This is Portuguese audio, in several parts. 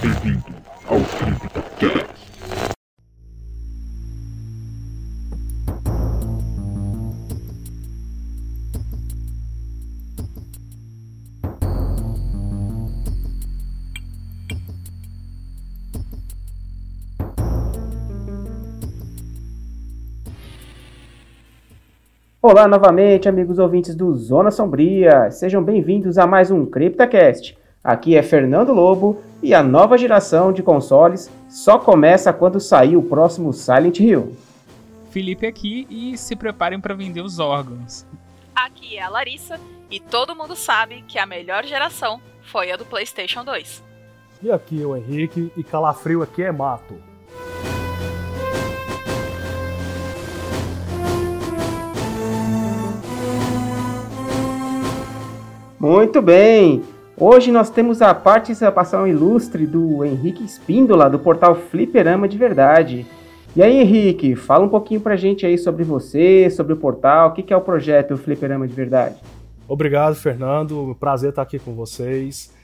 bem-vindo ao CryptoCast. Olá novamente, amigos ouvintes do Zona Sombria. Sejam bem-vindos a mais um CryptoCast. Aqui é Fernando Lobo e a nova geração de consoles só começa quando sair o próximo Silent Hill. Felipe aqui e se preparem para vender os órgãos. Aqui é a Larissa e todo mundo sabe que a melhor geração foi a do PlayStation 2. E aqui é o Henrique e calafrio aqui é mato. Muito bem! Hoje nós temos a participação ilustre do Henrique Espíndola, do portal Fliperama de Verdade. E aí, Henrique, fala um pouquinho pra gente aí sobre você, sobre o portal, o que, é o projeto Fliperama de Verdade. Obrigado, Fernando. Prazer estar aqui com vocês.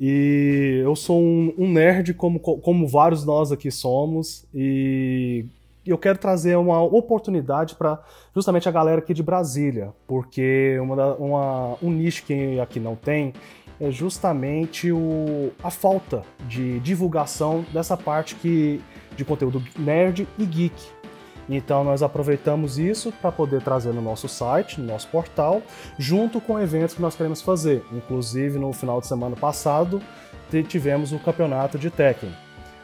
E eu sou um, um nerd, como, como vários nós aqui somos, e eu quero trazer uma oportunidade para justamente a galera aqui de Brasília, porque uma, uma, um nicho que aqui não tem é justamente o, a falta de divulgação dessa parte que, de conteúdo nerd e geek. Então nós aproveitamos isso para poder trazer no nosso site, no nosso portal, junto com eventos que nós queremos fazer. Inclusive no final de semana passado tivemos o campeonato de Tekken.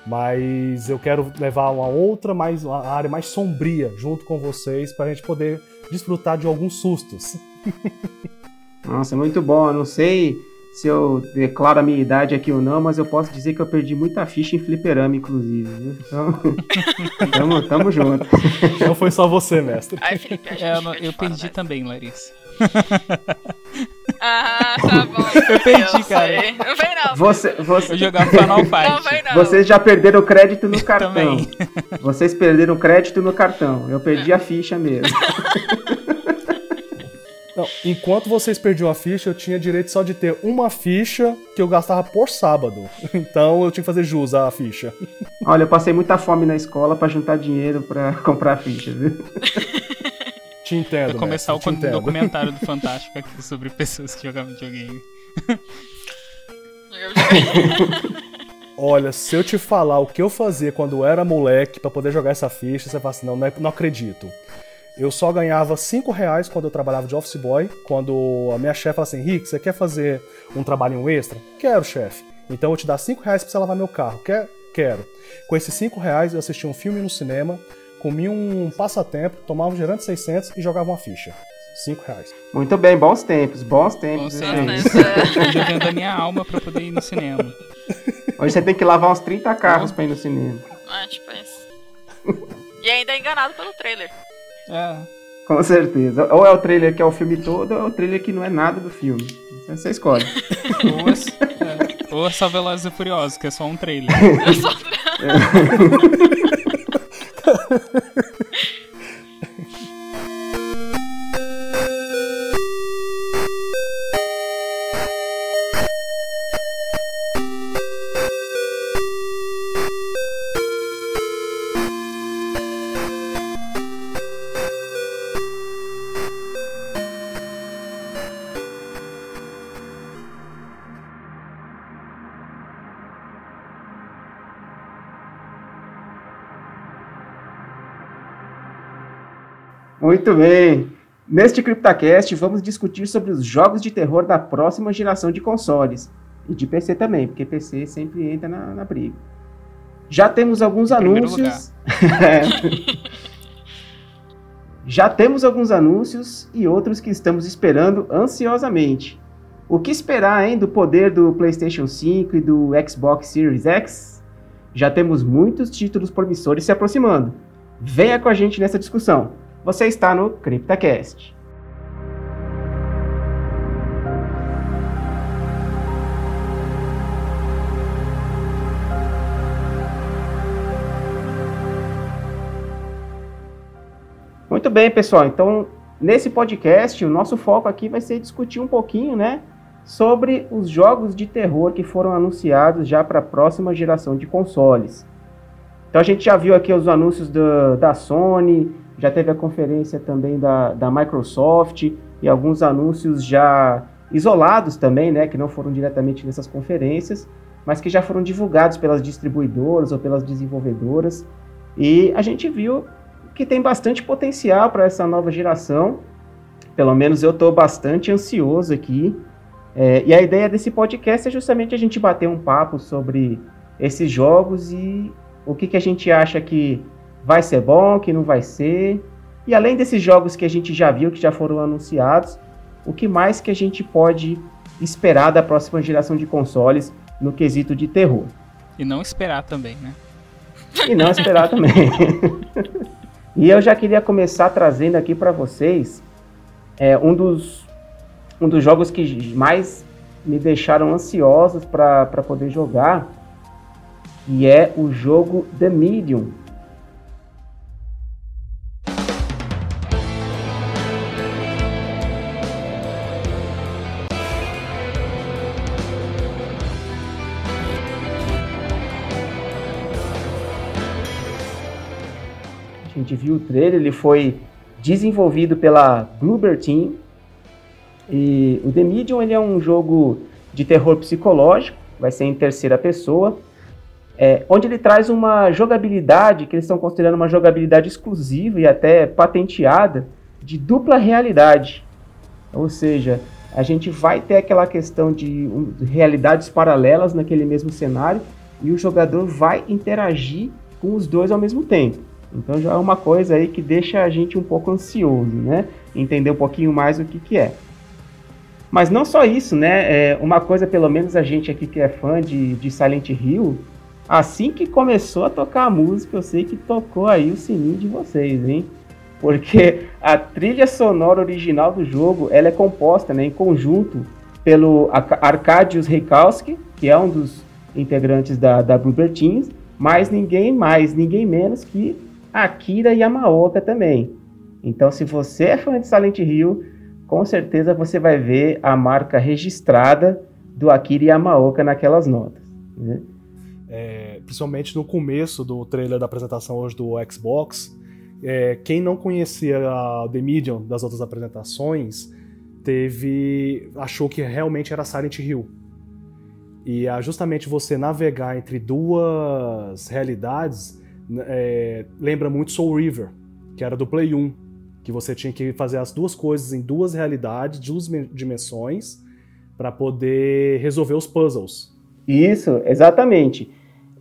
Mas eu quero levar uma outra, mais, uma área mais sombria junto com vocês para a gente poder desfrutar de alguns sustos. Nossa, muito bom. Eu não sei se eu declaro a minha idade aqui ou não, mas eu posso dizer que eu perdi muita ficha em fliperama, inclusive. Então, tamo, tamo junto. Não foi só você, mestre. Ai, Felipe, É, eu, eu perdi né? também, Larissa. Ah, tá bom. Eu perdi, cara. sei. Não vem não. Você, você, Eu jogava Final Não Fight. vem não. vocês já perderam crédito no cartão. Também. Vocês perderam crédito no cartão. Eu perdi a ficha mesmo. Não, enquanto vocês perdiam a ficha, eu tinha direito só de ter uma ficha que eu gastava por sábado. Então eu tinha que fazer jus à ficha. Olha, eu passei muita fome na escola pra juntar dinheiro pra comprar ficha, viu? Te entendo. Vou começar mestre, o te entendo. documentário do Fantástico aqui sobre pessoas que jogavam videogame. Olha, se eu te falar o que eu fazia quando eu era moleque pra poder jogar essa ficha, você fala assim, não, não, é- não acredito. Eu só ganhava 5 reais quando eu trabalhava de office boy, quando a minha chefe fala assim, Rick, você quer fazer um trabalhinho extra? Quero, chefe. Então eu vou te dar 5 reais pra você lavar meu carro. Quer? Quero. Com esses 5 reais eu assistia um filme no cinema, comia um passatempo, tomava um gerante 600 e jogava uma ficha. 5 reais. Muito bem, bons tempos, bons tempos. Bons tempos. é, Eu jogando a minha alma pra poder ir no cinema. Hoje você tem que lavar uns 30 carros pra ir no cinema. é, tipo isso. E ainda é enganado pelo trailer. É. Com certeza. Ou é o trailer que é o filme todo, ou é o trailer que não é nada do filme. Então Você escolhe. Ou, é, ou é só Velozes e Furiosos, que é só um trailer. Eu só... Muito bem. Neste CryptoCast, vamos discutir sobre os jogos de terror da próxima geração de consoles. E de PC também, porque PC sempre entra na, na briga. Já temos alguns anúncios. Já temos alguns anúncios e outros que estamos esperando ansiosamente. O que esperar, hein, do poder do PlayStation 5 e do Xbox Series X? Já temos muitos títulos promissores se aproximando. Venha com a gente nessa discussão. Você está no CryptoCast. Muito bem, pessoal. Então, nesse podcast, o nosso foco aqui vai ser discutir um pouquinho, né, sobre os jogos de terror que foram anunciados já para a próxima geração de consoles. Então a gente já viu aqui os anúncios do, da Sony, já teve a conferência também da, da Microsoft e alguns anúncios já isolados também, né, que não foram diretamente nessas conferências, mas que já foram divulgados pelas distribuidoras ou pelas desenvolvedoras. E a gente viu que tem bastante potencial para essa nova geração. Pelo menos eu estou bastante ansioso aqui. É, e a ideia desse podcast é justamente a gente bater um papo sobre esses jogos e o que, que a gente acha que vai ser bom, que não vai ser. E além desses jogos que a gente já viu, que já foram anunciados, o que mais que a gente pode esperar da próxima geração de consoles no quesito de terror. E não esperar também, né? E não esperar também. e eu já queria começar trazendo aqui para vocês é, um, dos, um dos jogos que mais me deixaram ansiosos para poder jogar, e é o jogo The Medium. Gente viu o trailer, ele foi desenvolvido pela Bluebird Team. E o The Medium ele é um jogo de terror psicológico, vai ser em terceira pessoa é, onde ele traz uma jogabilidade que eles estão considerando uma jogabilidade exclusiva e até patenteada de dupla realidade. Ou seja, a gente vai ter aquela questão de um, realidades paralelas naquele mesmo cenário e o jogador vai interagir com os dois ao mesmo tempo. Então já é uma coisa aí que deixa a gente um pouco ansioso, né? Entender um pouquinho mais o que, que é. Mas não só isso, né? É uma coisa, pelo menos a gente aqui que é fã de, de Silent Hill, Assim que começou a tocar a música, eu sei que tocou aí o sininho de vocês, hein? Porque a trilha sonora original do jogo, ela é composta né, em conjunto pelo Arkadiusz Reikowski, que é um dos integrantes da, da Bluebird Teams, mas ninguém mais, ninguém menos que Akira Yamaoka também. Então, se você é fã de Silent Hill, com certeza você vai ver a marca registrada do Akira Yamaoka naquelas notas. Né? é, principalmente no começo do trailer da apresentação hoje do Xbox, é, quem não conhecia The Medium das outras apresentações teve achou que realmente era Silent Hill. E é justamente você navegar entre duas realidades é, lembra muito Soul River, que era do Play 1, que você tinha que fazer as duas coisas em duas realidades, duas dimensões, para poder resolver os puzzles. Isso, exatamente.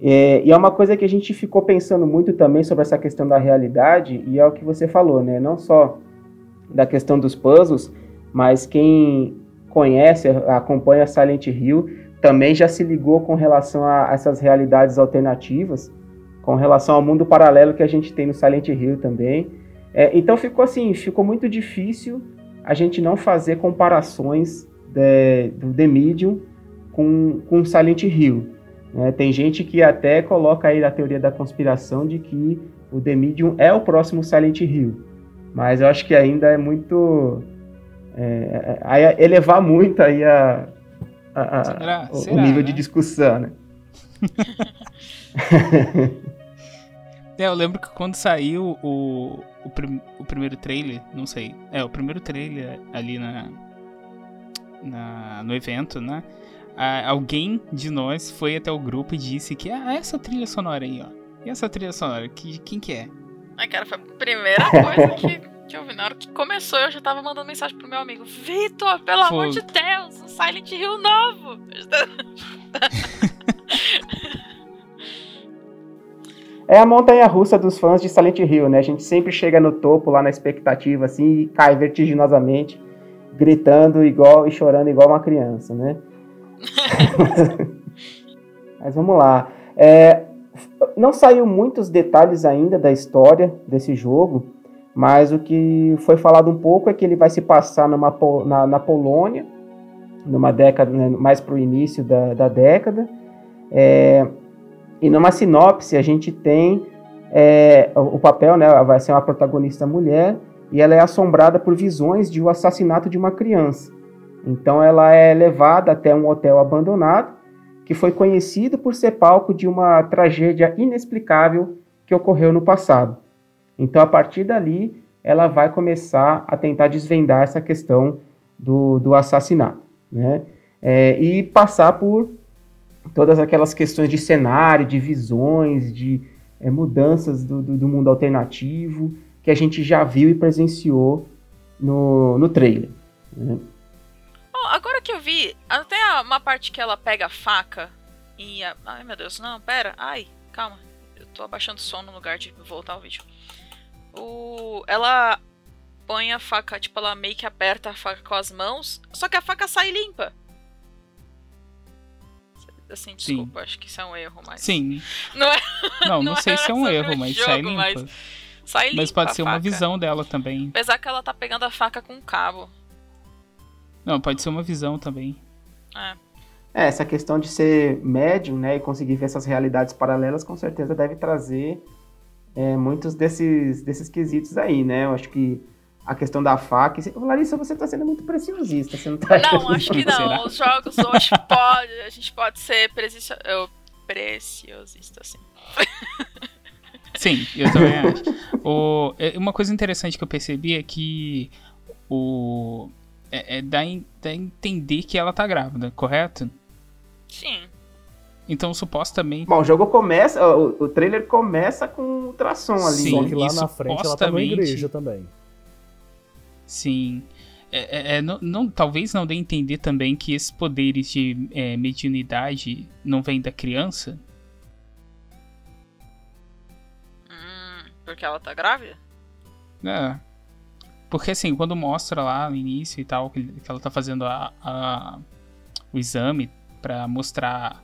É, e é uma coisa que a gente ficou pensando muito também sobre essa questão da realidade, e é o que você falou, né? Não só da questão dos puzzles, mas quem conhece, acompanha Silent Hill, também já se ligou com relação a essas realidades alternativas, com relação ao mundo paralelo que a gente tem no Silent Hill também. É, então ficou assim, ficou muito difícil a gente não fazer comparações de, do The Medium com, com Silent Hill. Né? Tem gente que até coloca aí a teoria da conspiração de que o The Medium é o próximo Silent Hill. Mas eu acho que ainda é muito. É, é, é elevar muito aí a, a, a será? o, será, o, nível né? de discussão, né? é, eu lembro que quando saiu o, o, prim, o, primeiro trailer, não sei, é, o primeiro trailer ali na, na no evento, né? alguém de nós foi até o grupo e disse que ah, essa trilha sonora aí, ó. E essa trilha sonora, que, quem que é? Ai, cara, foi a primeira coisa que, que eu vi. Na hora que começou, eu já tava mandando mensagem pro meu amigo: Vitor, pelo Pô. amor de Deus, um Silent Hill novo! É a montanha russa dos fãs de Silent Hill, né? A gente sempre chega no topo lá na expectativa, assim, e cai vertiginosamente, gritando igual e chorando igual uma criança, né? Mas vamos lá. É, não saiu muitos detalhes ainda da história desse jogo, mas o que foi falado um pouco é que ele vai se passar numa, na, na Polônia, numa década, né, mais para o início da, da década. É, e numa sinopse a gente tem é, o, o papel, né, vai ser uma protagonista mulher, e ela é assombrada por visões de um assassinato de uma criança. Então ela é levada até um hotel abandonado, que foi conhecido por ser palco de uma tragédia inexplicável que ocorreu no passado. Então a partir dali ela vai começar a tentar desvendar essa questão do, do assassinato, né? É, e passar por todas aquelas questões de cenário, de visões, de é, mudanças do, do, do, mundo alternativo que a gente já viu e presenciou no, no trailer. Né? Oh, agora que eu vi, até uma parte que ela pega a faca e. A... Ai meu Deus, não, pera, ai, calma. Eu tô abaixando o som no lugar de voltar ao vídeo. O... Ela põe a faca, tipo, ela meio que aperta a faca com as mãos, só que a faca sai limpa. Assim, desculpa, Sim. acho que isso é um erro, mas. Sim. Não, é, não, não, não sei é se é um erro, mas jogo, sai limpa. Mas, sai limpa mas pode ser uma visão dela também. Apesar que ela tá pegando a faca com um cabo. Não, pode ser uma visão também. É. É, essa questão de ser médium, né, e conseguir ver essas realidades paralelas, com certeza deve trazer é, muitos desses, desses quesitos aí, né? Eu acho que a questão da faca. Larissa, você está sendo muito preciosista. Você não, tá não acho que não. Será? Os jogos hoje pode, a gente pode ser preciso, eu, preciosista, sim. Sim, eu também acho. O, é, uma coisa interessante que eu percebi é que o. É, é dá, dá a entender que ela tá grávida, correto? Sim. Então, supostamente. Bom, o jogo começa. O, o trailer começa com um ultrassom ali. Sim, Só que lá na frente ela tá na igreja também. Sim. É, é, é, não, não, talvez não dê a entender também que esses poderes de é, mediunidade não vêm da criança? Hum, porque ela tá grávida? É. Porque assim, quando mostra lá no início e tal, que, que ela tá fazendo a, a o exame para mostrar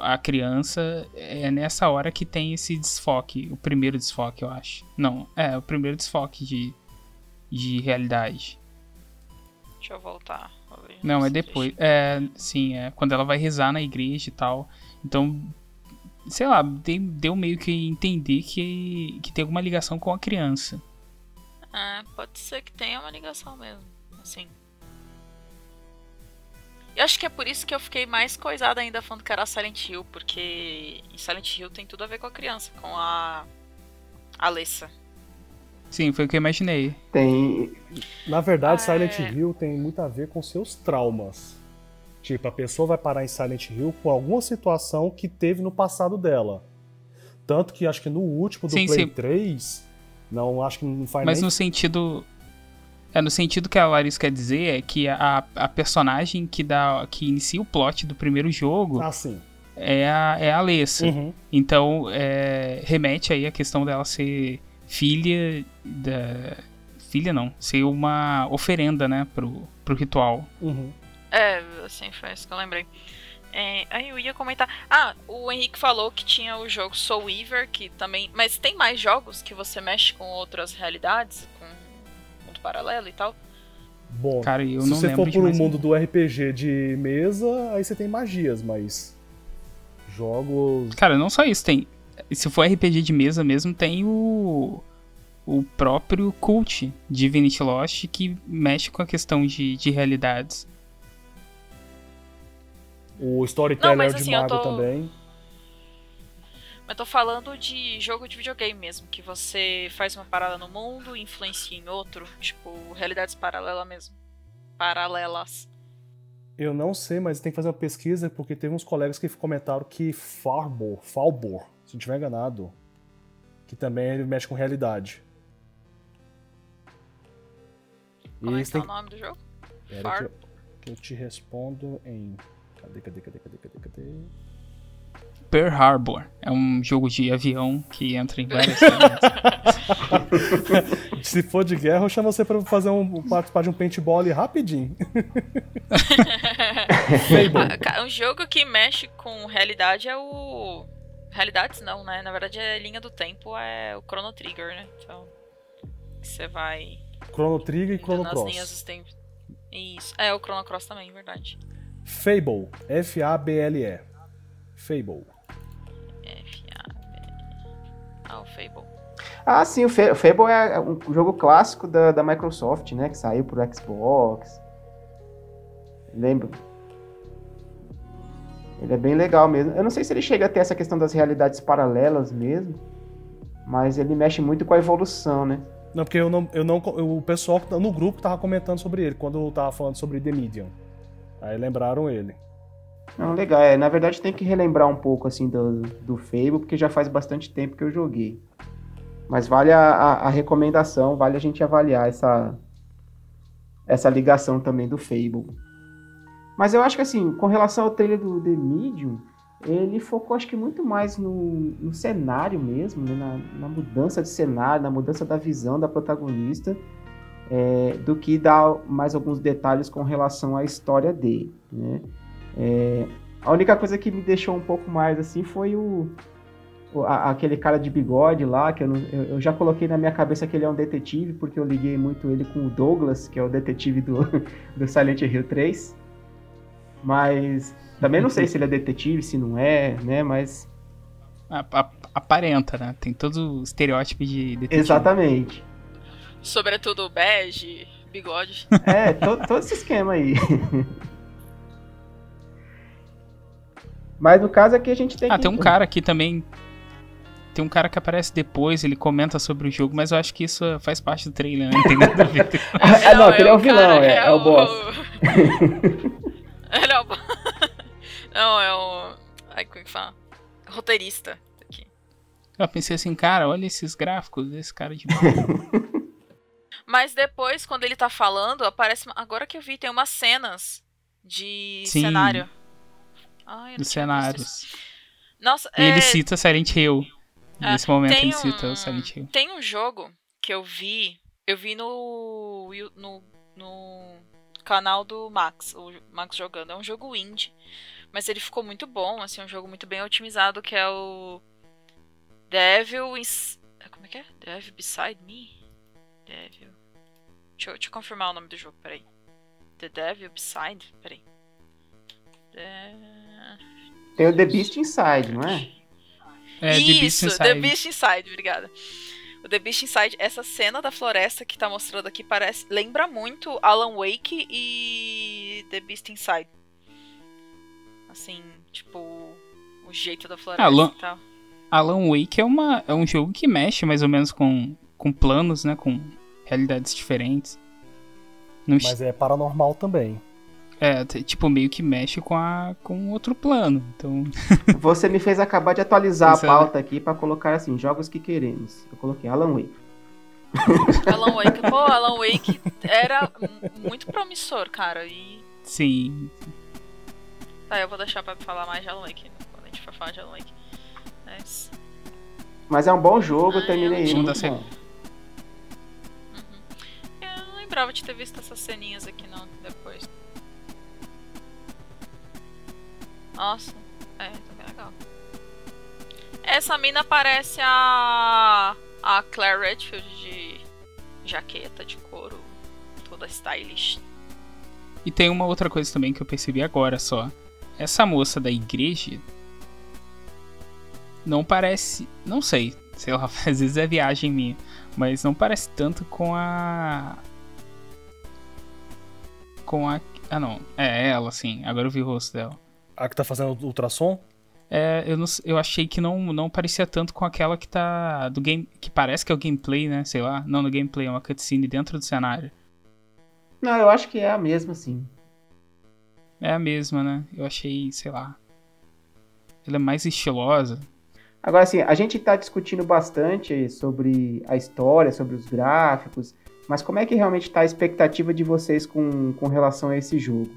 a criança, é nessa hora que tem esse desfoque, o primeiro desfoque, eu acho. Não, é, o primeiro desfoque de de realidade. Deixa eu voltar. Não, é depois. É, sim, é quando ela vai rezar na igreja e tal. Então, sei lá, deu meio que entender que, que tem alguma ligação com a criança. É, pode ser que tenha uma ligação mesmo. Assim. Eu acho que é por isso que eu fiquei mais coisada ainda falando que era Silent Hill, porque em Silent Hill tem tudo a ver com a criança, com a Alessa. Sim, foi o que eu imaginei. Tem. Na verdade, ah, Silent é. Hill tem muito a ver com seus traumas. Tipo, a pessoa vai parar em Silent Hill por alguma situação que teve no passado dela. Tanto que acho que no último do sim, Play sim. 3, não acho que não faz Mas nem... no sentido. É, no sentido que a Larissa quer dizer é que a, a personagem que, dá, que inicia o plot do primeiro jogo ah, sim. é a, é a Alessa. Uhum. Então, é, remete aí a questão dela ser filha da. Filha não, ser uma oferenda, né, pro, pro ritual. Uhum. É, assim, foi isso que eu lembrei. É, aí eu ia comentar. Ah, o Henrique falou que tinha o jogo Soul Weaver, que também. Mas tem mais jogos que você mexe com outras realidades, com mundo paralelo e tal? Bom, Cara, eu se não você for pro mundo do RPG de mesa, aí você tem magias, mas. Jogos. Cara, não só isso, tem se for RPG de mesa mesmo, tem o o próprio cult Divinity Lost que mexe com a questão de, de realidades. O Storyteller Não, assim, de Mago tô... também. Mas tô falando de jogo de videogame mesmo, que você faz uma parada no mundo e influencia em outro, tipo, realidades paralelas mesmo. Paralelas. Eu não sei, mas tem que fazer uma pesquisa, porque teve uns colegas que comentaram que Farbor, Falbor, se não estiver enganado, que também ele mexe com realidade. Como e é que é o nome do jogo? Pera que, eu te respondo em... Cadê, cadê, cadê, cadê, cadê, cadê? Pearl Harbor. É um jogo de avião que entra em várias Se for de guerra, eu chamo você pra fazer um, participar de um paintball rapidinho. um jogo que mexe com realidade é o Realidades não, né? Na verdade, a linha do tempo é o Chrono Trigger, né? Então, você vai. Chrono Trigger e Chrono Cross. Linhas dos tempos. Isso. É, o Chrono Cross também, verdade. Fable. F-A-B-L-E. Fable. F-A-B-L-E. Ah, o Fable. Ah, sim, o Fable é um jogo clássico da, da Microsoft, né? Que saiu pro Xbox. Lembro. Ele é bem legal mesmo. Eu não sei se ele chega a ter essa questão das realidades paralelas mesmo, mas ele mexe muito com a evolução, né? Não, porque eu não, eu não, o pessoal no grupo tava comentando sobre ele quando eu tava falando sobre The Medium. Aí lembraram ele. Não, legal. É, na verdade tem que relembrar um pouco assim do, do Fable, porque já faz bastante tempo que eu joguei. Mas vale a, a, a recomendação, vale a gente avaliar essa, essa ligação também do Fable. Mas eu acho que assim, com relação ao trailer do The Medium, ele focou acho que muito mais no, no cenário mesmo, né? na, na, mudança de cenário, na mudança da visão da protagonista, é, do que dar mais alguns detalhes com relação à história dele. Né? É, a única coisa que me deixou um pouco mais assim foi o, o a, aquele cara de bigode lá, que eu, não, eu, eu, já coloquei na minha cabeça que ele é um detetive, porque eu liguei muito ele com o Douglas, que é o detetive do, do Silent Hill 3. Mas também não sei se ele é detetive, se não é, né? Mas. Aparenta, né? Tem todo o estereótipo de detetive. Exatamente. Sobretudo bege, bigode. É, to, todo esse esquema aí. Mas no caso aqui a gente tem ah, que... tem um cara aqui também. Tem um cara que aparece depois, ele comenta sobre o jogo, mas eu acho que isso faz parte do trailer, né? Não tem nada a ver. ah, não, ele é o vilão, é, é, o boss. ele é o Não, é o. Ai, como é que fala? Roteirista aqui. Eu pensei assim, cara, olha esses gráficos desse cara de Mas depois, quando ele tá falando, aparece. Agora que eu vi, tem umas cenas de Sim. cenário. Ai, Dos cenários. Nossa, e é... ele cita Silent Hill. É, Nesse momento ele um... cita o Silent Hill. Tem um jogo que eu vi. Eu vi no. no, no canal do Max, o Max jogando. É um jogo indie. Mas ele ficou muito bom, assim, um jogo muito bem otimizado, que é o. Devil. Ins... Como é que é? Devil Beside Me? Devil. Deixa eu, deixa eu confirmar o nome do jogo, peraí. The Devil Beside? Peraí. Tem o The Beast Inside, não é? É, Isso, The Beast Inside. The Beast Inside, obrigada. O The Beast Inside, essa cena da floresta que tá mostrando aqui parece. Lembra muito Alan Wake e The Beast Inside. Assim, tipo, o jeito da floresta Alan, e tal. Alan Wake é, uma, é um jogo que mexe mais ou menos com, com planos, né? Com realidades diferentes. Não... Mas é paranormal também. É, tipo, meio que mexe com, a, com outro plano. Então. Você me fez acabar de atualizar Isso a é pauta é... aqui para colocar assim, jogos que queremos. Eu coloquei Alan Wake. Alan Wake, pô, Alan Wake era muito promissor, cara. E... Sim. Tá, eu vou deixar pra falar mais de Alan Wake quando a gente for falar de Alan Wake. Mas, Mas é um bom jogo, ah, terminei ele. Muito bom. Uhum. Eu não lembrava de ter visto essas ceninhas aqui não. Nossa, é, também é legal. Essa mina parece a. a Claire Redfield de jaqueta de couro, toda stylish. E tem uma outra coisa também que eu percebi agora só. Essa moça da igreja não parece. Não sei, sei lá, às vezes é viagem minha. Mas não parece tanto com a. Com a. Ah não, é ela sim, agora eu vi o rosto dela. A que tá fazendo ultrassom? É, eu, não, eu achei que não, não parecia tanto com aquela que tá. do game. que parece que é o gameplay, né? Sei lá. Não no gameplay, é uma cutscene dentro do cenário. Não, eu acho que é a mesma, sim. É a mesma, né? Eu achei, sei lá. Ela é mais estilosa. Agora, assim, a gente tá discutindo bastante sobre a história, sobre os gráficos, mas como é que realmente tá a expectativa de vocês com, com relação a esse jogo?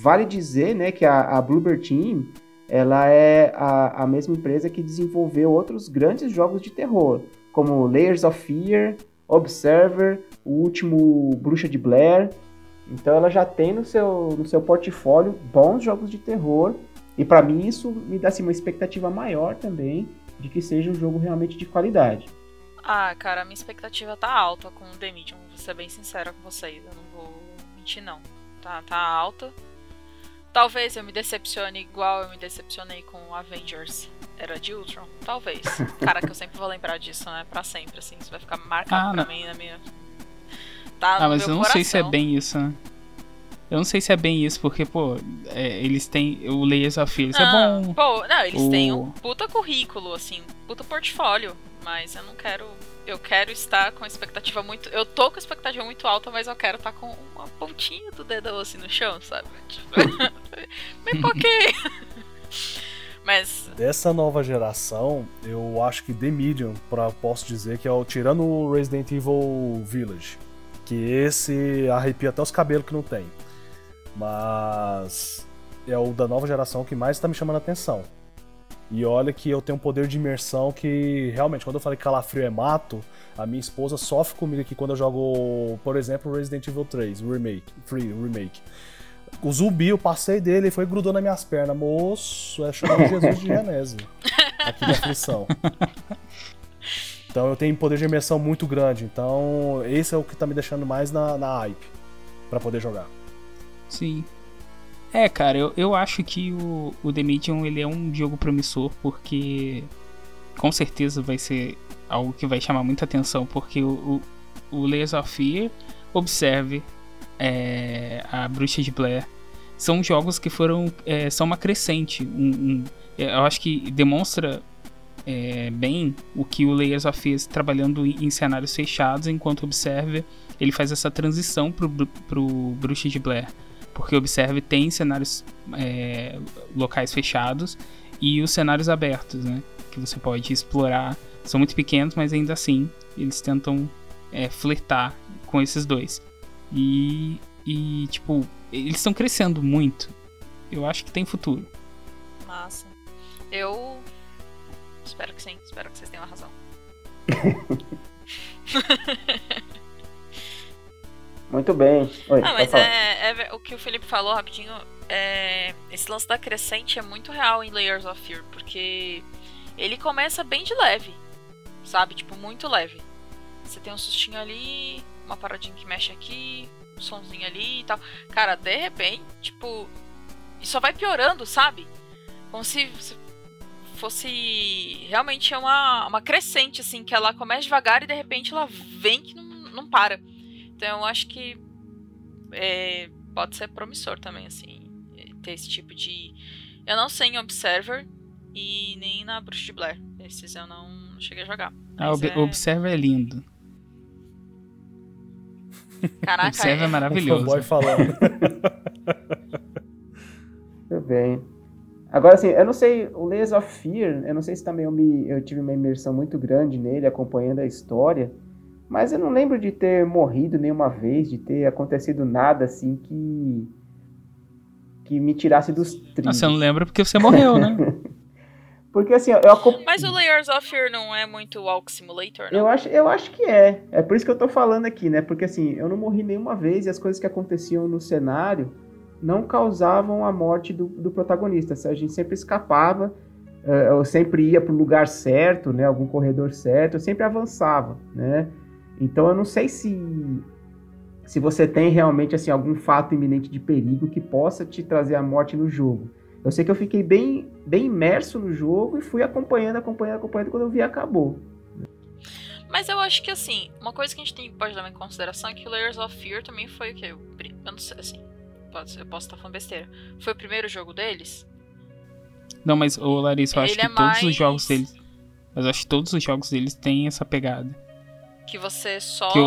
Vale dizer né, que a, a Bluebird Team ela é a, a mesma empresa que desenvolveu outros grandes jogos de terror, como Layers of Fear, Observer, o último Bruxa de Blair. Então ela já tem no seu, no seu portfólio bons jogos de terror. E para mim isso me dá assim, uma expectativa maior também de que seja um jogo realmente de qualidade. Ah, cara, a minha expectativa tá alta com o The Medium, vou ser bem sincera com vocês, eu não vou mentir não. Tá, tá alta. Talvez eu me decepcione igual eu me decepcionei com Avengers Era de Ultron. Talvez. Cara, que eu sempre vou lembrar disso, né? Pra sempre, assim. Isso vai ficar marcado ah, pra mim na minha. Tá ah, mas eu não coração. sei se é bem isso, né? Eu não sei se é bem isso, porque, pô, é, eles têm. O Layers of Fear é Ah, bom. Pô, não, eles O- têm um puta currículo, assim, puta portfólio. Mas eu não quero. Eu quero estar com expectativa muito. Eu tô com expectativa muito alta, mas eu quero estar com uma pontinha do dedão assim no chão, sabe? Tipo, me pouquinho. Mas. Dessa nova geração, eu acho que The Medium, pra, posso dizer que é o tirando o Resident Evil Village. Que esse arrepia até os cabelos que não tem. Mas é o da nova geração que mais tá me chamando a atenção. E olha que eu tenho um poder de imersão que realmente, quando eu falei que calafrio é mato, a minha esposa sofre comigo aqui quando eu jogo, por exemplo, Resident Evil 3, o remake, Free Remake. O zumbi, eu passei dele e foi e grudou nas minhas pernas. Moço, é chamando Jesus de Genésio. Aqui na aflição. Então eu tenho poder de imersão muito grande. Então esse é o que tá me deixando mais na, na hype pra poder jogar. Sim. É, cara, eu, eu acho que o, o The Medium ele é um jogo promissor, porque com certeza vai ser algo que vai chamar muita atenção, porque o, o, o Layers of Fear, Observe, é, a Bruxa de Blair, são jogos que foram. é, são uma crescente. Um, um- eu acho que demonstra é, bem o que o Layers of Fear trabalhando em, cenários fechados, enquanto Observe ele faz essa transição pro, pro Bruxa de Blair. Porque Observe tem cenários é, locais fechados e os cenários abertos, né? Que você pode explorar. São muito pequenos, mas ainda assim eles tentam é, flertar com esses dois. E, e tipo, eles estão crescendo muito. Eu acho que tem futuro. Massa. Eu. Espero que sim, espero que vocês tenham razão. Muito bem. Oi, Ah, mas é, é o que o Felipe falou rapidinho. É, esse lance da crescente é muito real em Layers of Fear, porque ele começa bem de leve, sabe? Tipo, muito leve. Você tem um sustinho ali, uma paradinha que mexe aqui, um sonzinho ali e tal. Cara, de repente, tipo, e só vai piorando, sabe? Como se, se fosse realmente uma, uma crescente, assim, que ela começa devagar e de repente ela vem que não, não para. Então eu acho que é, pode ser promissor também, assim, ter esse tipo de. Eu não sei em Observer e nem na Bruxa de Blair. Esses eu não cheguei a jogar. A Mas Ob é- Observer é lindo. Caraca, Observer é é, maravilhoso. fanboy falando. Muito bem. Agora, assim, eu não sei, o Layers of Fear, eu não sei se também eu, me, eu tive uma imersão muito grande nele, acompanhando a história, mas eu não lembro de ter morrido nenhuma vez, de ter acontecido nada, assim, que que me tirasse dos Ah, trilhos. você não lembra porque você morreu, né? Porque, assim, eu, Mas o Layers of Fear não é muito Walk Simulator, não? eu, acho, eu acho que é. É por isso que eu tô falando aqui, né? Porque, assim, eu não morri nenhuma vez e as coisas que aconteciam no cenário não causavam a morte do, do protagonista. A gente sempre escapava, eh, eu sempre ia pro lugar certo, né? Algum corredor certo, eu sempre avançava, né? Então eu não sei se se você tem realmente assim algum fato iminente de perigo que possa te trazer a morte no jogo. Eu sei que eu fiquei bem bem imerso no jogo e fui acompanhando, acompanhando, acompanhando quando eu vi acabou. Mas eu acho que assim, uma coisa que a gente tem, pode levar em consideração é que o Layers of Fear também foi o quê? O pri- Eu não sei, assim. Pode ser, eu posso estar falando besteira. Foi o primeiro jogo deles? Não, mas, ô Larissa, eu acho Ele que é todos os mais- jogos deles. Mas eu acho que todos os jogos deles têm essa pegada. Que você só, Que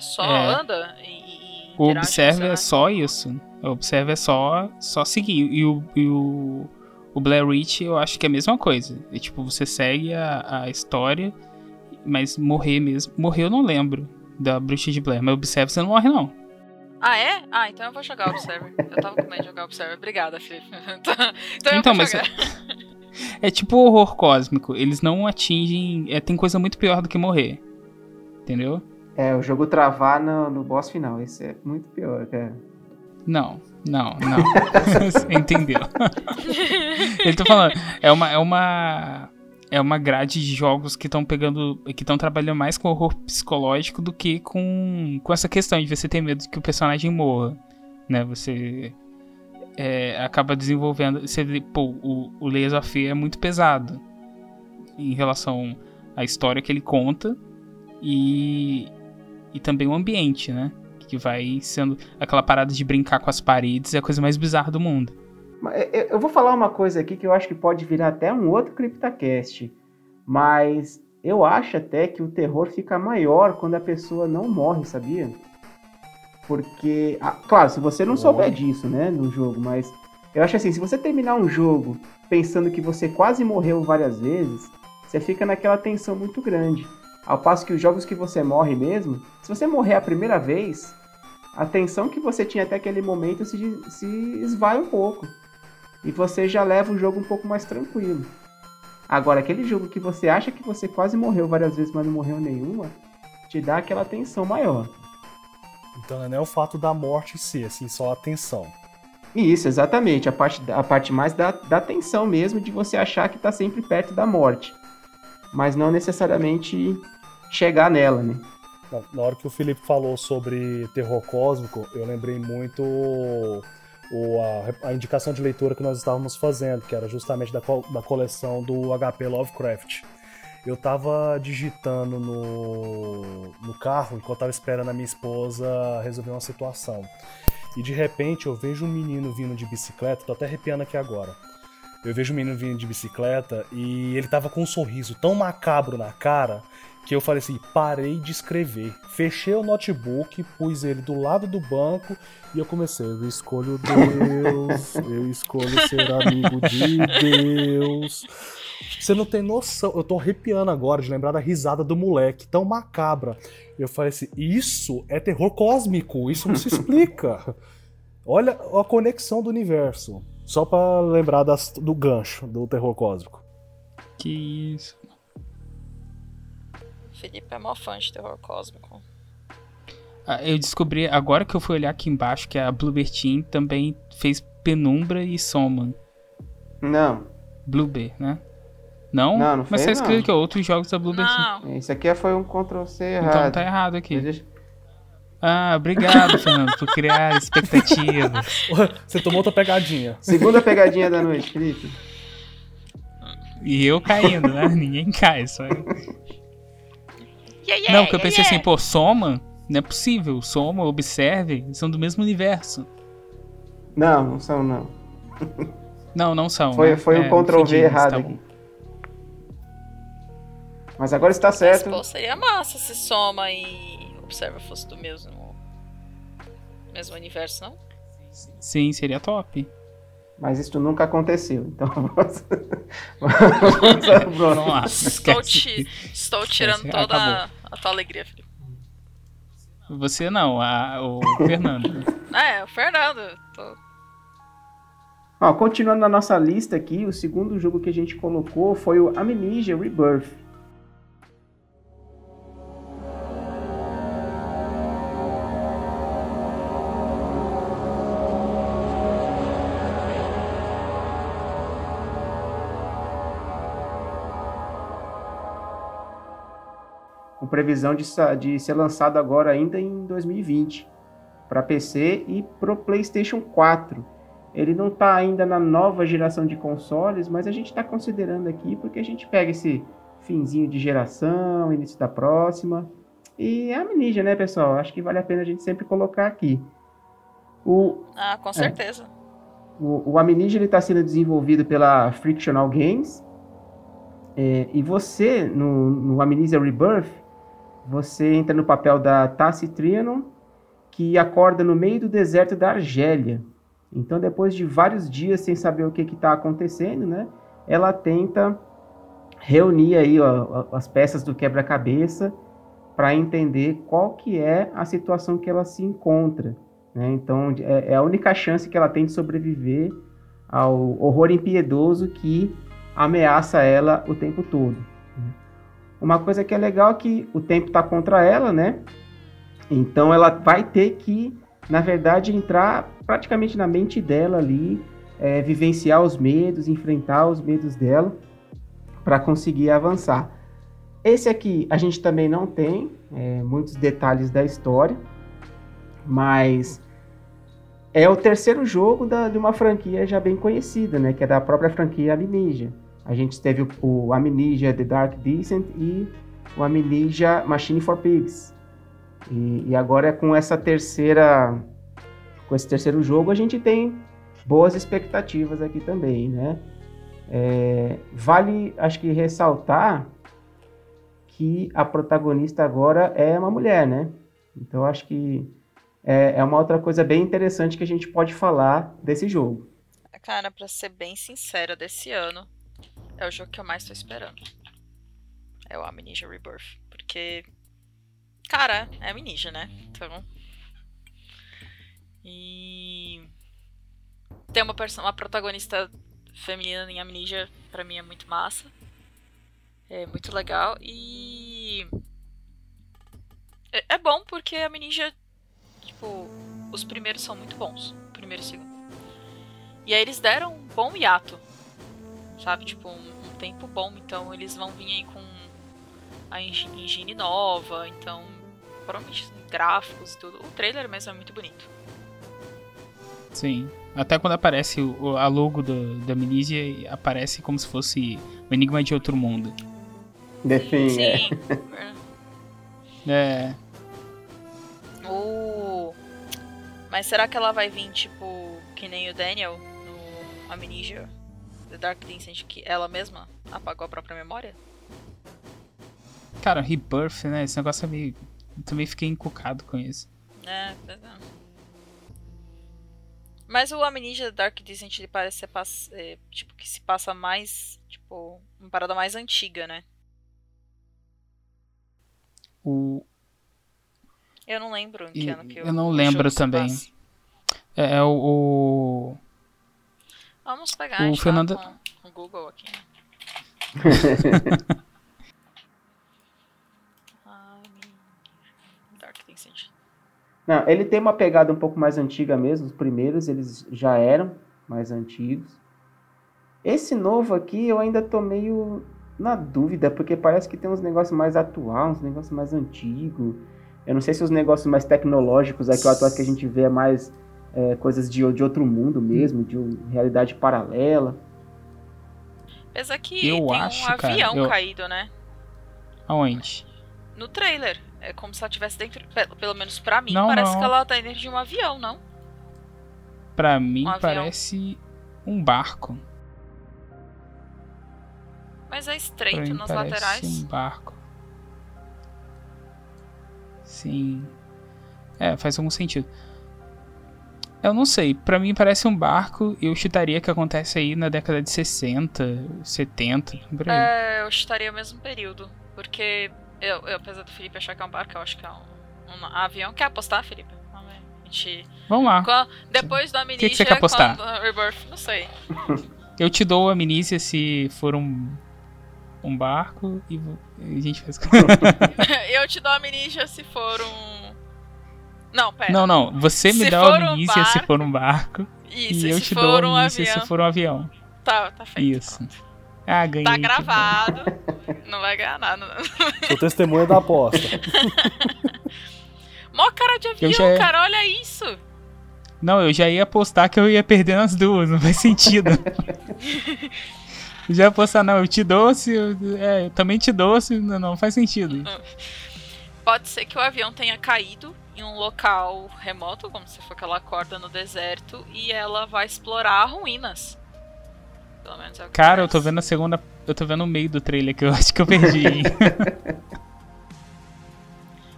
só É. anda e, e O Observe é só isso. O Observe é só, só seguir. E o, e o, o Blair Witch eu acho que é a mesma coisa. É tipo, você segue a, a história, mas morrer mesmo. Morrer eu não lembro da Bruxa de Blair, mas Observe você não morre, não. Ah, é? Ah, então eu vou jogar Observer. Eu tava com medo de jogar Observer. Obrigada, Felipe. então eu Então, vou mas jogar. É tipo horror cósmico. Eles não atingem. É, tem coisa muito pior do que morrer. Entendeu? É, o jogo travar no, no boss final, isso é muito pior, cara. Não, não, não. Entendeu? Ele tá falando, é uma, é uma, é uma grade de jogos que estão pegando, que estão trabalhando mais com horror psicológico do que com, com essa questão de você ter medo de que o personagem morra, né? Você é, acaba desenvolvendo, você pô, o, o Layers of Fear é muito pesado em relação à história que ele conta e, e também o ambiente, né? Que vai sendo aquela parada de brincar com as paredes, é a coisa mais bizarra do mundo. Mas, é, Eu vou falar uma coisa aqui que eu acho que pode virar até um outro CryptaCast. Mas eu acho até que o terror fica maior quando a pessoa não morre, sabia? Porque, ah, claro, se você não souber disso, né, no jogo, mas eu acho assim, se você terminar um jogo pensando que você quase morreu várias vezes, você fica naquela tensão muito grande. Ao passo que os jogos que você morre mesmo, se você morrer a primeira vez, a tensão que você tinha até aquele momento se, se esvai um pouco. E você já leva o jogo um pouco mais tranquilo. Agora, aquele jogo que você acha que você quase morreu várias vezes, mas não morreu nenhuma, te dá aquela tensão maior. Então não é o fato da morte em si, assim, só a tensão. Isso, exatamente. A parte, a parte mais da, da tensão mesmo de você achar que tá sempre perto da morte. Mas não necessariamente chegar nela, né? Na- hora que o Felipe falou sobre terror cósmico, eu lembrei muito o, a, a indicação de leitura que nós estávamos fazendo, que era justamente da, da coleção do HP Lovecraft. Eu tava digitando no, no carro enquanto tava esperando a minha esposa resolver uma situação. E de repente eu vejo um menino vindo de bicicleta, tô até arrepiando aqui agora. Eu vejo um menino vindo de bicicleta e ele tava com um sorriso tão macabro na cara que eu falei assim, parei de escrever. Fechei o notebook, pus ele do lado do banco e eu comecei, eu escolho Deus, eu escolho ser amigo de Deus. Você não tem noção, eu tô arrepiando agora de lembrar da risada do moleque, tão macabra. Eu falei assim, isso é terror cósmico, isso não se explica. Olha a conexão do universo. Só pra lembrar das- do gancho do terror cósmico. Que isso. Felipe é mó fã de terror cósmico. Ah, Eu descobri, agora que eu fui olhar aqui embaixo, que a Bluebird Team também fez Penumbra e Soma. Não. Bluebird, né? Não? Não, não Mas fez, tá escrito não. que é outros jogos da Bluebird Team. Não, Esse aqui foi um Ctrl-C errado. Então tá errado aqui. Deixa- Ah, obrigado, Fernando, por criar expectativas. Você tomou outra pegadinha. Segunda pegadinha da noite, Felipe. E eu caindo, né? Ninguém cai, só eu. Yeah, yeah, Não, porque eu pensei yeah. assim, pô, Soma? Não é possível. Soma, Observe, eles são do mesmo universo. Não, não são não. Não, não são. Foi, né? foi É, um Ctrl-V entendi, errado tá aqui. Mas agora está Mas, certo. pô, seria massa se Soma e Observer fosse do mesmo, mesmo universo, não? Sim, seria top. Mas isso nunca aconteceu. Então vamos. lá. Estou, ti- estou tirando Esquece, toda a, a tua alegria, Felipe. Você não, a- o Fernando. É, o Fernando. tô- Ó, continuando na nossa lista aqui, o segundo jogo que a gente colocou foi o Amnesia Rebirth. Previsão de, de ser lançado agora ainda em 2020 para PC e pro PlayStation 4. Ele não está ainda na nova geração de consoles, mas a gente está considerando aqui porque a gente pega esse finzinho de geração, início da próxima. E é Amnesia, né, pessoal? Acho que vale a pena a gente sempre colocar aqui. O, Ah, com certeza. o, o Amnesia está sendo desenvolvido pela Frictional Games. É, e você, no, no Amnesia Rebirth, você entra no papel da Tassi Trianon, que acorda no meio do deserto da Argélia. Então, depois de vários dias sem saber o que está acontecendo, né, ela tenta reunir aí ó, as peças do quebra-cabeça para entender qual que é a situação que ela se encontra. né? Então, é, é a única chance que ela tem de sobreviver ao horror impiedoso que ameaça ela o tempo todo. Uma coisa que é legal é que o tempo está contra ela, né? Então ela vai ter que, na verdade, entrar praticamente na mente dela ali, é, vivenciar os medos, enfrentar os medos dela para conseguir avançar. Esse aqui a gente também não tem é, muitos detalhes da história, mas é o terceiro jogo da- de uma franquia já bem conhecida, né? Que é da própria franquia Amnesia. A gente teve o, Amnesia The Dark Descent e o Amnesia Machine for Pigs. E, e agora com essa terceira, com esse terceiro jogo a gente tem boas expectativas aqui também, né? É, vale, acho que ressaltar que a protagonista agora é uma mulher, né? Então acho que é, é uma outra coisa bem interessante que a gente pode falar desse jogo. Cara, pra ser bem sincera, desse ano é o jogo que eu mais tô esperando. É o Amnesia Rebirth. Porque, cara, é Amnesia, né? Então. E. Ter uma, uma protagonista feminina em Amnesia, pra mim, é muito massa. É muito legal. E. É, é bom porque a Amnesia, tipo, os primeiros são muito bons. Primeiro e segundo. E aí eles deram um bom hiato. Sabe? Tipo, um, um tempo bom. Então eles vão vir aí com a engine nova. Então, provavelmente gráficos e tudo. O trailer mesmo é muito bonito. Sim. Até quando aparece o, a logo do, da Amnesia, aparece como se fosse o Enigma de Outro Mundo. The Thing, Sim. É. é. Uh, mas será que ela vai vir, tipo, que nem o Daniel? Amnesia, The Dark Descent, que ela mesma apagou a própria memória? Cara, Rebirth, né? Esse negócio é meio. Eu também fiquei encucado com isso. É, é. Mas o Amnesia Dark Descent ele parece ser é, tipo que se passa mais, tipo, uma parada mais antiga, né? O Eu não lembro em que ano que Eu não lembro também. É, é o, Vamos pegar o Fernando... com o Google aqui. Não, ele tem uma pegada um pouco mais antiga mesmo. Os primeiros eles já eram mais antigos. Esse novo aqui eu ainda tô meio na dúvida, porque parece que tem uns negócios mais atuais, uns negócios mais antigos. Eu não sei se os negócios mais tecnológicos aqui, o atual que a gente vê é mais é, coisas de, de outro mundo mesmo, de realidade paralela. Apesar que eu tem acho, um avião cara, eu... caído, né? Aonde? No trailer. É como se ela estivesse dentro. Pelo menos pra mim, não, parece não. que ela tá dentro de um avião, não? Pra mim, um parece um barco. Mas é estreito nas parece laterais. um barco. Sim. É, faz algum sentido. Eu não sei, para mim parece um barco, eu chutaria que acontece aí na década de 60, 70, por aí. É, eu chutaria o mesmo período, porque eu, eu, apesar do Felipe achar que é um barco, eu acho que é um, um avião. Quer apostar, Felipe? Vamos ver. A gente... Vamos lá. Quando, depois do Amnesia, que, que você quer apostar? quando, Rebirth, não sei. Eu te dou a Amnesia se for um, um barco e a gente faz... eu te dou a Amnesia se for um não, pera. Não, não. Você me se dá a amnícia um se for um barco. Isso, e eu te dou a amnícia um se for um avião. Tá, tá feito. Isso. Ah, ganhei. Tá gravado. Não vai ganhar nada. Sou testemunha da aposta. Mó cara de avião, já... cara. Olha isso. Não, eu já ia apostar que eu ia perder nas duas. Não faz sentido. já apostar, não. Eu te dou se. Eu, é, eu também te dou se. Não, não faz sentido. Pode ser que o avião tenha caído em um local remoto, como se for aquela corda no deserto, e ela vai explorar ruínas. Pelo menos é o que Cara, parece. eu tô vendo a segunda. Eu tô vendo o meio do trailer que eu acho que eu perdi.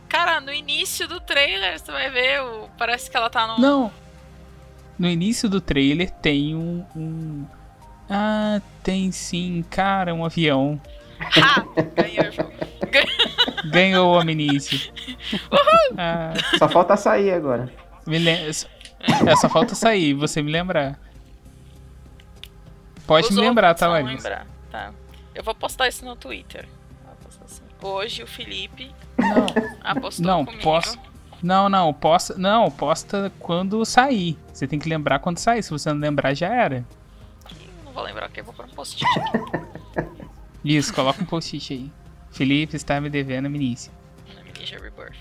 Cara, no início do trailer você vai ver, o... parece que ela tá no. Não! No início do trailer tem um. um... Ah, tem sim, cara, um avião. Ha! Ganhou o jogo. Ganhou o Amnice. Ah, só falta sair agora. Me lem... É, só falta sair, você me lembrar. Pode Os me lembrar, tá, vão Larissa? lembrar, tá. Eu vou postar isso no Twitter. Assim. Hoje o Felipe Não, apostou não, comigo. posso. Não, não, posta, não, posta quando sair. Você tem que lembrar quando sair. Se você não lembrar, já era. Não vou lembrar que eu vou pôr um post-it aqui. Isso, coloca um post-it aí. Felipe está me devendo Amnesia. Amnesia Rebirth.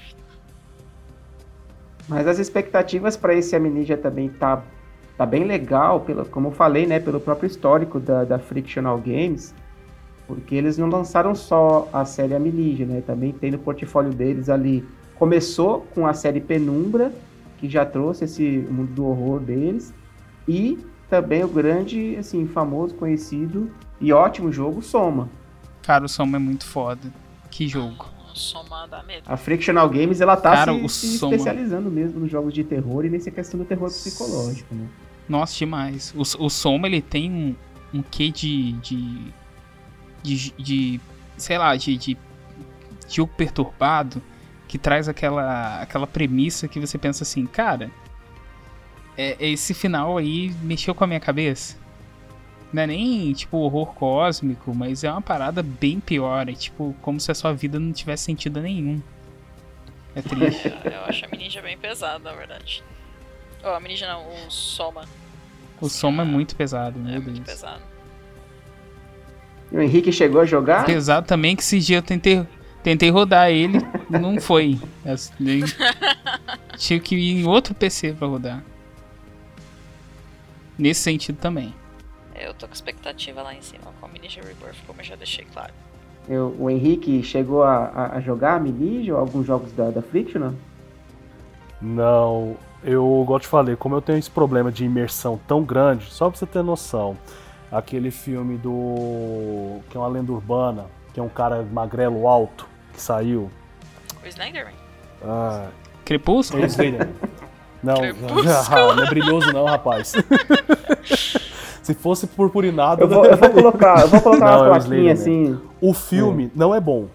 Mas as expectativas para esse Amnesia também tá, tá bem legal, pelo, como eu falei, né, pelo próprio histórico da, da Frictional Games, porque eles não lançaram só a série Amnesia, né, também tem no portfólio deles ali começou com a série Penumbra, que já trouxe esse mundo do horror deles, e também o grande, assim, famoso, conhecido e ótimo jogo Soma. Cara, o Soma é muito foda. Que jogo. Soma dá medo. A Frictional Games, ela tá Cara, se, se Soma- especializando mesmo nos jogos de terror e nessa questão do terror psicológico, né? Nossa, demais. O, o Soma, ele tem um, um quê de, de, de. de- sei lá, de, de jogo perturbado que traz aquela, aquela premissa que você pensa assim, cara. É, esse final aí mexeu com a minha cabeça. Não é nem, tipo, horror cósmico, mas é uma parada bem pior. É tipo, como se a sua vida não tivesse sentido nenhum. É triste. Eu acho a Mininja bem pesada, na verdade. Oh, a Mininja não, o Soma. O Soma é muito pesado, É meu muito Deus. pesado. E o Henrique chegou a jogar? Pesado também que esse dia eu tentei, tentei rodar ele, não foi. Eu nem- Tinha que ir em outro PC pra rodar. Nesse sentido também. Eu tô com expectativa lá em cima com a Mininja Rebirth, como eu já deixei claro. Eu- o Henrique chegou a, a- a jogar Minija ou alguns jogos da, da Frictional? Não, eu, eu te falei, como eu tenho esse problema de imersão tão grande, só pra você ter noção, aquele filme do. que é uma lenda urbana, que é um cara magrelo alto, que saiu. O Slenderman. Ah, Crepúsculo? é aí, né? Não, Crepúsculo. não é brilhoso não, rapaz. Se fosse purpurinado. Eu vou, eu vou colocar, eu vou colocar Não, o uma plaquinha assim. O filme não é bom.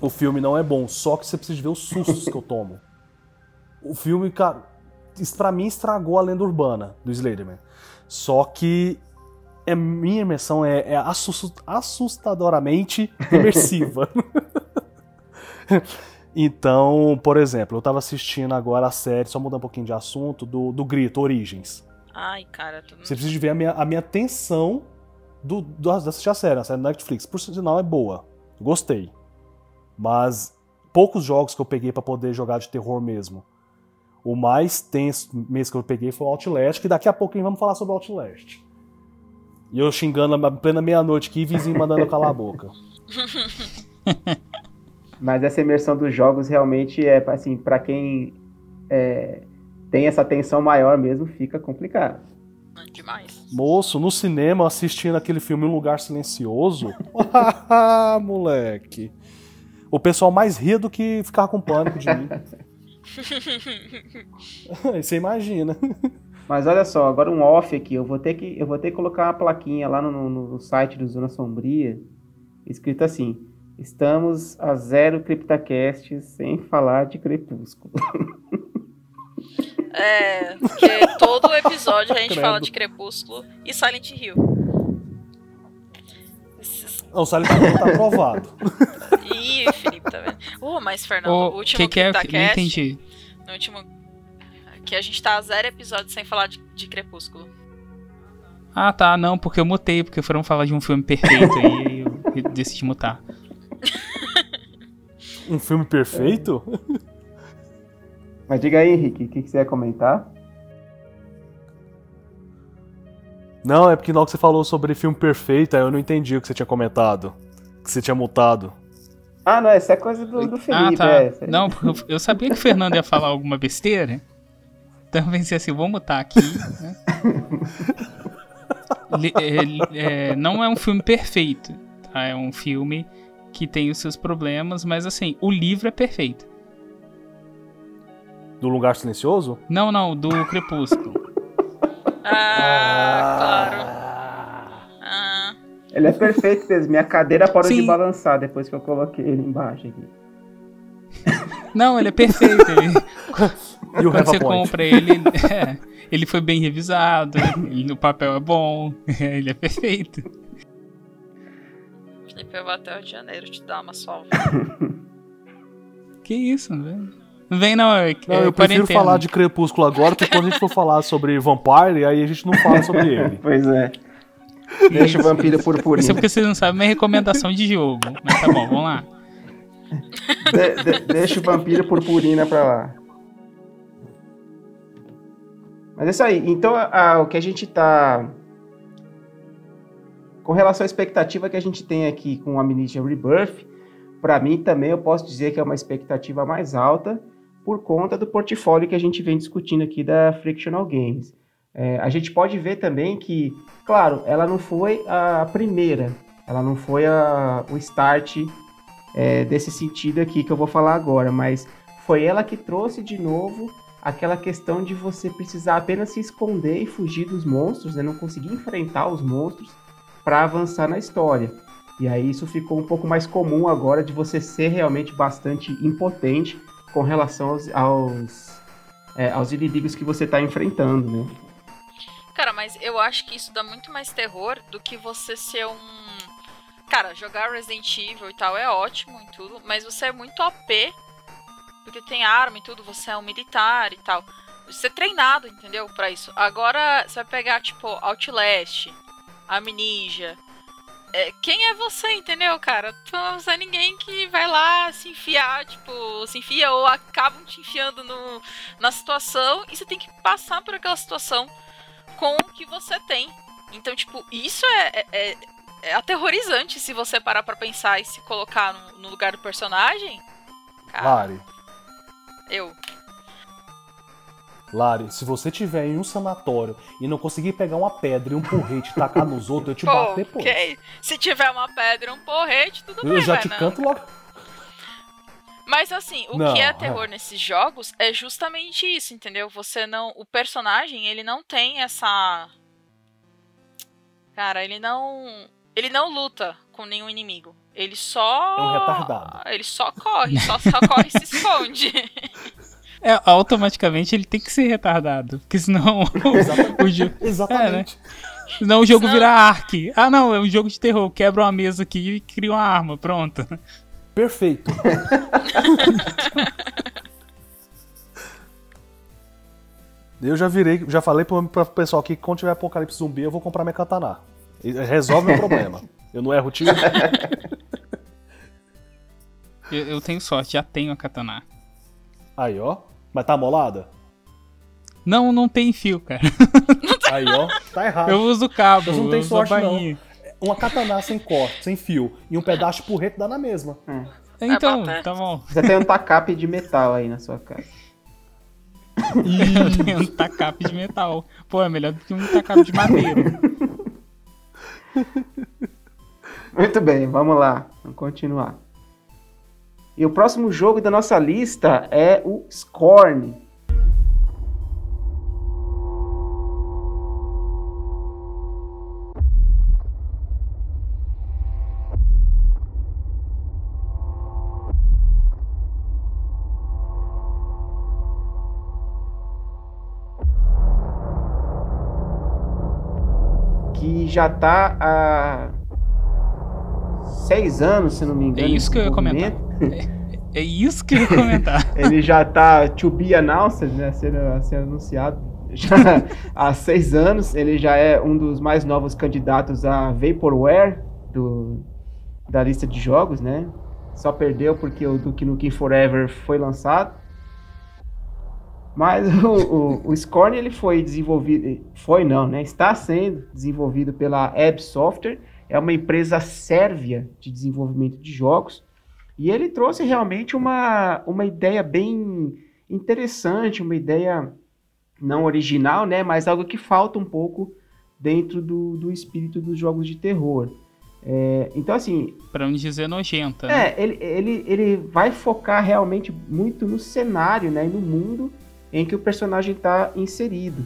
O filme não é bom, só que você precisa ver os sustos que eu tomo. O filme, cara, isso pra mim estragou a lenda urbana do Slenderman. Só que é, minha imersão é, é assus- assustadoramente imersiva. então, por exemplo, eu tava assistindo agora a série, só mudar um pouquinho de assunto, do, do Grito, Origens. Ai, cara, não... Você precisa de ver a minha, a minha tensão do, do, de assistir a série, a série da Netflix. Por sinal, é boa. Gostei. Mas poucos jogos que eu peguei pra poder jogar de terror mesmo. O mais tenso mesmo que eu peguei foi o Outlast, que daqui a pouquinho vamos falar sobre o Outlast. E eu xingando a plena meia-noite aqui e vizinho mandando calar a boca. Mas essa imersão dos jogos realmente é, assim, pra quem é, tem essa tensão maior mesmo, fica complicado. é demais. Moço, no cinema, assistindo aquele filme Um Lugar Silencioso. moleque. O pessoal mais ria do que ficava com pânico de mim. Você imagina. Mas olha só, agora um off aqui, eu vou ter que, eu vou ter que colocar uma plaquinha lá no, no- no site do Zona Sombria, escrito assim: estamos a zero criptacasts sem falar de Crepúsculo. É, porque todo episódio a gente Credo. fala de Crepúsculo e Silent Hill. Não, o Silent Hill tá aprovado. Ih, Felipe, tá vendo? Oh, mas Fernando, o O último que, que é? que- Não CryptoCast, entendi. no último que a gente tá a zero episódios sem falar de, de Crepúsculo. Ah, tá, não, porque eu mutei, porque foram falar de um filme perfeito aí eu eu decidi mutar. Um filme perfeito? Mas diga aí, Henrique, o que, que você ia comentar? Não, é porque na hora que você falou sobre filme perfeito, aí eu não entendi o que você tinha comentado. Que você tinha mutado. Ah, não, essa é coisa do, do Ah, Felipe, tá. é. Não, porque eu, sabia que o Fernando ia falar alguma besteira. Então eu pensei assim, vou mutar aqui. né? Ele- é, não é um filme perfeito. tá? É um filme que tem os seus problemas, mas assim, o livro é perfeito. Do Lugar Silencioso? Não, não, do Crepúsculo. Ah, claro. Ah, Ele é perfeito mesmo. Minha cadeira parou de Sim. balançar depois que eu coloquei ele embaixo aqui. Não, ele é perfeito. Ele, E o quando você Point? compra ele, ele- é, ele foi bem revisado, ele no papel é bom, ele é perfeito. Felipe, eu vou até o de janeiro te dar uma salva. Que isso, não vem? Não vem não, é, eu prefiro quarentena. falar de Crepúsculo agora, porque quando a gente for falar sobre Vampire, aí a gente não fala sobre ele. Pois é. Deixa o vampiro Isso é purpurina. porque vocês não sabem minha recomendação de jogo. Mas tá bom, vamos lá. De- de- deixa o vampiro purpurina pra lá. Mas é isso aí. Então, a- o que a gente tá. Com relação à expectativa que a gente tem aqui com a Amnesia Rebirth, para mim também eu posso dizer que é uma expectativa mais alta por conta do portfólio que a gente vem discutindo aqui da Frictional Games. É, a gente pode ver também que, claro, ela não foi a primeira, ela não foi a, o start é, desse sentido aqui que eu vou falar agora, mas foi ela que trouxe de novo aquela questão de você precisar apenas se esconder e fugir dos monstros, né? não conseguir enfrentar os monstros para avançar na história. E aí isso ficou um pouco mais comum agora de você ser realmente bastante impotente com relação aos, aos, é, aos inimigos que você está enfrentando, né? Cara, mas eu acho que isso dá muito mais terror do que você ser um. Cara, jogar Resident Evil e tal é ótimo e tudo, mas você é muito OP, porque tem arma e tudo, você é um militar e tal. Você é treinado, entendeu? para isso. Agora você vai pegar, tipo, Outlast, Amnesia, é, quem é você, entendeu, cara? Tu não é ninguém que vai lá se enfiar, tipo, se enfia ou acabam te enfiando no, na situação e você tem que passar por aquela situação com o que você tem. Então, tipo, isso é, é, é, é aterrorizante se você parar pra pensar e se colocar no, no lugar do personagem. Cara, Lari. Eu. Lari, se você tiver em um sanatório e não conseguir pegar uma pedra e um porrete e tacar nos outros, eu te Pô, bato depois. Okay. Se tiver uma pedra e um porrete, tudo eu bem. Eu já te não. canto logo. Mas assim, o não, que é terror é. nesses jogos é justamente isso, entendeu? Você não. O personagem, ele não tem essa. Cara, ele não. Ele não luta com nenhum inimigo. Ele só. É um retardado. Ele só corre, só, só corre e se esconde. É, automaticamente ele tem que ser retardado. Porque senão. Exatamente. o jogo, Exatamente. É, né? Senão o jogo vira Ark. Ah, não, é um jogo de terror. Quebra uma mesa aqui e cria uma arma. Pronto. Perfeito. eu já virei, já falei pro, pro pessoal que quando tiver apocalipse zumbi eu vou comprar minha katana. Resolve meu problema. Eu não erro tiro. eu, eu tenho sorte, já tenho a katana. Aí, ó. Mas tá molada? Não, não tem fio, cara. Aí, ó. Tá errado. Eu uso cabo. Você não tem sorte, não. Uma katana sem corte, sem fio e um pedaço de porrete dá na mesma. Hum. Então, tá bom. Você tem um tacape de metal aí na sua casa. Eu tenho um tacape de metal. Pô, é melhor do que um tacape de madeira. Muito bem, vamos lá. Vamos continuar. E o próximo jogo da nossa lista é o Scorn. Que já está há seis anos, se não me engano. É isso que eu ia comentar. É, é, isso que eu ia comentar. ele já tá to be announced, né? Sendo, sendo anunciado já há seis anos. Ele já é um dos mais novos candidatos a Vaporware do, da lista de jogos, né? Só perdeu porque o Duke Nukem Forever foi lançado. Mas o, o, o Scorn ele foi desenvolvido, foi não, né? Está sendo desenvolvido pela Ebb Software é uma empresa sérvia de desenvolvimento de jogos, e ele trouxe realmente uma, uma ideia bem interessante, uma ideia não original, né, mas algo que falta um pouco dentro do, do espírito dos jogos de terror. É, então, assim. Para não dizer nojenta. Né? É, ele, ele, ele vai focar realmente muito no cenário, né, no mundo em que o personagem está inserido.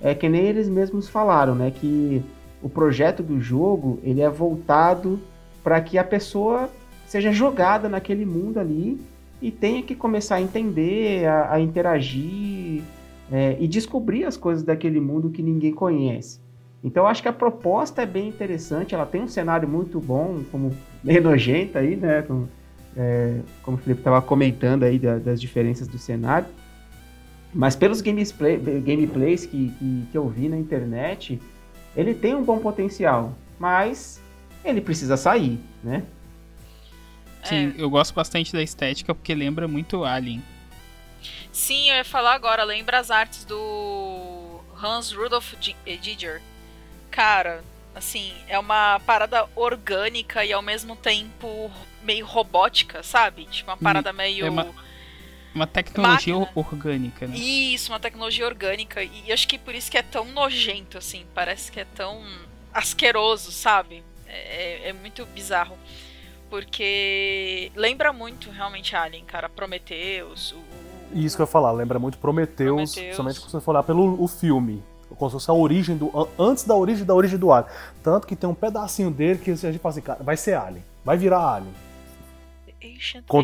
É que nem eles mesmos falaram, né, que o projeto do jogo ele é voltado para que a pessoa seja jogada naquele mundo ali e tenha que começar a entender, a, a interagir é, e descobrir as coisas daquele mundo que ninguém conhece. Então acho que a proposta é bem interessante, ela tem um cenário muito bom, como meio nojento aí, né? Como, é, como o Felipe estava comentando aí da, das diferenças do cenário. Mas pelos gameplay, gameplays que, que, que eu vi na internet, ele tem um bom potencial, mas ele precisa sair, né? Sim, é. eu gosto bastante da estética porque lembra muito Alien. Sim, eu ia falar agora, lembra as artes do Hans Rudolf Giger. Cara, assim, é uma parada orgânica e ao mesmo tempo meio robótica, sabe? Tipo, uma parada meio. é uma- Uma tecnologia Máquina. orgânica, né? Isso, uma tecnologia orgânica. E acho que por isso que é tão nojento, assim. Parece que é tão asqueroso, sabe? É, é muito bizarro. Porque lembra muito realmente Alien, cara. Prometheus, o. Isso que eu ia falar, lembra muito Prometheus, Prometheus. somente quando você for olhar pelo o filme. Como se fosse a origem do. an- Antes da origem da origem do Alien. Tanto que tem um pedacinho dele que a gente fala assim, cara, vai ser Alien. Vai virar Alien.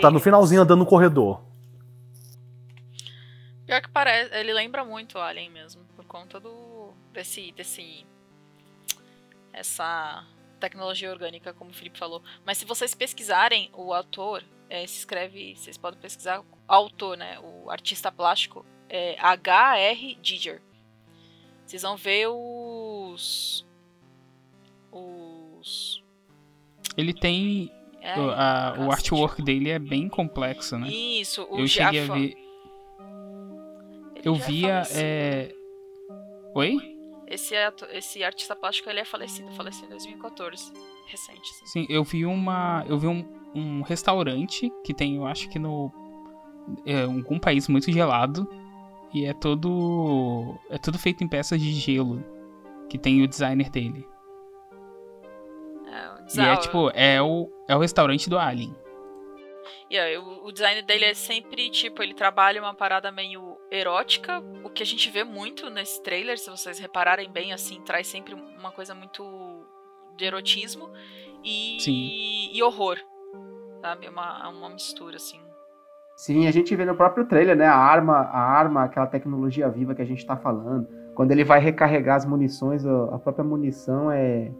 Tá no finalzinho andando no corredor. Pior que parece, ele lembra muito Alien mesmo, por conta do desse desse essa tecnologia orgânica, como o Felipe falou. Mas se vocês pesquisarem o autor, é, se escreve, vocês podem pesquisar o autor, né, o artista plástico é H.R. Giger. Vocês vão ver os os Ele tem. é, o- a- o artwork dele é bem complexo, né? Isso, o Eu cheguei a ver. Ele Eu via. faleceu. É... Oi? Esse, ato- esse artista plástico ele é falecido, faleceu em 2014. Recente, assim. Sim, eu vi uma. Eu vi um, um restaurante que tem, eu acho que no. É, algum país muito gelado. E é todo. É tudo feito em peças de gelo. Que tem o designer dele. É, o E design, é tipo, é o, é o restaurante do Alien. E aí, o, o design dele é sempre, tipo, ele trabalha uma parada meio erótica, o que a gente vê muito nesse trailer, se vocês repararem bem, assim, traz sempre uma coisa muito de erotismo e, e horror, sabe? Uma, uma mistura, assim. Sim, a gente vê no próprio trailer, né? A arma, a arma, aquela tecnologia viva que a gente tá falando. Quando ele vai recarregar as munições, a a própria munição é,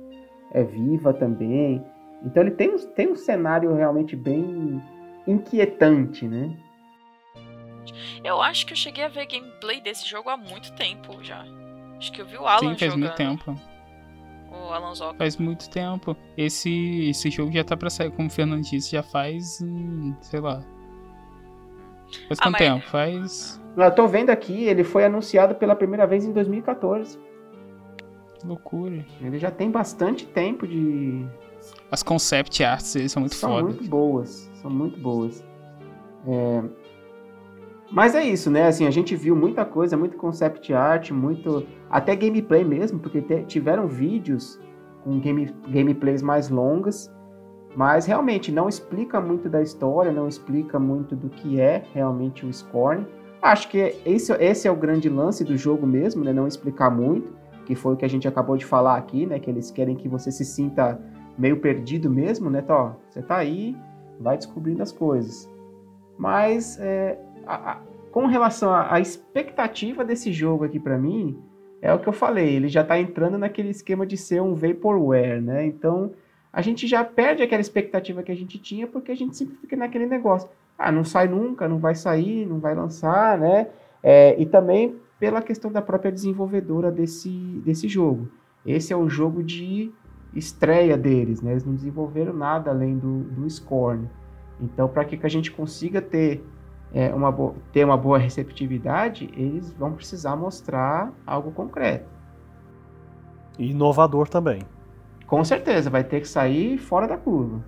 é viva também. Então ele tem, um- tem um cenário realmente bem inquietante, né? Eu acho que eu cheguei a ver gameplay desse jogo há muito tempo já. Acho que eu vi o Alan Sim, faz jogando. muito tempo. O Alan Zoka. Faz muito tempo. Esse, esse jogo já tá pra sair, como o Fernando disse, já faz. hum, sei lá. Faz Ah, quanto mas- tempo? Faz. Eu tô vendo aqui, ele foi anunciado pela primeira vez em 2014. Que loucura. Ele já tem bastante tempo de, As concept arts deles são muito são foda. muito boas, são muito boas. É, Mas é isso, né? Assim, a gente viu muita coisa, muito concept art, muito até gameplay mesmo, porque tiveram vídeos com game... gameplays mais longas, mas realmente não explica muito da história, não explica muito do que é realmente o Scorn. Acho que esse, esse é o grande lance do jogo mesmo, né? Não explicar muito, que foi o que a gente acabou de falar aqui, né? Que eles querem que você se sinta meio perdido mesmo, né? Tó, você tá aí, vai descobrindo as coisas. Mas é, a- a- com relação à expectativa desse jogo aqui pra mim, é o que eu falei, ele já tá entrando naquele esquema de ser um vaporware, né? Então a gente já perde aquela expectativa que a gente tinha porque a gente sempre fica naquele negócio. Ah, não sai nunca, não vai sair, não vai lançar, né? É, e também pela questão da própria desenvolvedora desse, desse jogo. Esse é o jogo de estreia deles, né? Eles não desenvolveram nada além do, do Scorn. Então, para que, que a gente consiga ter, é, uma ter uma boa receptividade, eles vão precisar mostrar algo concreto. E inovador também. Com certeza, vai ter que sair fora da curva.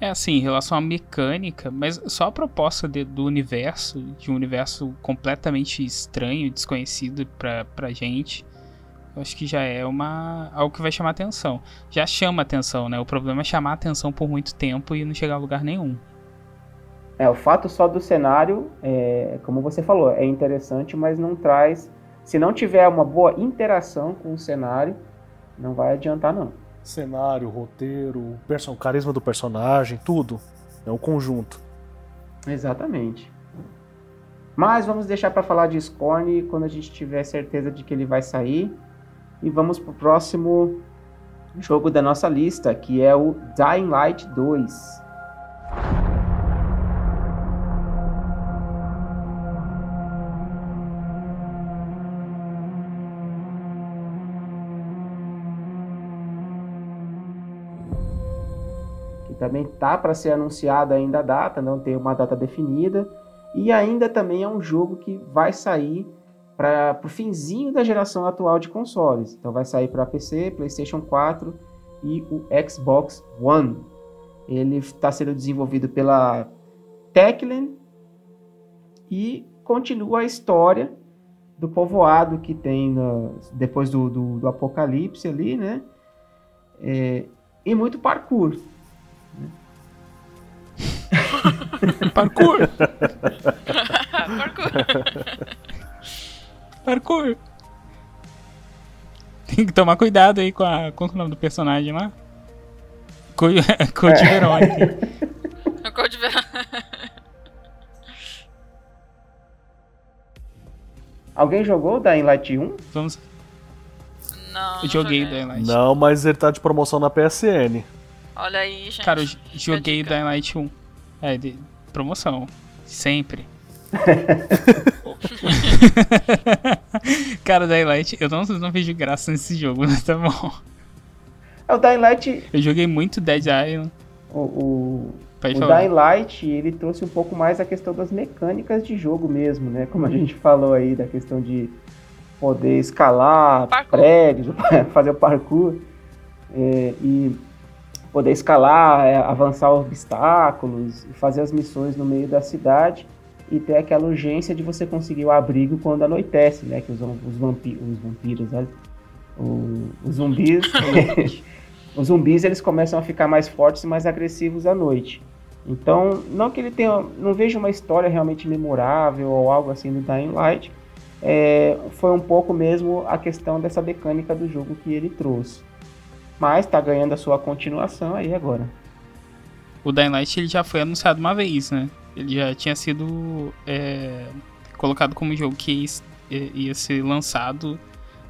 É assim, em relação à mecânica, mas só a proposta de- do universo, de um universo completamente estranho, desconhecido pra, pra gente, acho que já é uma algo que vai chamar atenção. Já chama atenção, né? O problema é chamar atenção por muito tempo e não chegar a lugar nenhum. É, o fato só do cenário, é, como você falou, é interessante, mas não traz. Se não tiver uma boa interação com o cenário, não vai adiantar, não. Cenário, roteiro, o carisma do personagem, tudo. É um conjunto. Exatamente. Mas vamos deixar para falar de Scorn quando a gente tiver certeza de que ele vai sair. E vamos pro próximo jogo da nossa lista, que é o Dying Light 2. que também tá para ser anunciada ainda a data, não tem uma data definida, e ainda também é um jogo que vai sair para o finzinho da geração atual de consoles. Então vai sair para PC, PlayStation 4 e o Xbox One. Ele está sendo desenvolvido pela Techland e continua a história do povoado que tem na- depois do, do- do apocalipse ali, né? É, e muito parkour. Parkour! Parkour. Parkour! Tem que tomar cuidado aí com, a, com o nome do personagem lá. Co Code Verônica. Code Verão. Alguém jogou o Dying Light 1? Vamos. Não, Eu não joguei joguei. Dying Light. Não, mas ele tá de promoção na PSN. Olha aí, gente. Cara, eu joguei. Dying Light 1. É, de promoção. Sempre. Cara, Dying Light, eu não, não vejo graça nesse jogo, mas tá bom. É, o Dying Light, Eu joguei muito Dead Island. o, o, Pode o falar. Dying Light, ele trouxe um pouco mais a questão das mecânicas de jogo mesmo, né? Como a gente falou aí, da questão de poder escalar Parkour. prédios, fazer o parkour é, e poder escalar, é, avançar obstáculos, e fazer as missões no meio da cidade e ter aquela urgência de você conseguir o abrigo quando anoitece, né? Que os, os, vampi- os vampiros, olha, o- os zumbis, os zumbis eles começam a ficar mais fortes e mais agressivos à noite. Então, não que ele tenha, não vejo uma história realmente memorável ou algo assim do Dying Light, é, foi um pouco mesmo a questão dessa mecânica do jogo que ele trouxe. Mas tá ganhando a sua continuação aí agora. O Dying Light ele já foi anunciado uma vez, né? Ele já tinha sido é, colocado como jogo que ia, é, ia ser lançado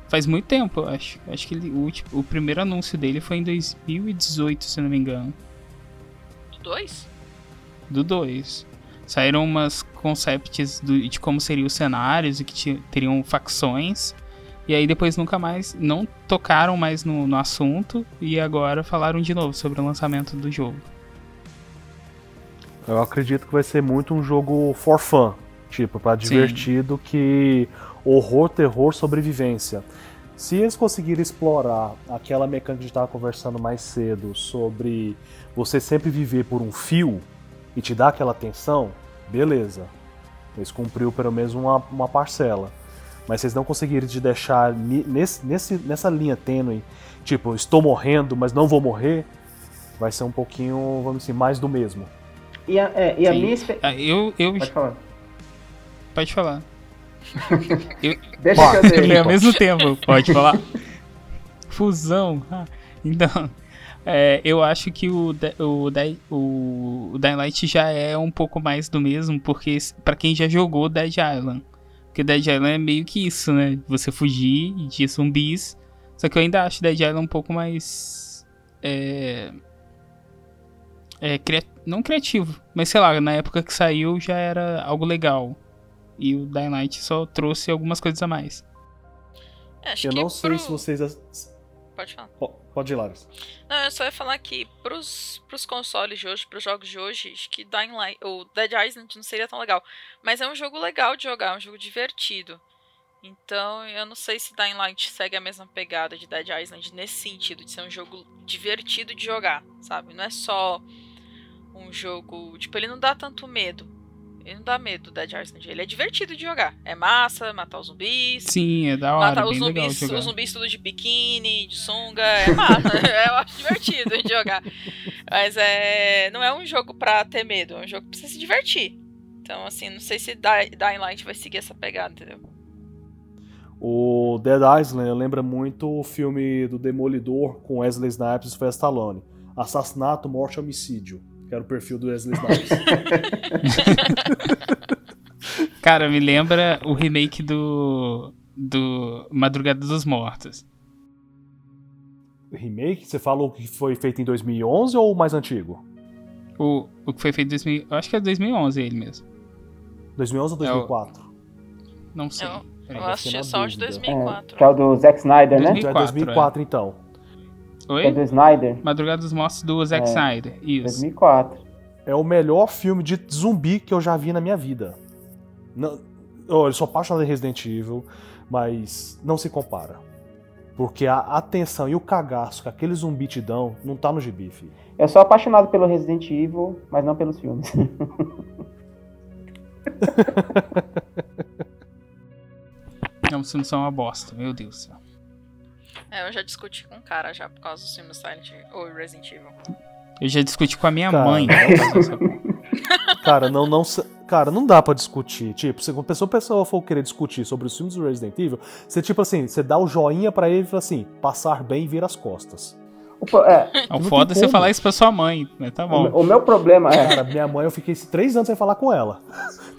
faz muito tempo, eu acho. Acho que ele- o, o primeiro anúncio dele foi em 2018, se não me engano. Dois? Do 2. Saíram umas concepts do- de como seriam os cenários e que teriam facções. E aí depois nunca mais. Não tocaram mais no, no assunto. E agora falaram de novo sobre o lançamento do jogo. Eu acredito que vai ser muito um jogo for fun. Tipo, pra divertido que horror, terror, sobrevivência. Se eles conseguirem explorar aquela mecânica que a gente tava conversando mais cedo sobre você sempre viver por um fio e te dar aquela tensão, beleza. Eles cumpriu pelo menos uma, uma parcela. Mas se eles não conseguirem te deixar nesse, nesse, nessa linha tênue, tipo, estou morrendo, mas não vou morrer, vai ser um pouquinho, vamos dizer, mais do mesmo. E a, é, e a minha espe- Ah, eu. eu Pode falar. pode falar. Deixa Bah, que eu Eu dei. falei ao mesmo tempo, pode falar. Fusão. Ah, então, é, eu acho que o, o, o, o Dying Light já é um pouco mais do mesmo, porque pra quem já jogou Dead Island. Porque Dead Island é meio que isso, né? Você fugir de zumbis. Só que eu ainda acho Dead Island um pouco mais. É. é cria- não criativo, mas sei lá, na época que saiu já era algo legal. E o Dying Light só trouxe algumas coisas a mais. É, acho Eu não sei pro- se vocês. Pode falar. Po- Pode ir, Laris. Não, eu só ia falar que pros, pros consoles de hoje, pros jogos de hoje, acho que Dying Light, ou Dead Island não seria tão legal. Mas é um jogo legal de jogar, é um jogo divertido. Então, eu não sei se Dying Light segue a mesma pegada de Dead Island nesse sentido, de ser um jogo divertido de jogar, sabe? Não é só um jogo. Tipo, ele não dá tanto medo. Ele não dá medo, Dead Island. Ele é divertido de jogar. É massa, matar os zumbis. Sim, é da hora, Matar os zumbis, os zumbis tudo de biquíni, de sunga, é massa. eu acho divertido de jogar. Mas é, não é um jogo pra ter medo, é um jogo pra você se divertir. Então, assim, não sei se Dying Light vai seguir essa pegada, entendeu? O Dead Island lembra muito o filme do Demolidor com Wesley Snipes e Stallone. Assassinato, morte, homicídio. Que era o perfil do Wesley Snipes. Cara, me lembra o remake do. do Madrugada dos Mortos. Remake? Você falou que foi feito em 2011 ou o mais antigo? O, o que foi feito em 2000. Eu acho que é 2011 ele mesmo. 2011 ou É o- 2004? Não sei. Eu- Peraí. Eu assisti na só o de dúvida. É, 2004. que é o do Zack Snyder, né? 2000. Já é 2004, 2004 então. Que é Oi? do Snyder. Madrugada dos Mortos do Zack É. Snyder. Isso. 2004. É o melhor filme de zumbi que eu já vi na minha vida. Não, oh, eu sou apaixonado em Resident Evil, mas não se compara. Porque a atenção e o cagaço que aquele zumbi te dão não tá no gibi, filho. Eu sou apaixonado pelo Resident Evil, mas não pelos filmes. Não, os filmes são uma bosta, meu Deus do céu. É, eu já discuti com um cara já por causa do filme Silent ou Resident Evil. Eu já discuti com a minha Cara. mãe. né, Cara, não, não, cara, não dá pra discutir. Tipo, se uma pessoa, pessoa for querer discutir sobre os filmes do Resident Evil, você, tipo assim, você dá o joinha pra ele e fala assim, passar bem e vira as costas. O pro- é, O Não foda é você falar isso pra sua mãe, mas tá o, bom. me- o meu problema é. Cara, minha mãe, eu fiquei três anos sem falar com ela.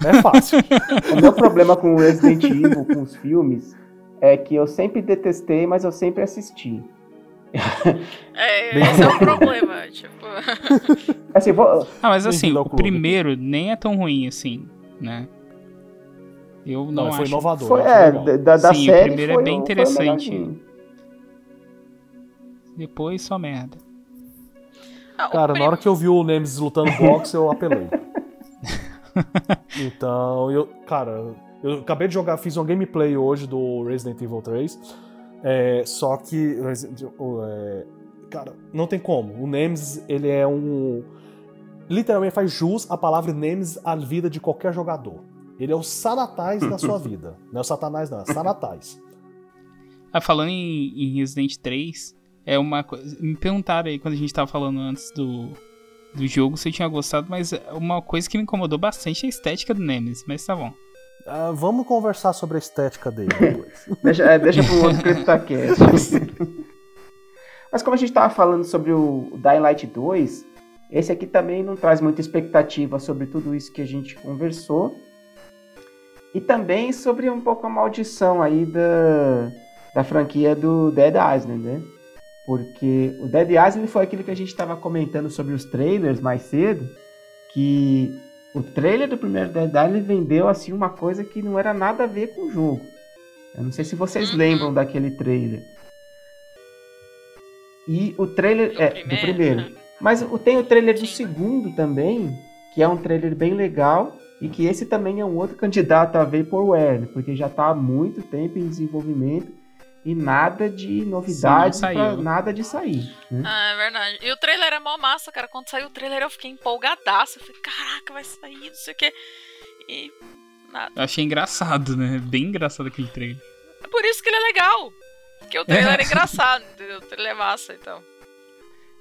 Não é fácil. O meu problema com o Resident Evil, com os filmes, é que eu sempre detestei, mas eu sempre assisti. É, Bem- esse é o problema. Tipo, Assim, vou, Ah, mas assim, o primeiro nem é tão ruim assim, né? Eu não, Não, foi acho. inovador. foi, eu acho é, da, da Sim, o série primeiro é foi, bem o- foi o interessante. Depois só merda. ah, o Cara, na hora que eu vi o Nemesis lutando boxe, eu apelei. Então, eu, cara, eu acabei de jogar, fiz um gameplay hoje do Resident Evil 3. é, só que, é, cara, não tem como. O Nemesis, ele é um. Literalmente faz jus a palavra Nemesis à vida de qualquer jogador. Ele é o Sanatais da sua vida. Não é o Satanás, não, é Sanatais. Ah, falando em, em Resident 3, é uma coisa. Me perguntaram aí quando a gente tava falando antes do, do jogo se eu tinha gostado, mas uma coisa que me incomodou bastante é a estética do Nemesis, mas tá bom. Ah, vamos conversar sobre a estética dele depois. Deixa, é, deixa pro outro CryptoCast. Mas como a gente tava falando sobre o Dying Light 2, esse aqui também não traz muita expectativa sobre tudo isso que a gente conversou. E também sobre um pouco a maldição aí da, da franquia do Dead Island, né? Porque o Dead Island foi aquilo que a gente estava comentando sobre os trailers mais cedo, que o trailer do primeiro Dead Island vendeu assim uma coisa que não era nada a ver com o jogo. Eu não sei se vocês Uhum. lembram daquele trailer. E o trailer do é primeiro, do primeiro. Mas tem o trailer do segundo também, que é um trailer bem legal e que esse também é um outro candidato a Vaporware, porque já está há muito tempo em desenvolvimento e nada de novidades, saiu. pra- nada de sair. né? Ah, é verdade. E o trailer é mó massa, cara. Quando saiu o trailer eu fiquei empolgadaço. Eu falei, caraca, vai sair, não sei o quê. E nada. Eu achei engraçado, né? Bem engraçado aquele trailer. É por isso que ele é legal. Porque o trailer é engraçado, entendeu? O trailer é massa, então.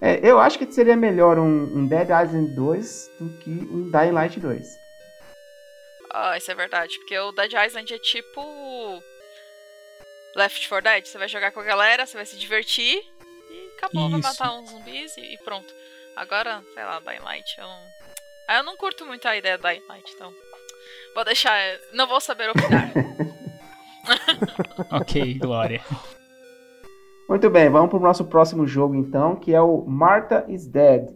É, eu acho que seria melhor um, um Dead Island 2 do que um Dying Light 2. Ah, isso é verdade. Porque o Dead Island é tipo. Left 4 Dead. Você vai jogar com a galera, você vai se divertir e acabou, vai Isso. matar uns zumbis e, e pronto. Agora, sei lá, Dying Light, eu não. Ah, eu não curto muito a ideia da Dying Light, então. Vou deixar. Não vou saber opinar. Ok, Glória. Muito bem, vamos para o nosso próximo jogo então, que é o Martha is Dead.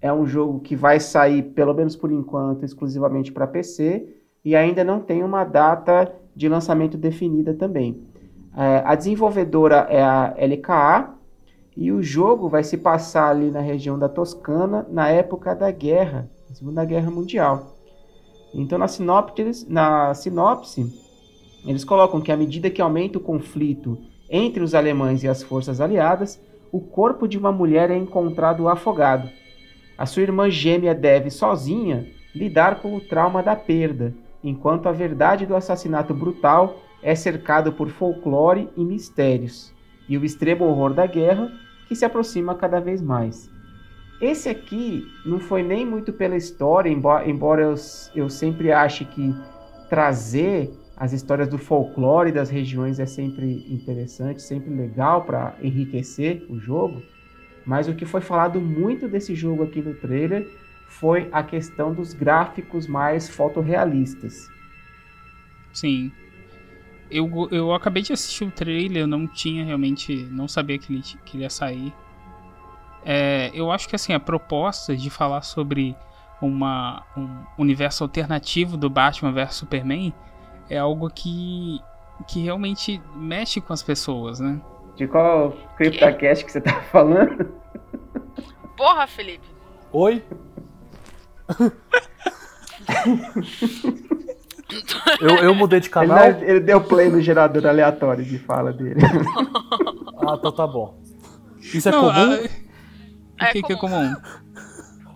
É um jogo que vai sair, pelo menos por enquanto, exclusivamente para PC e ainda não tem uma data de lançamento definida também. É, a desenvolvedora é a LKA e o jogo vai se passar ali na região da Toscana na época da guerra, da Segunda Guerra Mundial. Então na sinopse, na sinopse eles colocam que à medida que aumenta o conflito entre os alemães e as forças aliadas, o corpo de uma mulher é encontrado afogado. A sua irmã gêmea deve, sozinha, lidar com o trauma da perda, enquanto a verdade do assassinato brutal é cercado por folclore e mistérios, e o extremo horror da guerra que se aproxima cada vez mais. Esse aqui não foi nem muito pela história, embo- embora eu, eu sempre ache que trazer as histórias do folclore das regiões é sempre interessante, sempre legal para enriquecer o jogo. Mas o que foi falado muito desse jogo aqui no trailer foi a questão dos gráficos mais fotorrealistas. Sim. Eu, eu acabei de assistir o trailer, eu não tinha realmente. Não sabia que ele, que ele ia sair. É, eu acho que assim, a proposta de falar sobre uma, um universo alternativo do Batman vs Superman é algo que, que realmente mexe com as pessoas, né? De qual CryptoCast que você tá falando? Porra, Felipe. Oi? eu, eu mudei de Ele, canal. não- ele deu play no gerador aleatório de fala dele. Ah, então tá bom. Isso é Não, comum? a- É o que, que é comum.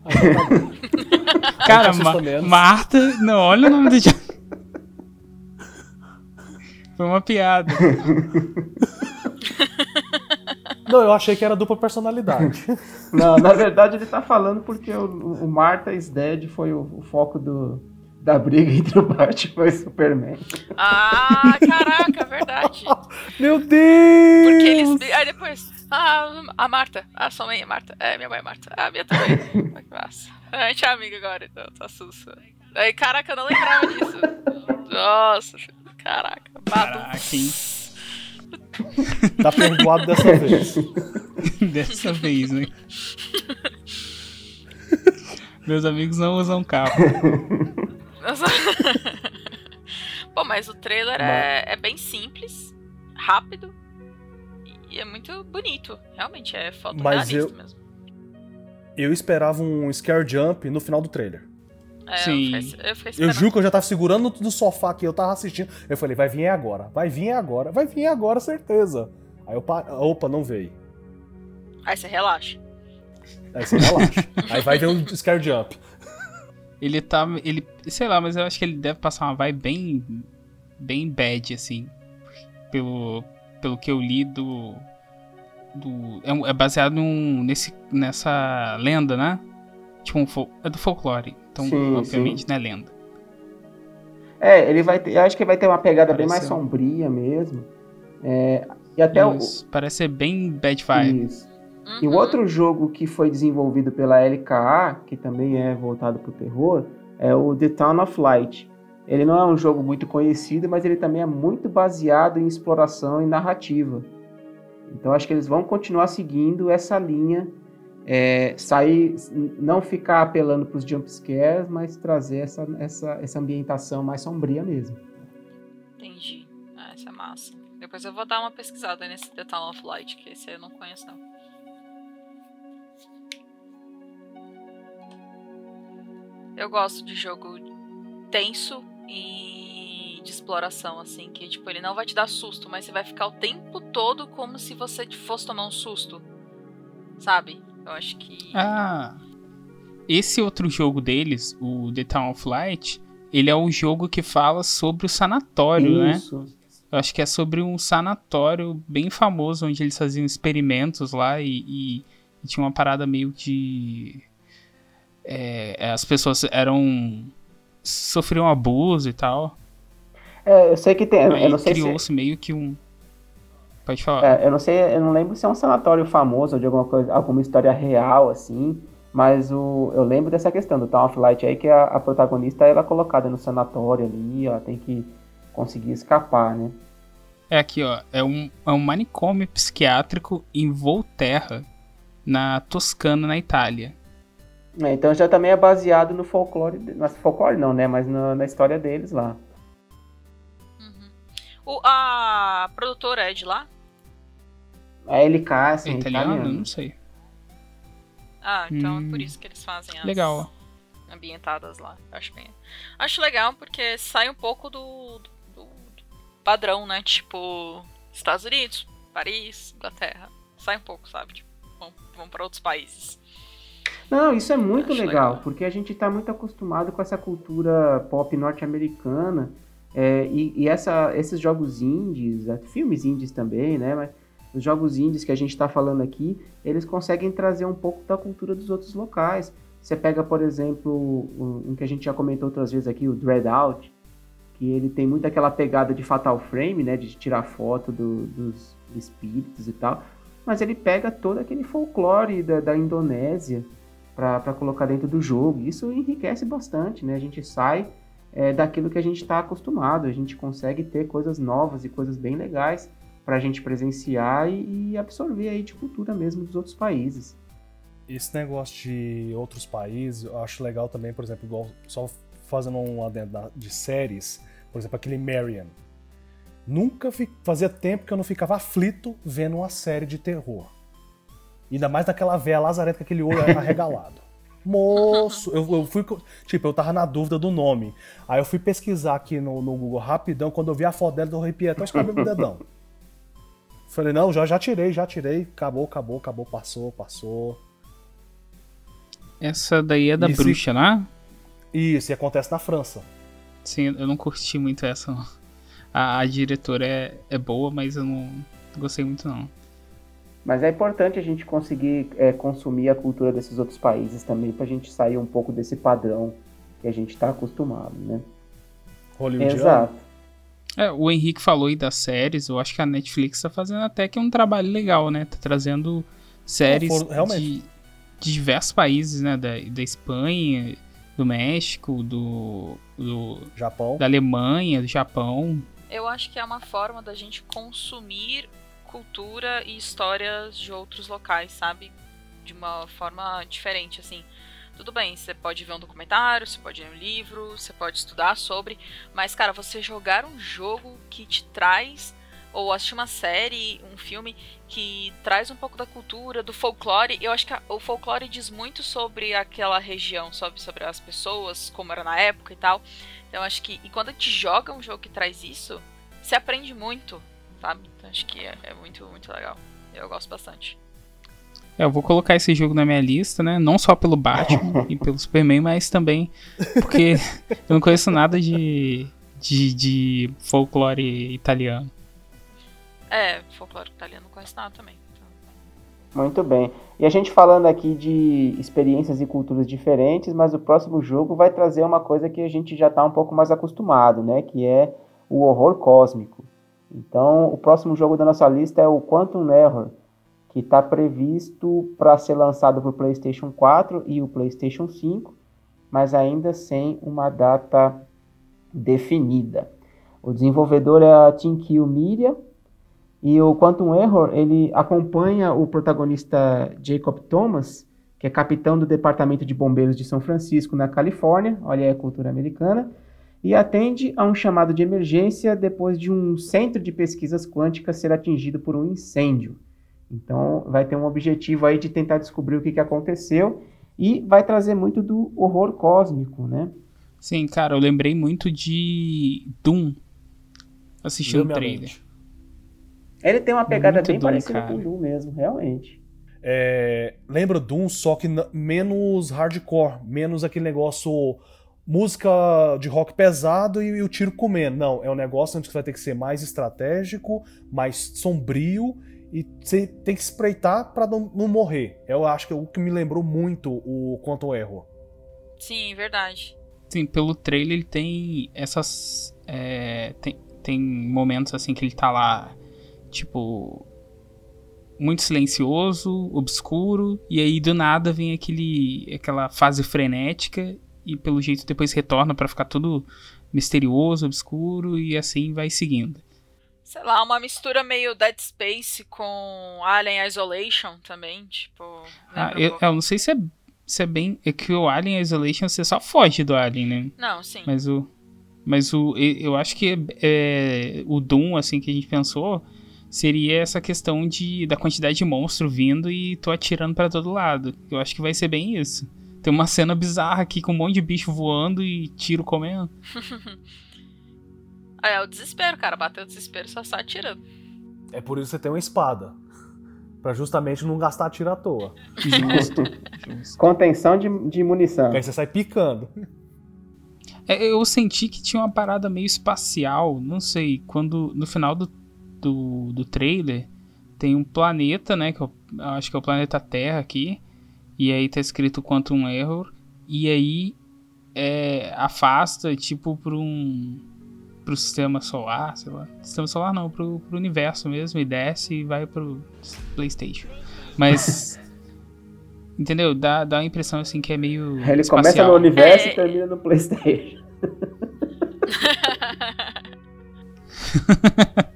Ah. Cara, Ma-. Marta. Não, olha o nome do. Foi uma piada. Não, eu achei que era dupla personalidade. Não, na verdade ele tá falando porque o, o Martha is Dead foi o, o foco do, da briga entre o Batman e o Superman. Ah, caraca, verdade. Meu Deus! Porque eles. Aí depois. Ah, a Marta. Ah, sua mãe é Marta. É, minha mãe é Marta. Ah, minha também. Ah, que massa. A gente é amiga agora, então, tá sussa. Aí, caraca, eu não lembrava disso. Nossa, caraca. Badu. Caraca, hein? Tá perdoado dessa vez. Dessa vez, né? Meus amigos não usam carro. Pô, mas o trailer é, é bem simples, rápido e é muito bonito. Realmente é foto Mas eu- mesmo. Eu esperava um scare jump no final do trailer. É, Sim. Eu, fiquei, eu fiquei Eu esperando. juro que eu já tava segurando no sofá que eu tava assistindo. Eu falei, vai vir agora, vai vir agora, vai vir agora, certeza. Aí eu pa... opa, não veio. Aí você relaxa. Aí você relaxa. Aí vai ver um scare jump. Ele tá. Ele. Sei lá, mas eu acho que ele deve passar uma vibe bem. Bem bad, assim. Pelo. Pelo que eu li do. do é, é baseado num, nesse, nessa lenda, né? Tipo, um fol- é do folclore. Então, Sim, obviamente, sim. não é lenda. É, ele vai ter, eu acho que vai ter uma pegada bem mais sombria mesmo. É, e até o, Isso, Parece ser bem bad vibe. isso. E o Uhum. outro jogo que foi desenvolvido pela LKA, que também é voltado pro terror, é o The Town of Light. Ele não é um jogo muito conhecido, mas ele também é muito baseado em exploração e narrativa. Então acho que eles vão continuar seguindo essa linha, é, sair, não ficar apelando para os jumpscares, mas trazer essa, essa, essa ambientação mais sombria mesmo. Entendi. Ah, essa é massa. Depois eu vou dar uma pesquisada nesse The Town of Light, que esse eu não conheço não. Eu gosto de jogo tenso e de exploração, assim, que tipo, ele não vai te dar susto, mas você vai ficar o tempo todo como se você fosse tomar um susto. Sabe? Eu acho que. Ah. Esse outro jogo deles, o The Town of Light, ele é o jogo que fala sobre o sanatório, né? Isso. Eu acho que é sobre um sanatório bem famoso, onde eles faziam experimentos lá e, e- e tinha uma parada meio de. É, as pessoas eram. sofriam abuso e tal. É, eu sei que tem. Aí sei se, criou-se meio que um. Pode falar. É, eu não sei, eu não lembro se é um sanatório famoso ou de alguma coisa, alguma história real, assim, mas o, eu lembro dessa questão do Town of Light aí, que a, a protagonista ela é colocada no sanatório ali, ela tem que conseguir escapar, né? É aqui, ó. É um, é um manicômio psiquiátrico em Volterra, na Toscana, na Itália. É, então já também é baseado no folclore, no folclore não, né, mas na, na história deles lá. Uhum. O, a produtora é de lá? A LK, É assim, é italiano? italiano. Não sei. Ah, então é por Hum. isso que eles fazem as Legal. ambientadas lá. Acho bem. Acho legal porque sai um pouco do, do- do padrão, né? Tipo, Estados Unidos, Paris, Inglaterra. Sai um pouco, sabe? Tipo, vão, vão para outros países. Não, isso é muito legal, legal. porque a gente está muito acostumado com essa cultura pop norte-americana é, e, e essa, esses jogos indies, é, filmes indies também, né? Mas os jogos indies que a gente está falando aqui, eles conseguem trazer um pouco da cultura dos outros locais. Você pega, por exemplo, um, um que a gente já comentou outras vezes aqui, o Dread Out, que ele tem muito aquela pegada de Fatal Frame, né? De tirar foto do- dos espíritos e tal. Mas ele pega todo aquele folclore da, da Indonésia para colocar dentro do jogo. Isso enriquece bastante, né? A gente sai é, daquilo que a gente está acostumado, a gente consegue ter coisas novas e coisas bem legais para a gente presenciar e, e absorver aí de cultura mesmo dos outros países. Esse negócio de outros países, eu acho legal também, por exemplo, igual, só fazendo um adendo de séries, por exemplo, aquele Marion. Nunca fi- fazia tempo que eu não ficava aflito vendo uma série de terror. Ainda mais daquela véia lazareta com aquele olho arregalado. Moço, eu, eu fui. Tipo, eu tava na dúvida do nome. Aí eu fui pesquisar aqui no, no Google rapidão. Quando eu vi a foto dela, eu arrepiei até os cabelos do dedão. Falei, não, já, já tirei, já tirei. Acabou, acabou, acabou, passou, passou. Essa daí é da Isso. bruxa, né? Isso, e acontece na França. Sim, eu não curti muito essa. não. A, a diretora é, é boa, mas eu não gostei muito não. Mas é importante a gente conseguir é, consumir a cultura desses outros países também, pra gente sair um pouco desse padrão que a gente tá acostumado, né? Hollywoodiano. Exato. É, o Henrique falou aí das séries, eu acho que a Netflix tá fazendo até que um trabalho legal, né? Tá trazendo séries realmente. de, de diversos países, né? Da, da Espanha, do México, do, do- Japão. da Alemanha, do Japão. Eu acho que é uma forma da gente consumir cultura e histórias de outros locais, sabe? De uma forma diferente, assim. Tudo bem, você pode ver um documentário, você pode ler um livro, você pode estudar sobre, mas, cara, você jogar um jogo que te traz, ou assistir uma série, um filme que traz um pouco da cultura, do folclore, eu acho que a- o folclore diz muito sobre aquela região, sobre, sobre as pessoas, como era na época e tal. Então, acho que, e quando a gente joga um jogo que traz isso, você aprende muito, sabe? Então, acho que é, é muito, muito legal. Eu gosto bastante. É, eu vou colocar esse jogo na minha lista, né? Não só pelo Batman e pelo Superman, mas também porque eu não conheço nada de, de, de folclore italiano. É, folclore italiano não conheço nada também. Então, Muito bem. E a gente falando aqui de experiências e culturas diferentes, mas o próximo jogo vai trazer uma coisa que a gente já está um pouco mais acostumado, né? Que é o horror cósmico. Então, o próximo jogo da nossa lista é o Quantum Error, que está previsto para ser lançado para o PlayStation 4 e o PlayStation 5, mas ainda sem uma data definida. O desenvolvedor é a Team Kill Media, e o Quantum Error, ele acompanha o protagonista Jacob Thomas, que é capitão do Departamento de Bombeiros de São Francisco, na Califórnia, olha aí a cultura americana, e atende a um chamado de emergência depois de um centro de pesquisas quânticas ser atingido por um incêndio. Então, vai ter um objetivo aí de tentar descobrir o que, que aconteceu e vai trazer muito do horror cósmico, né? Sim, cara, eu lembrei muito de Doom assistindo o trailer. mente. Ele tem uma pegada Muito bem Doom, parecida cara. com o Doom mesmo, realmente. É, lembra Doom, só que menos hardcore, menos aquele negócio música de rock pesado e, o tiro comendo. Não, é um negócio onde você vai ter que ser mais estratégico, mais sombrio e você tem que espreitar pra não, não morrer. Eu acho que é o que me lembrou muito o Quantum Error. sim, verdade. Sim, pelo trailer ele tem essas. é, tem, tem momentos assim que ele tá lá, tipo. Muito silencioso, obscuro, e aí do nada vem aquele, aquela fase frenética, e pelo jeito depois retorna pra ficar tudo misterioso, obscuro, e assim vai seguindo. Sei lá, uma mistura meio Dead Space com Alien Isolation também, tipo. Ah, um eu, eu não sei se é, se é bem. É que o Alien Isolation você só foge do Alien, né? Não, sim. Mas o. Mas o. Eu acho que é, o Doom, assim, que a gente pensou, seria essa questão de, da quantidade de monstro vindo e tô atirando pra todo lado. Eu acho que vai ser bem isso. Tem uma cena bizarra aqui com um monte de bicho voando e tiro comendo. Ah, é o desespero, cara. Bateu o desespero, só sai atirando. É por isso que você tem uma espada. Pra justamente não gastar tiro à toa. Justo. justo. Contenção de, de munição. Porque aí você sai picando. É, eu senti que tinha uma parada meio espacial, não sei, quando no final do, do, do trailer tem um planeta, né, que eu, eu acho que é o planeta Terra aqui, e aí tá escrito Quantum Error, e aí é, afasta, tipo, pra um pro sistema solar, sei lá, sistema solar não, pro, pro universo mesmo, e desce e vai pro Playstation. Mas, entendeu, dá, dá a impressão, assim, que é meio Ele espacial. começa no universo É. e termina no PlayStation.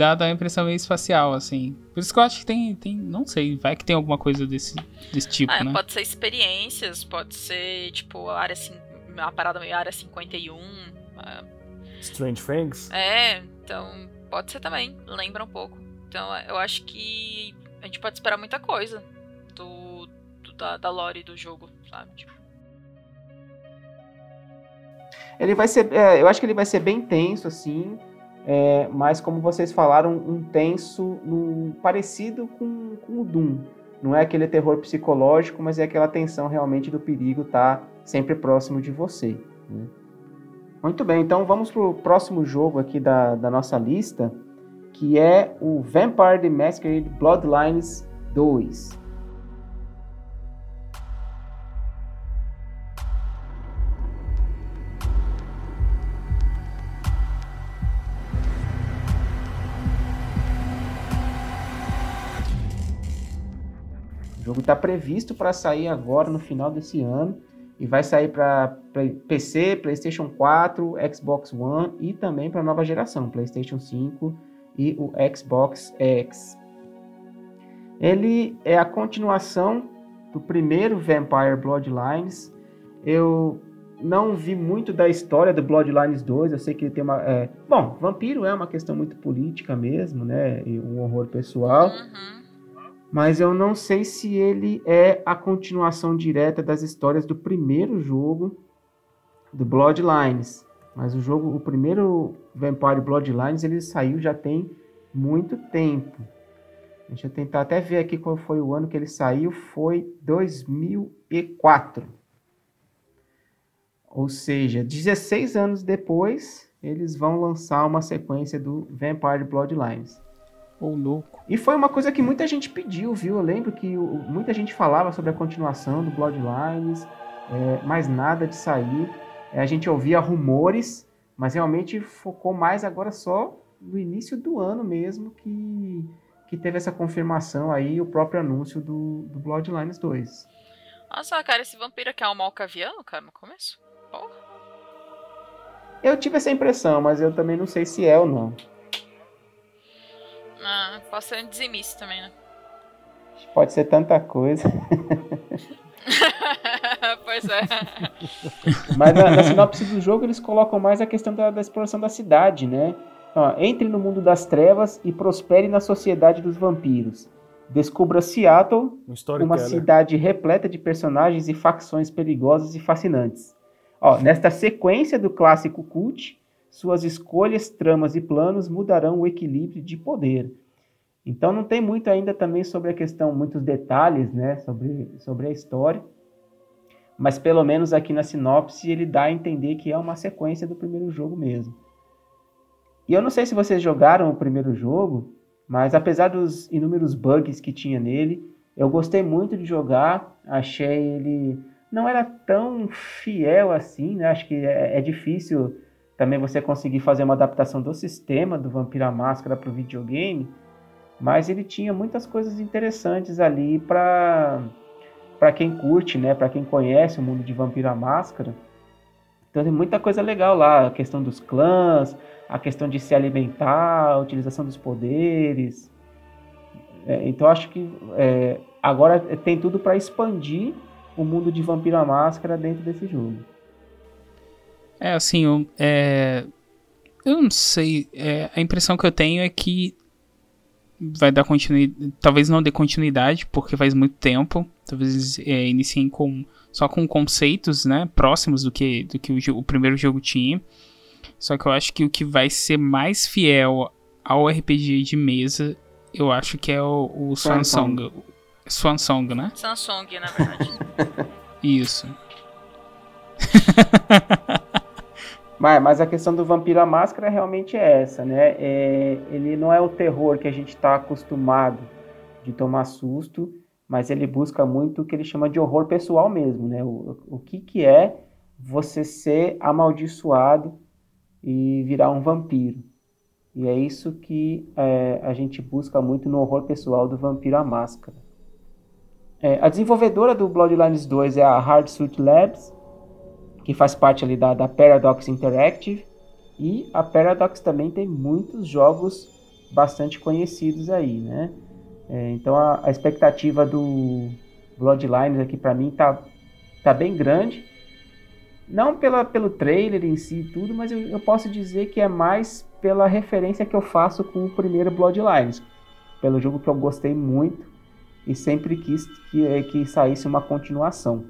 Dá, dá uma impressão meio espacial, assim. Por isso que eu acho que tem, tem não sei, vai que tem alguma coisa desse, desse tipo, Ah, né? Pode ser experiências, pode ser, tipo, a área cin- uma parada meio área 51. ah, Strange Things. É, então pode ser também, lembra um pouco. Então eu acho que a gente pode esperar muita coisa do, do- da, da lore do jogo, sabe? Tipo, Ele vai ser, é, eu acho que ele vai ser bem tenso assim, é, mas como vocês falaram, um tenso no, parecido com, com o Doom. Não é aquele terror psicológico, mas é aquela tensão realmente do perigo estar tá sempre próximo de você. Né? Muito bem, então vamos para o próximo jogo aqui da, da nossa lista, que é o Vampire the Masquerade Bloodlines 2. Jogo está previsto para sair agora no final desse ano e vai sair para PC, PlayStation 4, Xbox One e também para nova geração, PlayStation 5 e o Xbox X. Ele é a continuação do primeiro Vampire Bloodlines. Eu não vi muito da história do Bloodlines 2. Eu sei que ele tem uma. É... Bom, vampiro é uma questão muito política mesmo, né? E um horror pessoal. Uhum mas eu não sei se ele é a continuação direta das histórias do primeiro jogo do Bloodlines. Mas o jogo, o primeiro Vampire Bloodlines, ele saiu já tem muito tempo. Deixa eu tentar até ver aqui qual foi o ano que ele saiu, foi 2004. Ou seja, 16 anos depois, eles vão lançar uma sequência do Vampire Bloodlines. Ou louco. E foi uma coisa que muita gente pediu, viu? Eu lembro que muita gente falava sobre a continuação do Bloodlines, é, mas nada de sair. É, a gente ouvia rumores, mas realmente focou mais agora só no início do ano mesmo que, que teve essa confirmação aí, o próprio anúncio do, do Bloodlines 2. Nossa, cara, esse vampiro aqui é um malcaviano, cara, no começo? Porra. Eu tive essa impressão, mas eu também não sei se é ou não. Ah, pode ser um dizimista também, né? Pode ser tanta coisa. pois é. Mas na, na, sinopse do jogo eles colocam mais a questão da, da exploração da cidade, né? Ó, entre no mundo das trevas e prospere na sociedade dos vampiros. Descubra Seattle, uma cidade repleta de personagens e facções perigosas e fascinantes. Ó, nesta sequência do clássico cult, suas escolhas, tramas e planos mudarão o equilíbrio de poder. Então não tem muito ainda também sobre a questão, muitos detalhes, né, sobre, sobre a história, mas pelo menos aqui na sinopse ele dá a entender que é uma sequência do primeiro jogo mesmo. E eu não sei se vocês jogaram o primeiro jogo, mas apesar dos inúmeros bugs que tinha nele, eu gostei muito de jogar, achei ele não era tão fiel assim, né? Acho que é, é difícil também você conseguir fazer uma adaptação do sistema do Vampira Máscara para o videogame, mas ele tinha muitas coisas interessantes ali para para quem curte, né, para quem conhece o mundo de Vampira Máscara. Então tem muita coisa legal lá, a questão dos clãs, a questão de se alimentar, a utilização dos poderes. É, então acho que é, agora tem tudo para expandir o mundo de Vampira Máscara dentro desse jogo. É, assim, eu, é, eu não sei. É, a impressão que eu tenho é que vai dar continuidade. Talvez não dê continuidade, porque faz muito tempo. Talvez é, iniciem com, só com conceitos né, próximos do que, do que o, o, primeiro jogo tinha. Só que eu acho que o que vai ser mais fiel ao RPG de mesa, eu acho que é o, o Swansong. Swansong, né? Samsung, na verdade. Isso. Mas, mas a questão do Vampiro à Máscara realmente é essa, né? É, ele não é o terror que a gente está acostumado de tomar susto, mas ele busca muito o que ele chama de horror pessoal mesmo, né? O, o que, que é você ser amaldiçoado e virar um vampiro. E é isso que é, a gente busca muito no horror pessoal do Vampiro à Máscara. É, a desenvolvedora do Bloodlines 2 é a Hard Suit Labs, que faz parte ali da, da Paradox Interactive. E a Paradox também tem muitos jogos bastante conhecidos aí, né? É, então a, a, expectativa do Bloodlines aqui para mim tá, tá bem grande. Não pela, pelo trailer em si e tudo, mas eu, eu, posso dizer que é mais pela referência que eu faço com o primeiro Bloodlines. Pelo jogo que eu gostei muito e sempre quis que, que saísse uma continuação.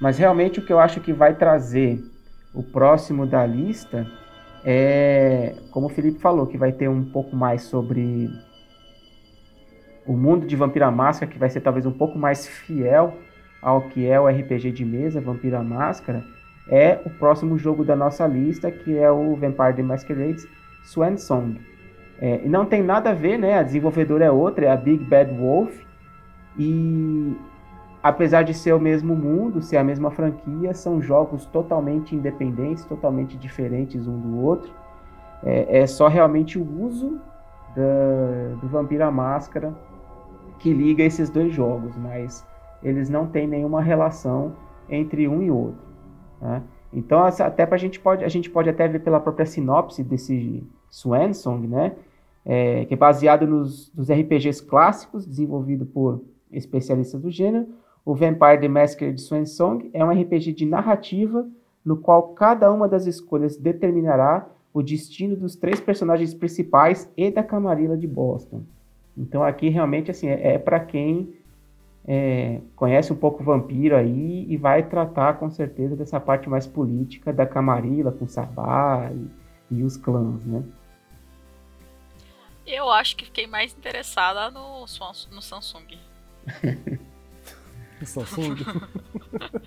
Mas realmente o que eu acho que vai trazer o próximo da lista é, como o Felipe falou, que vai ter um pouco mais sobre o mundo de Vampira Máscara, que vai ser talvez um pouco mais fiel ao que é o RPG de mesa, Vampira Máscara, é o próximo jogo da nossa lista, que é o Vampire the Masquerade Swan Song. É, e não tem nada a ver, né? A desenvolvedora é outra, é a Big Bad Wolf. E apesar de ser o mesmo mundo, ser a mesma franquia, são jogos totalmente independentes, totalmente diferentes um do outro. É, é só realmente o uso da, do Vampira Máscara que liga esses dois jogos, mas eles não têm nenhuma relação entre um e outro. Né? Então, até pra gente pode, a gente pode até ver pela própria sinopse desse Swan Song, né? É, que é baseado nos, nos, RPGs clássicos, desenvolvido por especialistas do gênero. O Vampire the Masquerade Swan Song é um RPG de narrativa no qual cada uma das escolhas determinará o destino dos três personagens principais e da Camarilla de Boston. Então aqui realmente assim é, é para quem é, conhece um pouco o vampiro aí e vai tratar com certeza dessa parte mais política da Camarilla com Sabá e, e os clãs, né? Eu acho que fiquei mais interessada no, no Samsung. Samsung?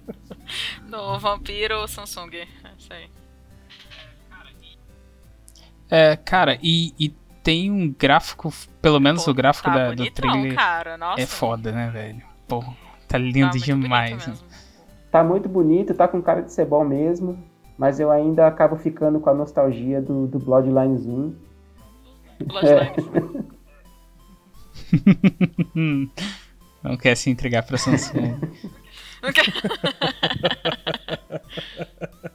no Vampiro Samsung. É isso aí. É, cara, e, e tem um gráfico, pelo menos Pô, o gráfico tá da, bonitão, do trailer cara. Nossa, é foda, né, velho? Pô, tá lindo tá demais. Né? Tá muito bonito, tá com cara de ser bom mesmo, mas eu ainda acabo ficando com a nostalgia do, do Bloodlines 1. Bloodlines. Não quer se entregar pra Samsung. Não quer...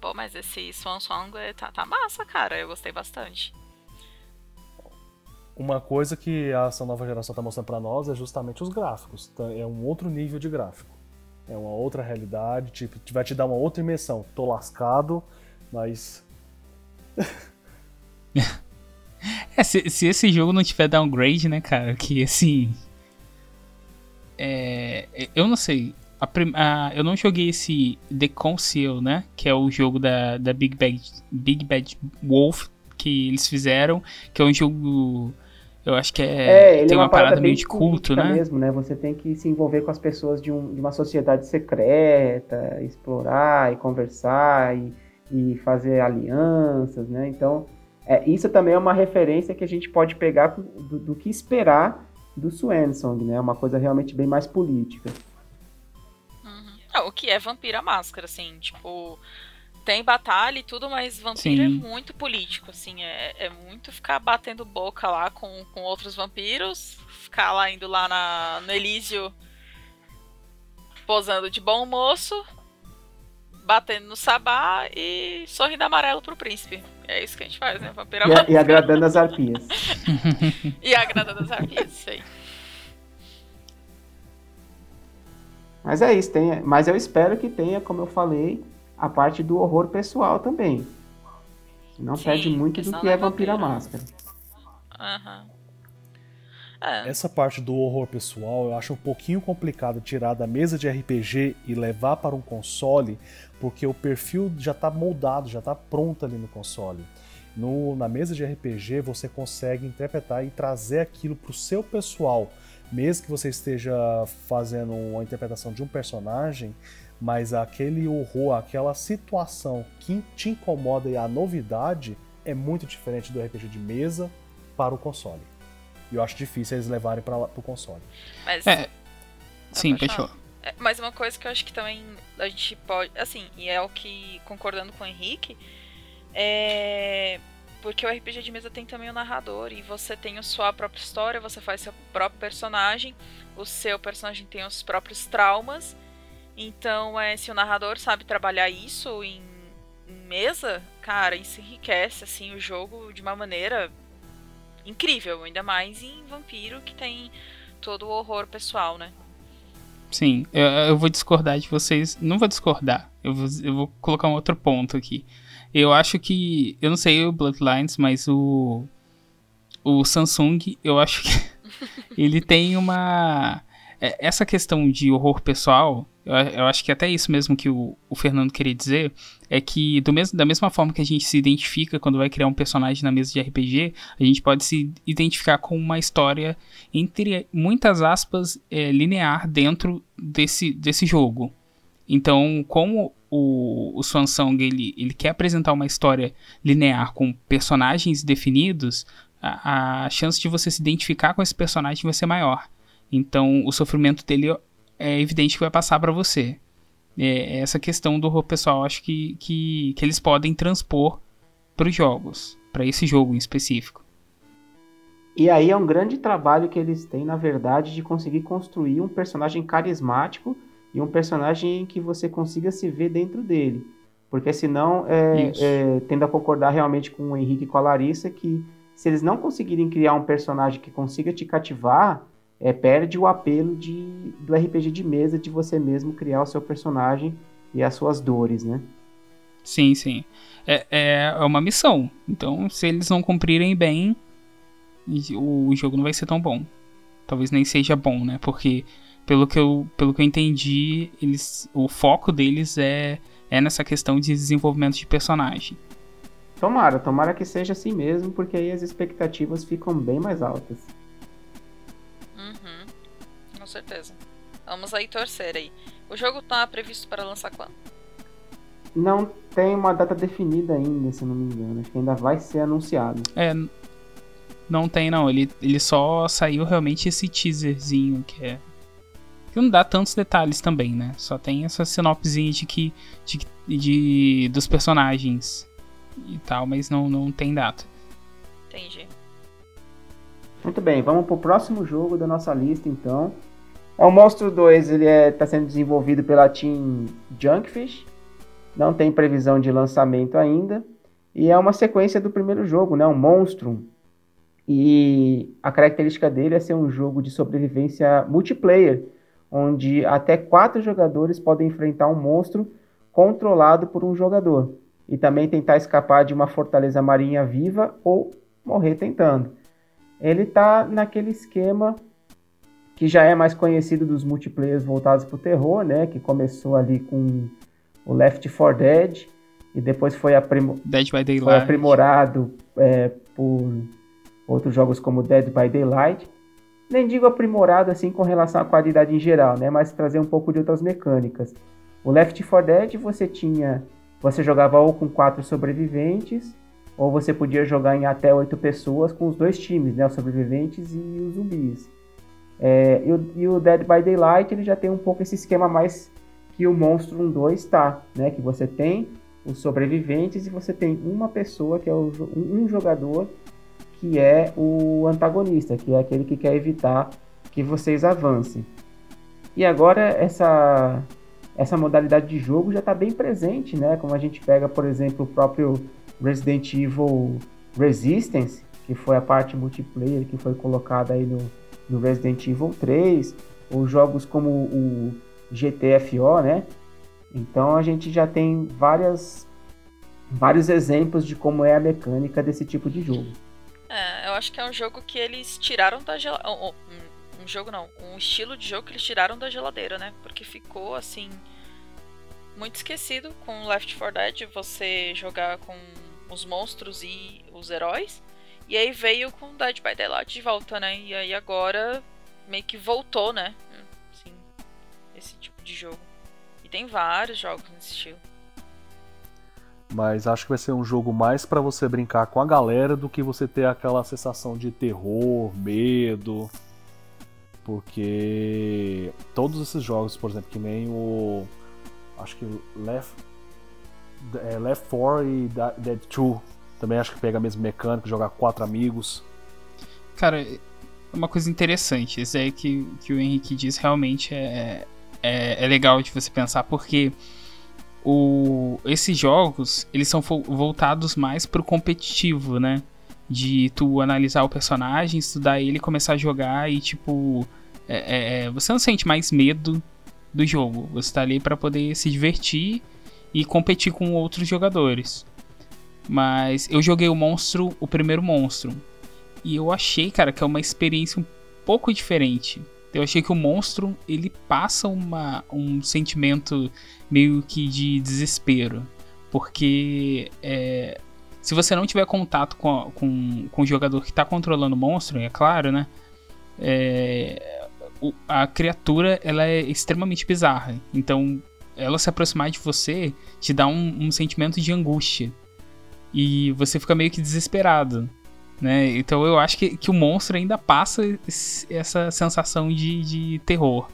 Pô, mas esse Swan Song tá, tá massa, cara. Eu gostei bastante. Uma coisa que essa nova geração está mostrando para nós é justamente os gráficos. Tá? É um outro nível de gráfico. É uma outra realidade, tipo, vai te dar uma outra imersão. Tô lascado, mas. é, se, se, esse jogo não tiver downgrade, né, cara? Que assim. É, eu não sei. A, a, eu não joguei esse The Conceal, né? Que é o jogo da, da Big, Bad, Big Bad Wolf que eles fizeram. Que é um jogo eu acho que é, é tem é uma, uma, parada, parada meio de culto, né? mesmo, né? Você tem que se envolver com as pessoas de, um, de uma sociedade secreta, explorar e conversar e, e fazer alianças, né? Então, é, isso também é uma referência que a gente pode pegar do, do que esperar do Swansong, né? Uma coisa realmente bem mais política. Uhum. Ah, o que é Vampira Máscara, assim, tipo tem batalha e tudo, mas vampiro é Sim. é muito político, assim, é, é muito ficar batendo boca lá com, com outros vampiros, ficar lá indo lá na, no Elísio posando de bom moço, batendo no sabá e sorrindo amarelo pro príncipe. É isso que a gente faz, né? Vampiro e, e agradando as arpias. e agradando as arpias, isso aí. Mas é isso, tem, mas eu espero que tenha, como eu falei, a parte do horror pessoal também. Não Sim, perde muito do que é Vampira Máscara. Aham. É. Essa parte do horror pessoal eu acho um pouquinho complicado tirar da mesa de RPG e levar para um console, porque o perfil já está moldado, já está pronto ali no console. No, na mesa de RPG você consegue interpretar e trazer aquilo para o seu pessoal, mesmo que você esteja fazendo uma interpretação de um personagem, mas aquele horror, aquela situação que te incomoda e a novidade é muito diferente do RPG de mesa para o console. E eu acho difícil eles levarem para o console. Mas... É. Sim, fechou. É, mas uma coisa que eu acho que também a gente pode. Assim, e é o que, concordando com o Henrique, é. Porque o RPG de mesa tem também o narrador e você tem a sua própria história, você faz seu próprio personagem, o seu personagem tem os próprios traumas então, é, se o narrador sabe trabalhar isso em, em mesa, cara, isso enriquece assim o jogo de uma maneira incrível, ainda mais em Vampiro que tem todo o horror pessoal, né? Sim, eu, eu vou discordar de vocês. Não vou discordar, eu vou, eu vou colocar um outro ponto aqui. Eu acho que. Eu não sei o Bloodlines, mas o. O Samsung, eu acho que. ele tem uma. É, essa questão de horror pessoal eu, acho que até isso mesmo que o, o Fernando queria dizer, é que do mesmo, da mesma forma que a gente se identifica quando vai criar um personagem na mesa de RPG, a gente pode se identificar com uma história, entre muitas aspas, é, linear dentro desse, desse jogo. Então, como o, o Swansong ele, ele quer apresentar uma história linear com personagens definidos, a, a chance de você se identificar com esse personagem vai ser maior. Então, o sofrimento dele é evidente que vai passar para você. É, essa questão do pessoal, acho que, que, que eles podem transpor para os jogos, para esse jogo em específico. E aí é um grande trabalho que eles têm, na verdade, de conseguir construir um personagem carismático e um personagem que você consiga se ver dentro dele. Porque senão, é, é, tendo a concordar realmente com o Henrique e com a Larissa, que se eles não conseguirem criar um personagem que consiga te cativar, é, perde o apelo de, do RPG de mesa, de você mesmo criar o seu personagem e as suas dores, né? Sim, sim. É, é uma missão. Então, se eles não cumprirem bem, o jogo não vai ser tão bom. Talvez nem seja bom, né? Porque, pelo que eu, pelo que eu entendi, eles, o foco deles é, é nessa questão de desenvolvimento de personagem. Tomara, tomara que seja assim mesmo, porque aí as expectativas ficam bem mais altas com certeza. Vamos aí torcer aí. O jogo tá previsto para lançar quando? Não tem uma data definida ainda, se não me engano. Acho que ainda vai ser anunciado. É, não tem não. Ele, ele só saiu realmente esse teaserzinho que é. Que não dá tantos detalhes também, né? Só tem essa sinopsezinha de que. De, de, dos personagens e tal, mas não, não tem data. Entendi. Muito bem, vamos pro próximo jogo da nossa lista então. É o Monstro 2 ele está é, tá sendo desenvolvido pela Team Junkfish, não tem previsão de lançamento ainda, e é uma sequência do primeiro jogo, né, o Monstrum. E a característica dele é ser um jogo de sobrevivência multiplayer, onde até quatro jogadores podem enfrentar um monstro controlado por um jogador, e também tentar escapar de uma fortaleza marinha viva ou morrer tentando. Ele está naquele esquema que já é mais conhecido dos multiplayers voltados para o terror, né? Que começou ali com o Left 4 Dead e depois foi, aprimo Dead foi aprimorado é, por outros jogos como Dead by Daylight. Nem digo aprimorado assim com relação à qualidade em geral, né? Mas trazer um pouco de outras mecânicas. O Left 4 Dead você tinha, você jogava ou com quatro sobreviventes ou você podia jogar em até oito pessoas com os dois times, né? Os sobreviventes e os zumbis. É, e, o, e, o, Dead by Daylight ele já tem um pouco esse esquema mais que o Monstrum 2 está, né? Que você tem os sobreviventes e você tem uma pessoa que é o, um jogador que é o antagonista, que é aquele que quer evitar que vocês avancem. E agora essa essa modalidade de jogo já está bem presente, né? Como a gente pega, por exemplo, o próprio Resident Evil Resistance, que foi a parte multiplayer que foi colocada aí no, no Resident Evil 3, ou jogos como o GTFO, né? Então a gente já tem várias, vários exemplos de como é a mecânica desse tipo de jogo. É, eu acho que é um jogo que eles tiraram da geladeira. Um, um jogo não, um estilo de jogo que eles tiraram da geladeira, né? Porque ficou assim. Muito esquecido com Left 4 Dead, você jogar com os monstros e os heróis. E aí veio com Dead by Daylight de volta, né? E aí agora meio que voltou, né? Assim, esse tipo de jogo. E tem vários jogos nesse estilo. Mas acho que vai ser um jogo mais para você brincar com a galera do que você ter aquela sensação de terror, medo. Porque todos esses jogos, por exemplo, que nem o. Acho que Left, é, Left 4 e Dead 2 também acho que pega a mesma mecânica, jogar quatro amigos. Cara, é uma coisa interessante. Isso aí que, que o Henrique diz realmente é, é, é legal de você pensar, porque o, esses jogos, eles são voltados mais pro competitivo, né? De tu analisar o personagem, estudar ele, começar a jogar e, tipo... É, é, é você não sente mais medo do jogo. Você tá ali para poder se divertir e competir com outros jogadores. Mas eu joguei o monstro, o primeiro monstro. E eu achei, cara, que é uma experiência um pouco diferente Eu achei que o monstro ele passa uma, um sentimento meio que de desespero. Porque é, se você não tiver contato com, a, com, com o jogador que está controlando o monstro, é claro, né? É, a criatura ela é extremamente bizarra. Então, ela se aproximar de você te dá um, um sentimento de angústia. E você fica meio que desesperado. Né? Então eu acho que, que o monstro ainda passa essa sensação de, de terror.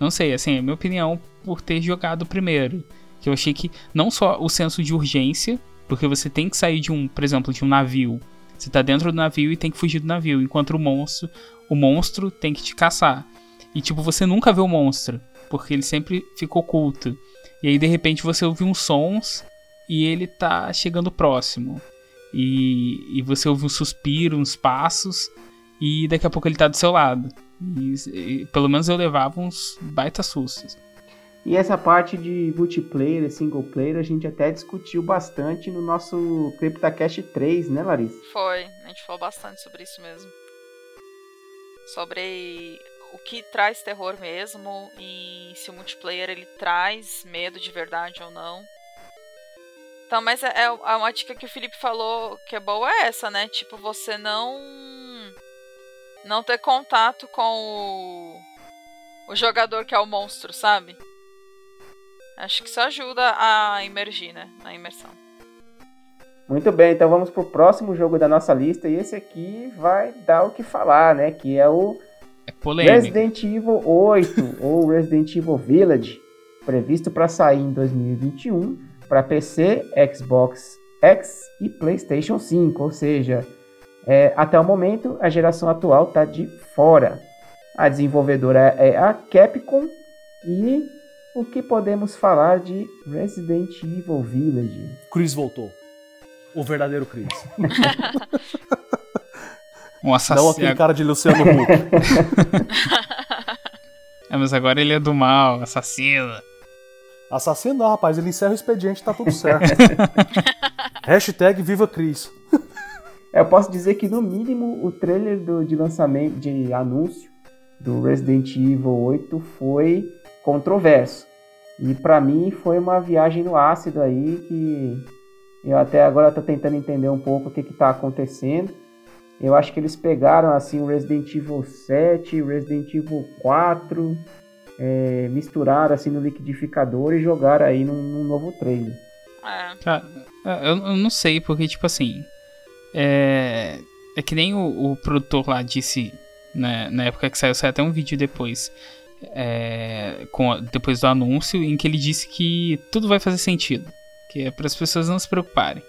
Não sei, assim, é minha opinião por ter jogado primeiro. Que eu achei que não só o senso de urgência, porque você tem que sair de um, por exemplo, de um navio. Você tá dentro do navio e tem que fugir do navio, enquanto o monstro, o monstro tem que te caçar. E tipo, você nunca vê o monstro, porque ele sempre fica oculto. E aí de repente você ouve uns sons e ele tá chegando próximo. E, e você ouve um suspiro, uns passos, e daqui a pouco ele tá do seu lado. E, e, pelo menos eu levava uns baita sustos. E essa parte de multiplayer, single player, a gente até discutiu bastante no nosso CryptoCast 3, né, Larissa? Foi, a gente falou bastante sobre isso mesmo. Sobre o que traz terror mesmo e se o multiplayer ele traz medo de verdade ou não. Então, mas é, é uma dica que o Felipe falou que é boa é essa, né? Tipo, você não não ter contato com o, o jogador que é o monstro, sabe? Acho que isso ajuda a emergir, né? Na imersão. Muito bem, então vamos pro próximo jogo da nossa lista e esse aqui vai dar o que falar, né? Que é o é Resident Evil 8 ou Resident Evil Village, previsto para sair em 2021 para PC, Xbox X e PlayStation 5, ou seja, é, até o momento a geração atual está de fora. A desenvolvedora é a Capcom e o que podemos falar de Resident Evil Village? Chris voltou. O verdadeiro Chris. um assassino. Não aquele cara de Luciano Huck. é, mas agora ele é do mal, assassino. Assassino não, rapaz, ele encerra o expediente tá tudo certo. Hashtag Viva Cris. Eu posso dizer que, no mínimo, o trailer do, de lançamento, de anúncio do Resident Evil 8 foi controverso. E para mim foi uma viagem no ácido aí que eu até agora tô tentando entender um pouco o que que tá acontecendo. Eu acho que eles pegaram assim o Resident Evil 7, Resident Evil 4, é, misturaram assim no liquidificador e jogaram aí num, num novo trailer. É. É, eu, eu, não sei, porque tipo assim. É, é que nem o, o produtor lá disse né, na época que saiu, saiu até um vídeo depois. É, com, depois do anúncio, em que ele disse que tudo vai fazer sentido. Que é para as pessoas não se preocuparem.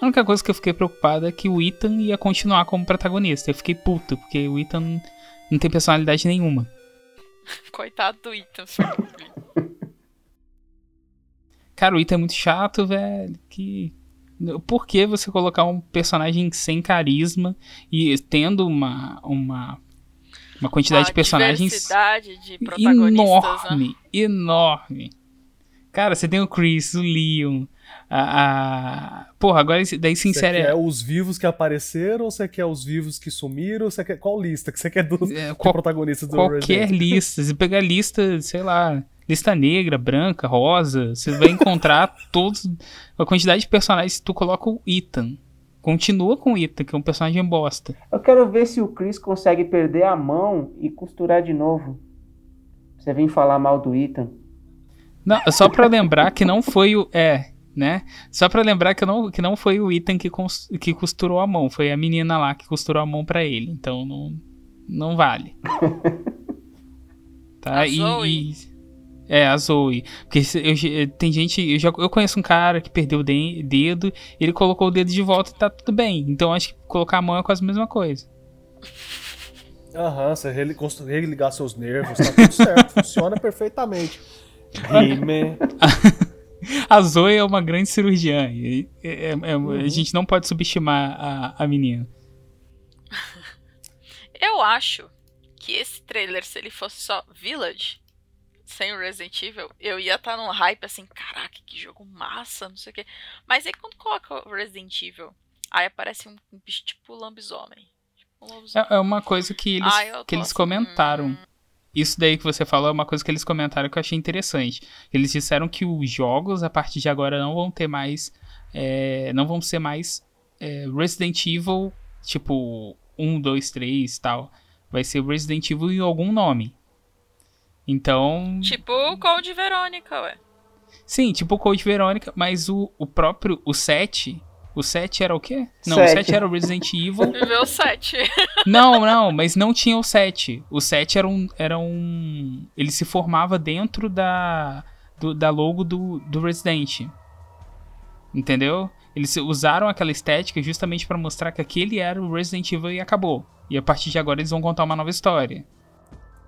A única coisa que eu fiquei preocupado é que o Ethan ia continuar como protagonista. Eu fiquei puto, porque o Ethan não tem personalidade nenhuma. Coitado do Ethan. Cara, o Ethan é muito chato, velho. Que. Por que você colocar um personagem sem carisma e tendo uma. uma uma quantidade uma de personagens de enorme, né? enorme. Cara, você tem o Chris, o Leon, a, a... Porra, agora daí se insere. Você quer os vivos que apareceram ou você quer os vivos que sumiram? Ou você quer qual lista que você quer dos é, qual, protagonistas do Qualquer Resident? lista. Se pegar lista, sei lá, lista negra, branca, rosa, você vai encontrar todos. A quantidade de personagens. Se tu coloca o Ethan. Continua com o Ethan, que é um personagem bosta. Eu quero ver se o Chris consegue perder a mão e costurar de novo. Você vem falar mal do Ethan. Não, só pra lembrar que não foi o. É, né? Só para lembrar que não, que não foi o item que, que costurou a mão, foi a menina lá que costurou a mão para ele. Então não, não vale. tá? A Zoe. E, é, a Zoe. Porque eu, tem gente. Eu, já, eu conheço um cara que perdeu o dedo, ele colocou o dedo de volta e tá tudo bem. Então acho que colocar a mão é quase a mesma coisa. Aham, uhum, você religar seus nervos, tá tudo certo, funciona perfeitamente. Rime. A Zoe é uma grande cirurgiã. É, é, é, uhum. A gente não pode subestimar a, a menina. Eu acho que esse trailer, se ele fosse só Village, sem o Resident Evil, eu ia estar tá num hype assim, caraca, que jogo massa, não sei o quê. Mas aí quando coloca o Resident Evil, aí aparece um, bicho tipo lambisomem. Tipo um é, é, uma coisa que eles, que eles assim, comentaram. Hum... isso daí que você falou é uma coisa que eles comentaram que eu achei interessante. Eles disseram que os jogos, a partir de agora, não vão ter mais. é, não vão ser mais é, Resident Evil, tipo 1, 2, 3 e tal. Vai ser Resident Evil em algum nome. Então. Tipo o Code Verônica, ué. Sim, tipo o Code Verônica, mas o, o próprio. O 7. O 7 era o quê? Não, Sete. o 7 era o Resident Evil. Viveu 7. Não, não, mas não tinha o 7. O 7 era um. Era um ele se formava dentro da, do- da logo do, do Resident. Entendeu? Eles usaram aquela estética justamente pra mostrar que aquele era o Resident Evil e acabou. E a partir de agora eles vão contar uma nova história.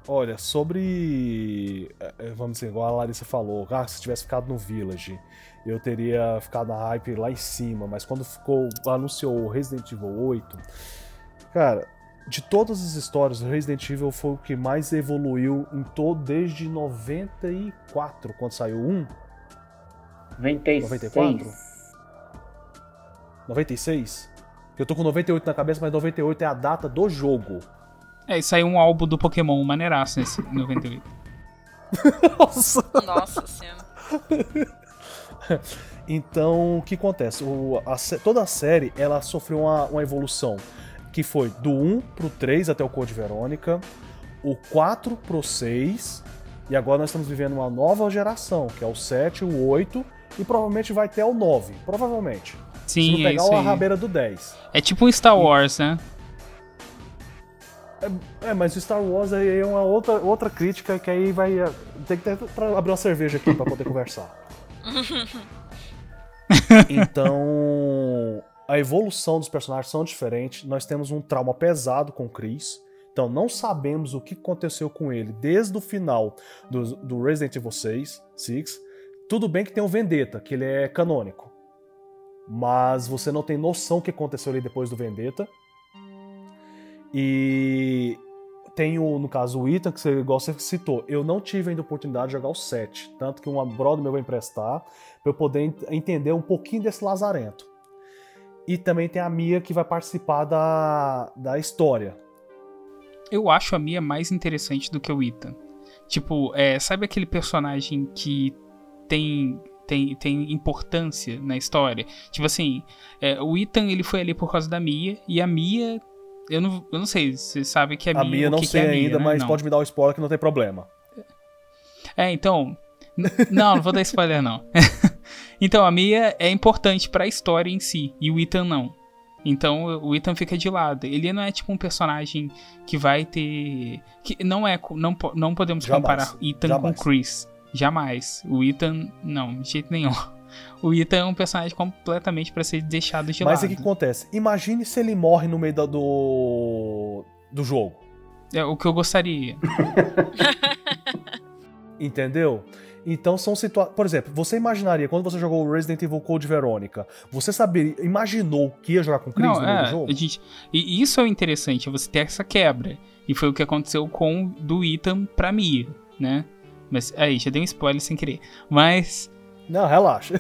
Olha, sobre. é, é, Vamos dizer, igual a Larissa falou, ah, se tivesse ficado no Village, eu teria ficado na hype lá em cima, mas quando ficou. anunciou o Resident Evil 8, cara, de todas as histórias, o Resident Evil foi o que mais evoluiu em todo desde 94, quando saiu o 1. 96. 94? 96? Eu tô com 98 na cabeça, mas 98 é a data do jogo. É, e saiu um álbum do Pokémon maneiraço nesse 98. Nossa! Nossa senhora. Então, o que acontece? O- a toda a série ela sofreu uma, uma evolução que foi do 1 pro 3 até o Code Verônica, o 4 pro 6, e agora nós estamos vivendo uma nova geração, que é o 7, o 8 e provavelmente vai até o 9. Provavelmente. Se não Sim, é pegar isso a aí. rabeira do 10. É tipo um Star Wars, né? É, mas o Star Wars aí é uma outra, outra crítica que aí vai. eh, Tem que ter pra abrir uma cerveja aqui pra poder conversar. Então, a evolução dos personagens são diferentes. Nós temos um trauma pesado com o Chris. Então, não sabemos o que aconteceu com ele desde o final do, do Resident Evil 6, 6. Tudo bem que tem o Vendetta, que ele é canônico. Mas você não tem noção o que aconteceu ali depois do Vendetta. E tem o, no caso, o Ethan, que você, igual você citou. Eu não tive ainda a oportunidade de jogar o 7. Tanto que um brother meu vai emprestar pra eu poder ent- entender um pouquinho desse lazarento. E também tem a Mia que vai participar da, da história. Eu acho a Mia mais interessante do que o Ethan. Tipo, é, sabe aquele personagem que tem, tem, tem importância na história? Tipo assim, é, o Ethan ele foi ali por causa da Mia, e a Mia. Eu não, eu não sei, você sabe que a, A Mia. Mia o não que que sei é a Mia, ainda, né? mas Não. pode me dar o spoiler que não tem problema. É, então. Não, não vou dar spoiler, não. então, a Mia é importante pra história em si, e o Ethan não. Então, o Ethan fica de lado. Ele não é tipo um personagem que vai ter. que Não é. Não, não podemos Jamais. comparar Ethan Jamais. com Chris. Jamais. O Ethan, não, de jeito nenhum. O Ethan é um personagem completamente pra ser deixado de mas o lado. que acontece? Imagine se ele morre no meio da- do, do jogo. É o que eu gostaria. Entendeu? Então são situações. Por exemplo, você imaginaria, quando você jogou o Resident Evil Code Verônica, você saberia, imaginou que ia jogar com o Chris Não, no meio é, do jogo? gente, e isso é o interessante, é você ter essa quebra. E foi o que aconteceu com o do Ethan pra Mia, né? Mas aí, já dei um spoiler sem querer. Mas, Não, relaxa.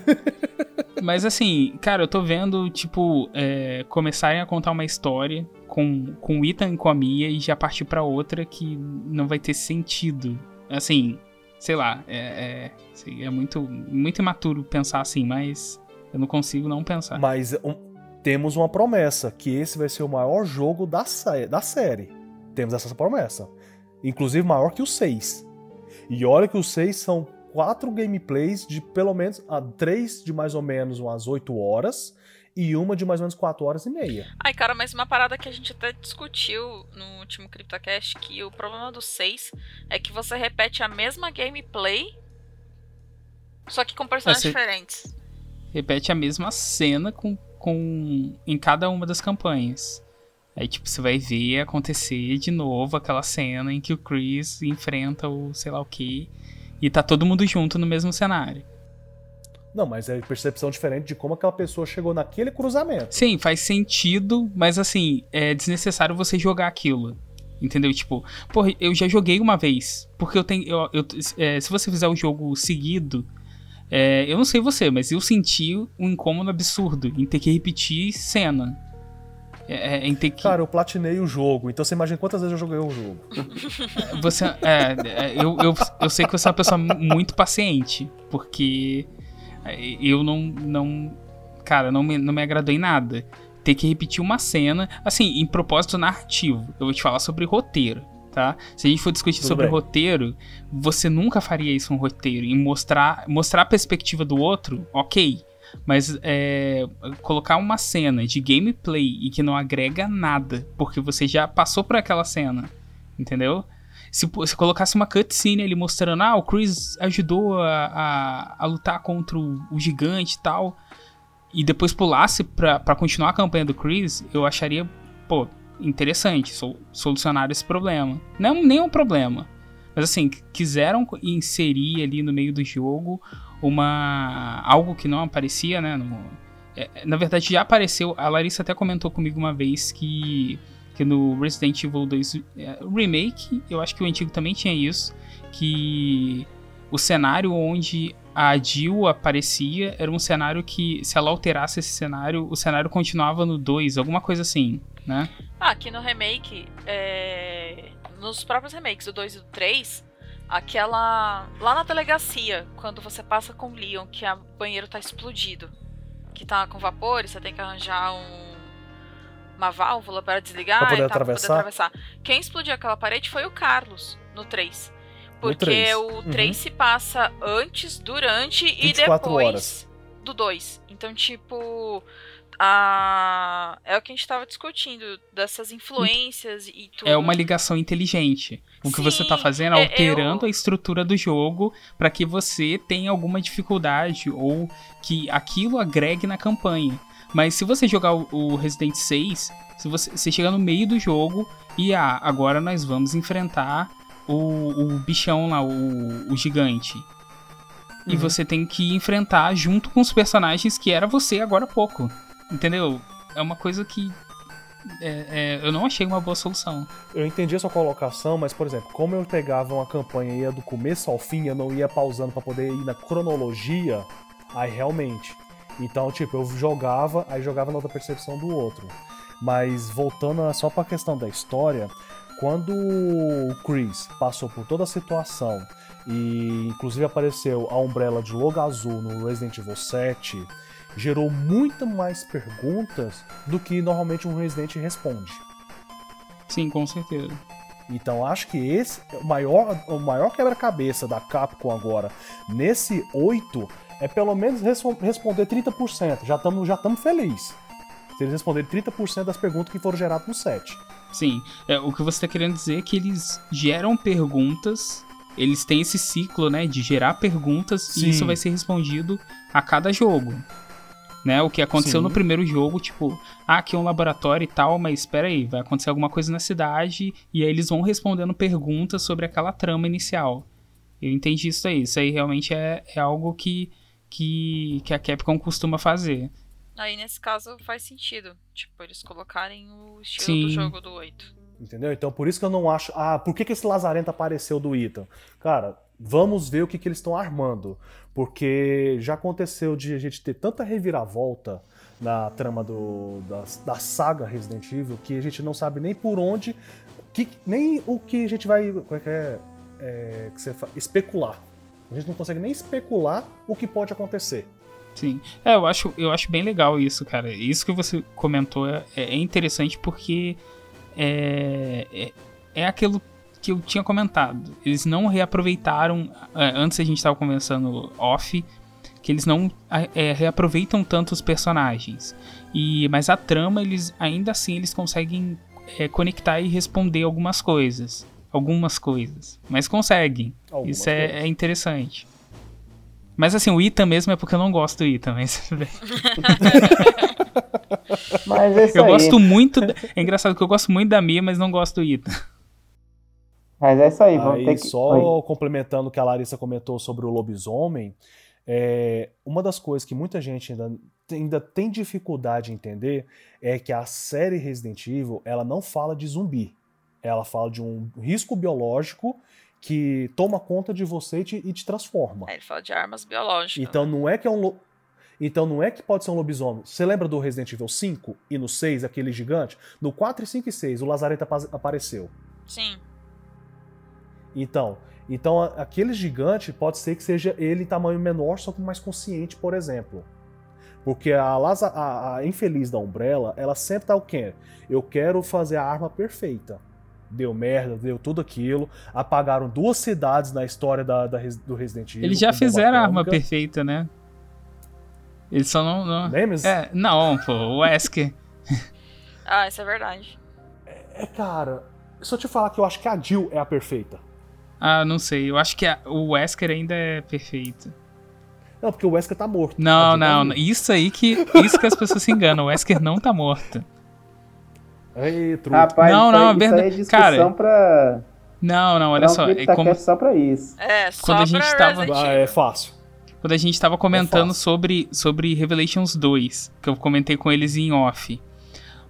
mas assim, cara, eu tô vendo, tipo, é, começarem a contar uma história com, com o Ethan e com a Mia e já partir pra outra que não vai ter sentido. Assim, sei lá, é, é, sei, é muito, muito imaturo pensar assim, mas eu não consigo não pensar. Mas um- temos uma promessa, que esse vai ser o maior jogo da, da série. Temos essa promessa. Inclusive maior que o 6. E olha que os 6 são quatro gameplays de pelo menos a três de mais ou menos umas 8 horas e uma de mais ou menos 4 horas e meia. Ai, cara, mas uma parada que a gente até discutiu no último CryptoCast, que o problema do 6 é que você repete a mesma gameplay, só que com personagens você- diferentes. repete a mesma cena com, com em cada uma das campanhas. Aí, tipo, você vai ver acontecer de novo aquela cena em que o Chris enfrenta o sei lá o que. E tá todo mundo junto no mesmo cenário. Não, mas é percepção diferente de como aquela pessoa chegou naquele cruzamento. Sim, faz sentido, mas assim, é desnecessário você jogar aquilo. Entendeu? Tipo, porra, eu já joguei uma vez. Porque eu tenho. eu- eu- é, se você fizer o jogo seguido. é, eu não sei você, mas eu senti um incômodo absurdo em ter que repetir cena. É, é, em ter que... Cara, eu platinei o jogo, então você imagina quantas vezes eu joguei o jogo. Você, é, é, eu, eu, eu sei que você é uma pessoa muito paciente, porque eu não, não cara, não me, não me agradou em nada. Ter que repetir uma cena, assim, em propósito narrativo. Eu vou te falar sobre roteiro, tá? Se a gente for discutir Tudo sobre bem. roteiro, você nunca faria isso no roteiro. Em mostrar, mostrar a perspectiva do outro, ok. Mas é, colocar uma cena de gameplay e que não agrega nada, porque você já passou por aquela cena, entendeu? Se, se colocasse uma cutscene ali mostrando, ah, o Chris ajudou a, a, a lutar contra o, o gigante e tal, e depois pulasse pra continuar a campanha do Chris, eu acharia, pô, interessante sol, solucionar esse problema. Não é nenhum problema. Mas assim, quiseram inserir ali no meio do jogo uma algo que não aparecia, né? No, é, na verdade já apareceu. A Larissa até comentou comigo uma vez que, que no Resident Evil 2 é, Remake, eu acho que o antigo também tinha isso, que o cenário onde a Jill aparecia era um cenário que, se ela alterasse esse cenário, o cenário continuava no 2, alguma coisa assim, né? Ah, aqui no remake, é... nos próprios remakes, do 2 e do 3, aquela. Lá na delegacia, quando você passa com o Leon, que o banheiro tá explodido, que tá com vapor, e você tem que arranjar um. Uma válvula para desligar Pra poder e tal, pra atravessar? poder atravessar. Quem explodiu aquela parede foi o Carlos, no 3. Porque três. o Uhum. 3 se passa antes, durante e 24 depois horas. do 2. Então, tipo, a... é o que a gente tava discutindo, dessas influências e tudo. É uma ligação inteligente. O que você tá Sim, fazendo é alterando eu- a estrutura do jogo para que você tenha alguma dificuldade ou que aquilo agregue na campanha. Mas se você jogar o- Resident 6, se você, você chega no meio do jogo e ah, agora nós vamos enfrentar o, o bichão lá, o, o gigante. E Uhum. você tem que enfrentar junto com os personagens que era você agora há pouco. Entendeu? É uma coisa que é, é, eu não achei uma boa solução. Eu entendi a sua colocação, mas, por exemplo, como eu pegava uma campanha e ia do começo ao fim, eu não ia pausando pra poder ir na cronologia, aí realmente. Então, tipo, eu jogava, aí jogava na outra percepção do outro. Mas voltando só pra questão da história, quando o Chris passou por toda a situação e inclusive apareceu a Umbrella de logo azul no Resident Evil 7, gerou muito mais perguntas do que normalmente um Resident responde. Sim, com certeza. Então acho que esse é o maior, o maior quebra-cabeça da Capcom agora nesse 8 é pelo menos respo- responder 30%. Já estamos já tamo feliz. Se eles responderem 30% das perguntas que foram geradas no 7. Sim, é, o que você está querendo dizer é que eles geram perguntas, eles têm esse ciclo, né, de gerar perguntas Sim. e isso vai ser respondido a cada jogo. Né, o que aconteceu Sim. no primeiro jogo, tipo, ah, aqui é um laboratório e tal, mas espera aí, vai acontecer alguma coisa na cidade e aí eles vão respondendo perguntas sobre aquela trama inicial. Eu entendi isso aí, isso aí realmente é, é algo que, que, que a Capcom costuma fazer. Aí nesse caso faz sentido. Tipo, eles colocarem o estilo Sim. do jogo do 8. Entendeu? Então por isso que eu não acho. Ah, por que, que esse Lazarento apareceu do Ethan? Cara, vamos ver o que, que eles estão armando. Porque já aconteceu de a gente ter tanta reviravolta na trama do, da, da saga Resident Evil que a gente não sabe nem por onde, que, nem o que a gente vai. É é? é, especular. A gente não consegue nem especular o que pode acontecer. Sim. É, eu acho, eu acho bem legal isso, cara. Isso que você comentou é, é interessante porque é, é, é aquilo que eu tinha comentado. Eles não reaproveitaram. é, Antes a gente estava conversando off. Que eles não é, reaproveitam tanto os personagens. E, mas a trama, eles ainda assim eles conseguem é, conectar e responder algumas coisas. Algumas coisas. Mas conseguem. Algumas Isso é, é interessante. Mas assim, o Ita mesmo é porque eu não gosto do Ita, mas. Mas é isso Eu aí. gosto muito. da- É engraçado que eu gosto muito da Mia, mas não gosto do Ita. Mas é isso aí, vamos Aí, ter que. só Oi. complementando o que a Larissa comentou sobre o lobisomem, é, uma das coisas que muita gente ainda, ainda tem dificuldade em entender é que a série Resident Evil ela não fala de zumbi. Ela fala de um risco biológico que toma conta de você e te, e te transforma. Aí ele fala de armas biológicas. Então né? não é que é um lo- Então não é que pode ser um lobisomem. Você lembra do Resident Evil 5 e no 6, aquele gigante? No 4, 5 e 6, o Lazareta apa- apareceu. Sim. Então, então aquele gigante pode ser que seja ele em tamanho menor, só que mais consciente, por exemplo. Porque a, Laza, a, a infeliz da Umbrella, ela sempre tá o quê? Eu quero fazer a arma perfeita. Deu merda, deu tudo aquilo. Apagaram duas cidades na história da, da do Resident Evil. Eles já fizeram a arma perfeita, né? Eles só não. não... Nemesis? É, não, pô, o Wesker. Ah, isso é verdade. É, cara, se eu te falar que eu acho que a Jill é a perfeita. Ah, não sei. Eu acho que a- o Wesker ainda é perfeito. Não, porque o Wesker tá morto. Não, tá não. viva. Isso aí que. Isso que as pessoas se enganam. O Wesker não tá morto. Ei, truque. Rapaz, Não, isso, não, aí, é isso aí é verdade. Cara, pra, Não, não, olha pra só. É CryptoCast como, só pra isso. É, só Quando a gente pra tava- Ah, é fácil. quando a gente tava comentando fácil. sobre, sobre Revelations 2, que eu comentei com eles em off.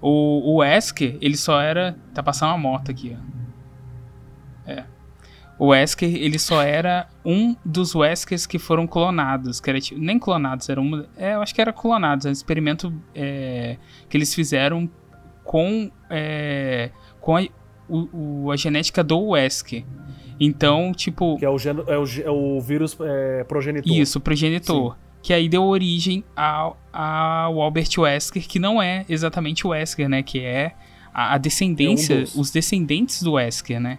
O, o Wesker, ele só era. Tá passando uma moto aqui, ó. O Wesker, ele só era um dos Weskers que foram clonados. Que era, tipo, nem clonados, era uma. É, eu acho que era clonados. É um experimento é, que eles fizeram com, é, com a, o- o- a genética do Wesker. Então, tipo. Que é o, geno- é o, é o vírus é, progenitor. Isso, progenitor. Que aí deu origem ao, ao Albert Wesker, que não é exatamente o Wesker, né? Que é a, a descendência, É um dos. os descendentes do Wesker, né?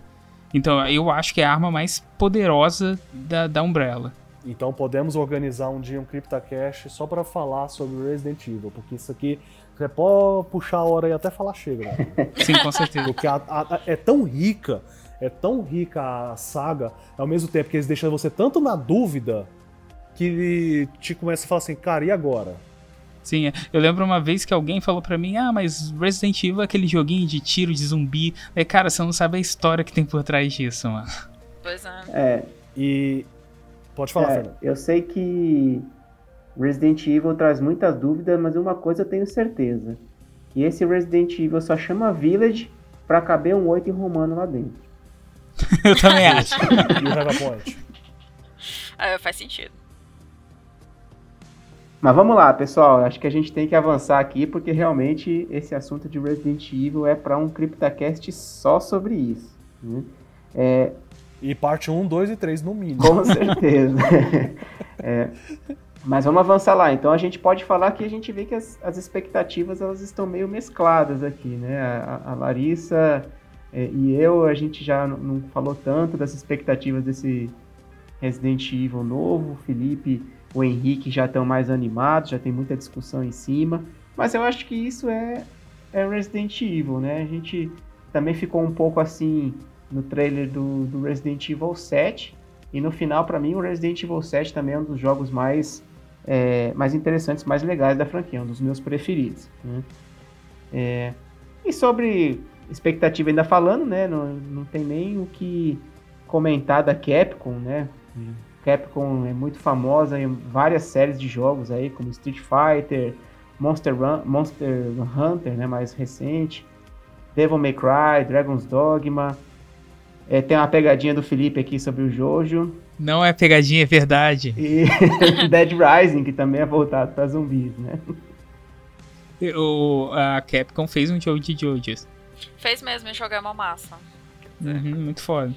Então eu acho que é a arma mais poderosa da, da Umbrella. Então podemos organizar um dia um CryptoCast só pra falar sobre Resident Evil, porque isso aqui você pode puxar a hora e até falar chega, né? Sim, com certeza. Porque a- a- a- é tão rica, é tão rica a saga, ao mesmo tempo que eles deixam você tanto na dúvida que te começa a falar assim, cara, e agora? Sim, é. eu lembro uma vez que alguém falou pra mim: Ah, mas Resident Evil é aquele joguinho de tiro de zumbi. Aí, cara, você não sabe a história que tem por trás disso, mano. Pois é. É, E. Pode falar, é, Fernando. eu sei que Resident Evil traz muitas dúvidas, mas uma coisa eu tenho certeza. Que esse Resident Evil só chama Village pra caber um 8 em romano lá dentro. Eu também acho. E o Point. É, faz sentido. Mas vamos lá, pessoal. Acho que a gente tem que avançar aqui, porque realmente esse assunto de Resident Evil é para um CryptoCast só sobre isso. né? É, E parte 1, 2 e 3 no mínimo. Com certeza. É, mas vamos avançar lá. Então a gente pode falar que a gente vê que as, as expectativas elas estão meio mescladas aqui, né? A, a Larissa é, e eu, a gente já não, não falou tanto das expectativas desse Resident Evil novo. O Felipe, o Henrique já estão mais animados, já tem muita discussão em cima. Mas eu acho que isso é, é Resident Evil, né? A gente também ficou um pouco assim no trailer do, do Resident Evil 7. E no final, para mim, o Resident Evil 7 também é um dos jogos mais, é, mais interessantes, mais legais da franquia, um dos meus preferidos. né? É, e sobre expectativa ainda falando, né? Não, não tem nem o que comentar da Capcom, né? Capcom é muito famosa em várias séries de jogos aí, como Street Fighter, Monster, Run, Monster Hunter, né? Mais recente, Devil May Cry, Dragon's Dogma. É, tem uma pegadinha do Felipe aqui sobre o Jojo. Não é pegadinha, é verdade. E Dead Rising, que também é voltado para zumbis, né? O, a Capcom fez um jogo de JoJo's. Fez mesmo jogar uma massa. Uhum, muito foda.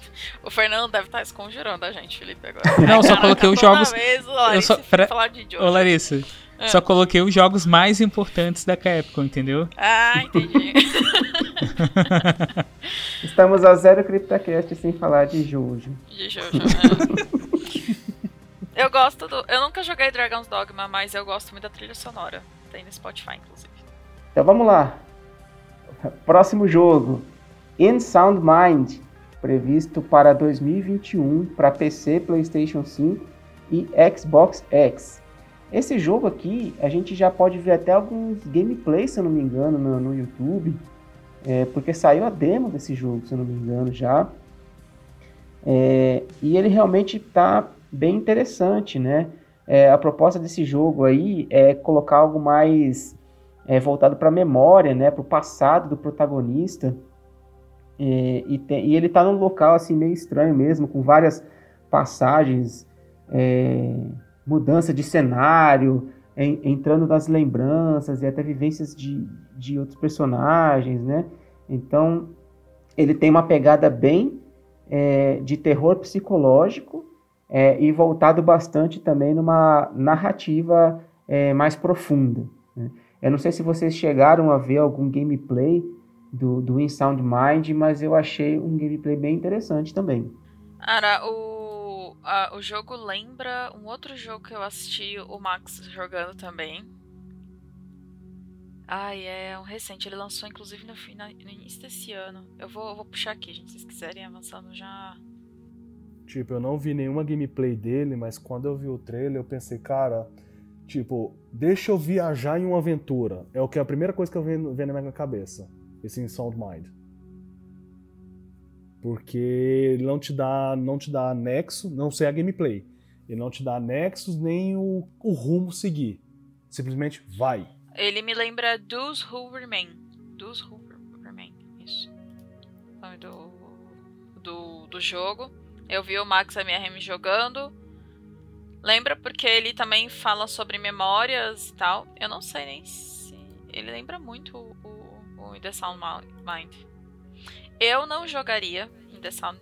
O Fernando deve estar esconjurando a gente, Felipe, agora. Não, só Caraca, coloquei os toda jogos. Vez, ó, Eu só- falar de Jojo. Ô Larissa, Ah. só coloquei os jogos mais importantes da Capcom, entendeu? Ah, entendi. Estamos a zero CryptoCast sem falar de Jojo. de Jojo. né? eu gosto do. Eu nunca joguei Dragon's Dogma, mas eu gosto muito da trilha sonora. Tem no Spotify, inclusive. Então vamos lá. Próximo jogo. In Sound Mind, previsto para 2021 para PC, PlayStation 5 e Xbox X. Esse jogo aqui, a gente já pode ver até alguns gameplays, se eu não me engano, no, no YouTube. É, porque saiu a demo desse jogo, se eu não me engano, já. É, e ele realmente está bem interessante, né? É, a proposta desse jogo aí é colocar algo mais é, voltado para a memória, né? Para o passado do protagonista. E, tem- e ele está num local assim meio estranho mesmo, com várias passagens, é, mudança de cenário, entrando nas lembranças e até vivências de, de outros personagens, né? Então, ele tem uma pegada bem é, de terror psicológico é, e voltado bastante também numa narrativa é, mais profunda. né? Eu não sei se vocês chegaram a ver algum gameplay do, do In Sound Mind, mas eu achei um gameplay bem interessante também. Cara, o, a- o jogo lembra um outro jogo que eu assisti o Max jogando também. Ai, é um recente. Ele lançou inclusive no, fina- no início desse ano. Eu vou, eu vou puxar aqui, gente. Se vocês quiserem avançando já. Tipo, eu não vi nenhuma gameplay dele, mas quando eu vi o trailer, eu pensei, cara, tipo, deixa eu viajar em uma aventura. É o que é a primeira coisa que eu venho, vem na minha cabeça. Esse Sound Mind. Porque ele não te dá, não te dá nexo, não sei a gameplay. Ele não te dá nexos nem o, o rumo seguir. Simplesmente vai. Ele me lembra Those Who Remain. Those Who Remain. Isso. O nome do, do, do jogo. Eu vi o Max MRM jogando. Lembra porque ele também fala sobre memórias e tal. Eu não sei nem se. Ele lembra muito o, The Sound Mind. Eu não jogaria em The Sound,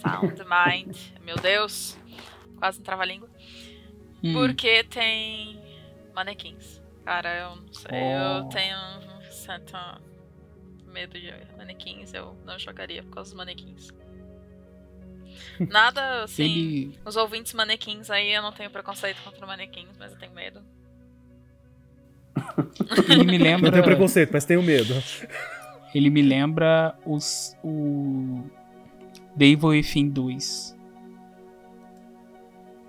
Sound Mind. Meu Deus. Quase não trava a língua. Hum. Porque tem manequins. Cara, eu não sei. Eu Oh. tenho um certo medo de manequins. Eu não jogaria por causa dos manequins. Nada assim. Ele, Os ouvintes manequins aí, eu não tenho preconceito contra manequins, mas eu tenho medo. ele me lembra. tenho preconceito, mas tenho medo. Ele me lembra os, o Devil Within 2.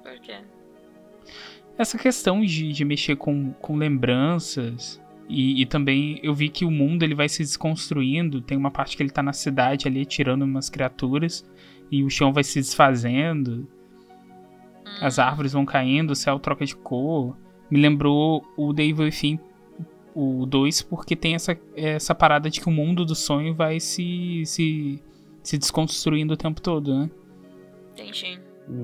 Por quê? Essa questão de, de mexer com, com lembranças e, e também eu vi que o mundo ele vai se desconstruindo. Tem uma parte que ele tá na cidade ali tirando umas criaturas e o chão vai se desfazendo, Hum, as árvores vão caindo, o céu troca de cor. Me lembrou o Devil Within o 2 porque tem essa, essa parada de que o mundo do sonho vai se, se, se desconstruindo o tempo todo, né? Entendi.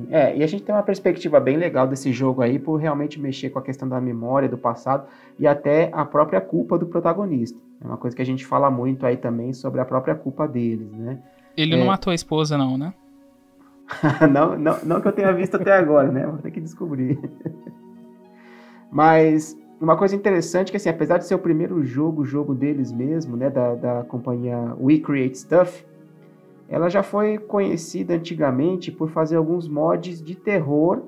É, e a gente tem uma perspectiva bem legal desse jogo aí por realmente mexer com a questão da memória, do passado e até a própria culpa do protagonista. É uma coisa que a gente fala muito aí também sobre a própria culpa deles, né? Ele É. não matou a esposa, não, né? não, não, não que eu tenha visto até agora, né? Vou ter que descobrir. Mas uma coisa interessante é que, assim, apesar de ser o primeiro jogo, jogo deles mesmo, né, da, da companhia We Create Stuff, ela já foi conhecida antigamente por fazer alguns mods de terror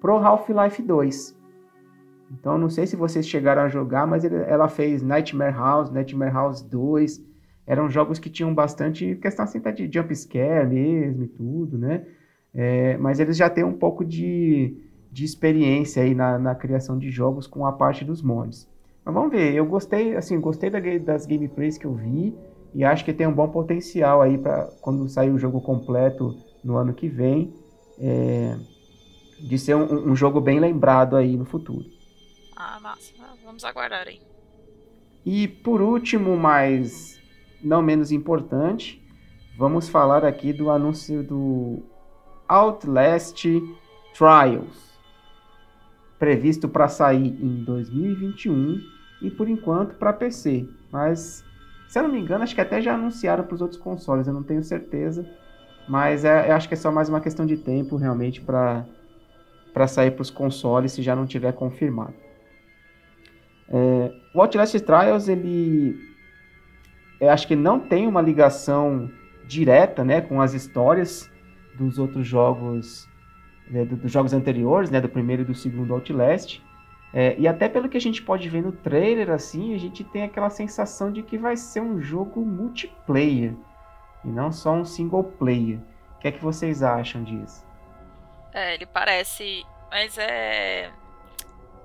pro Half-Life 2. Então, não sei se vocês chegaram a jogar, mas ela fez Nightmare House, Nightmare House 2. Eram jogos que tinham bastante questão assim, de jump scare mesmo e tudo, né? É, mas eles já têm um pouco de, de experiência aí na, na criação de jogos com a parte dos mods. Mas vamos ver, eu gostei, assim, gostei da das gameplays que eu vi e acho que tem um bom potencial aí para quando sair o jogo completo no ano que vem, é, de ser um, um jogo bem lembrado aí no futuro. Ah, massa. Ah, Vamos aguardar aí. E por último, mas não menos importante, vamos falar aqui do anúncio do Outlast Trials, previsto para sair em 2021 e por enquanto para PC. Mas se eu não me engano, acho que até já anunciaram para os outros consoles, eu não tenho certeza. Mas é, eu acho que é só mais uma questão de tempo realmente para sair para os consoles se já não tiver confirmado. É, o Outlast Trials, ele. Eu acho que não tem uma ligação direta né, com as histórias dos outros jogos, né, do- dos jogos anteriores, né, do primeiro e do segundo Outlast. É, e até pelo que a gente pode ver no trailer, assim, a gente tem aquela sensação de que vai ser um jogo multiplayer e não só um single player. O que é que vocês acham disso? É, ele parece. Mas é.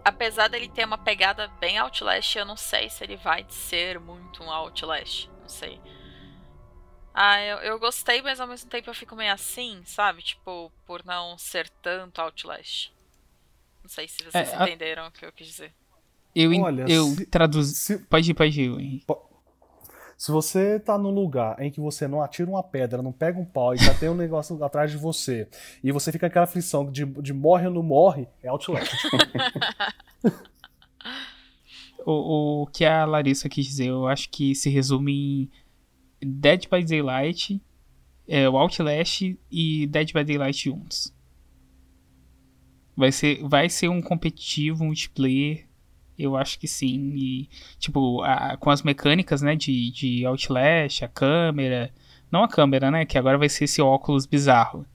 Apesar dele ter uma pegada bem Outlast, eu não sei se ele vai ser muito um Outlast. Não sei. Ah, eu, eu gostei, mas ao mesmo tempo eu fico meio assim, sabe? Tipo, por não ser tanto Outlast. Não sei se vocês É, a- entenderam o que eu quis dizer. Eu, Olha, eu se- traduzi. Se, Pode ir, pode ir, Henrique. se você tá num lugar em que você não atira uma pedra, não pega um pau e já tem um negócio atrás de você, e você fica aquela aflição de, de morre ou não morre, é Outlast. o, o que a Larissa quis dizer, eu acho que se resume em Dead by Daylight, é, o Outlast e Dead by Daylight juntos. Vai ser, vai ser um competitivo multiplayer, eu acho que sim. E, tipo, a- com as mecânicas, né, de, de Outlast, a câmera. Não a câmera, né? Que agora vai ser esse óculos bizarro.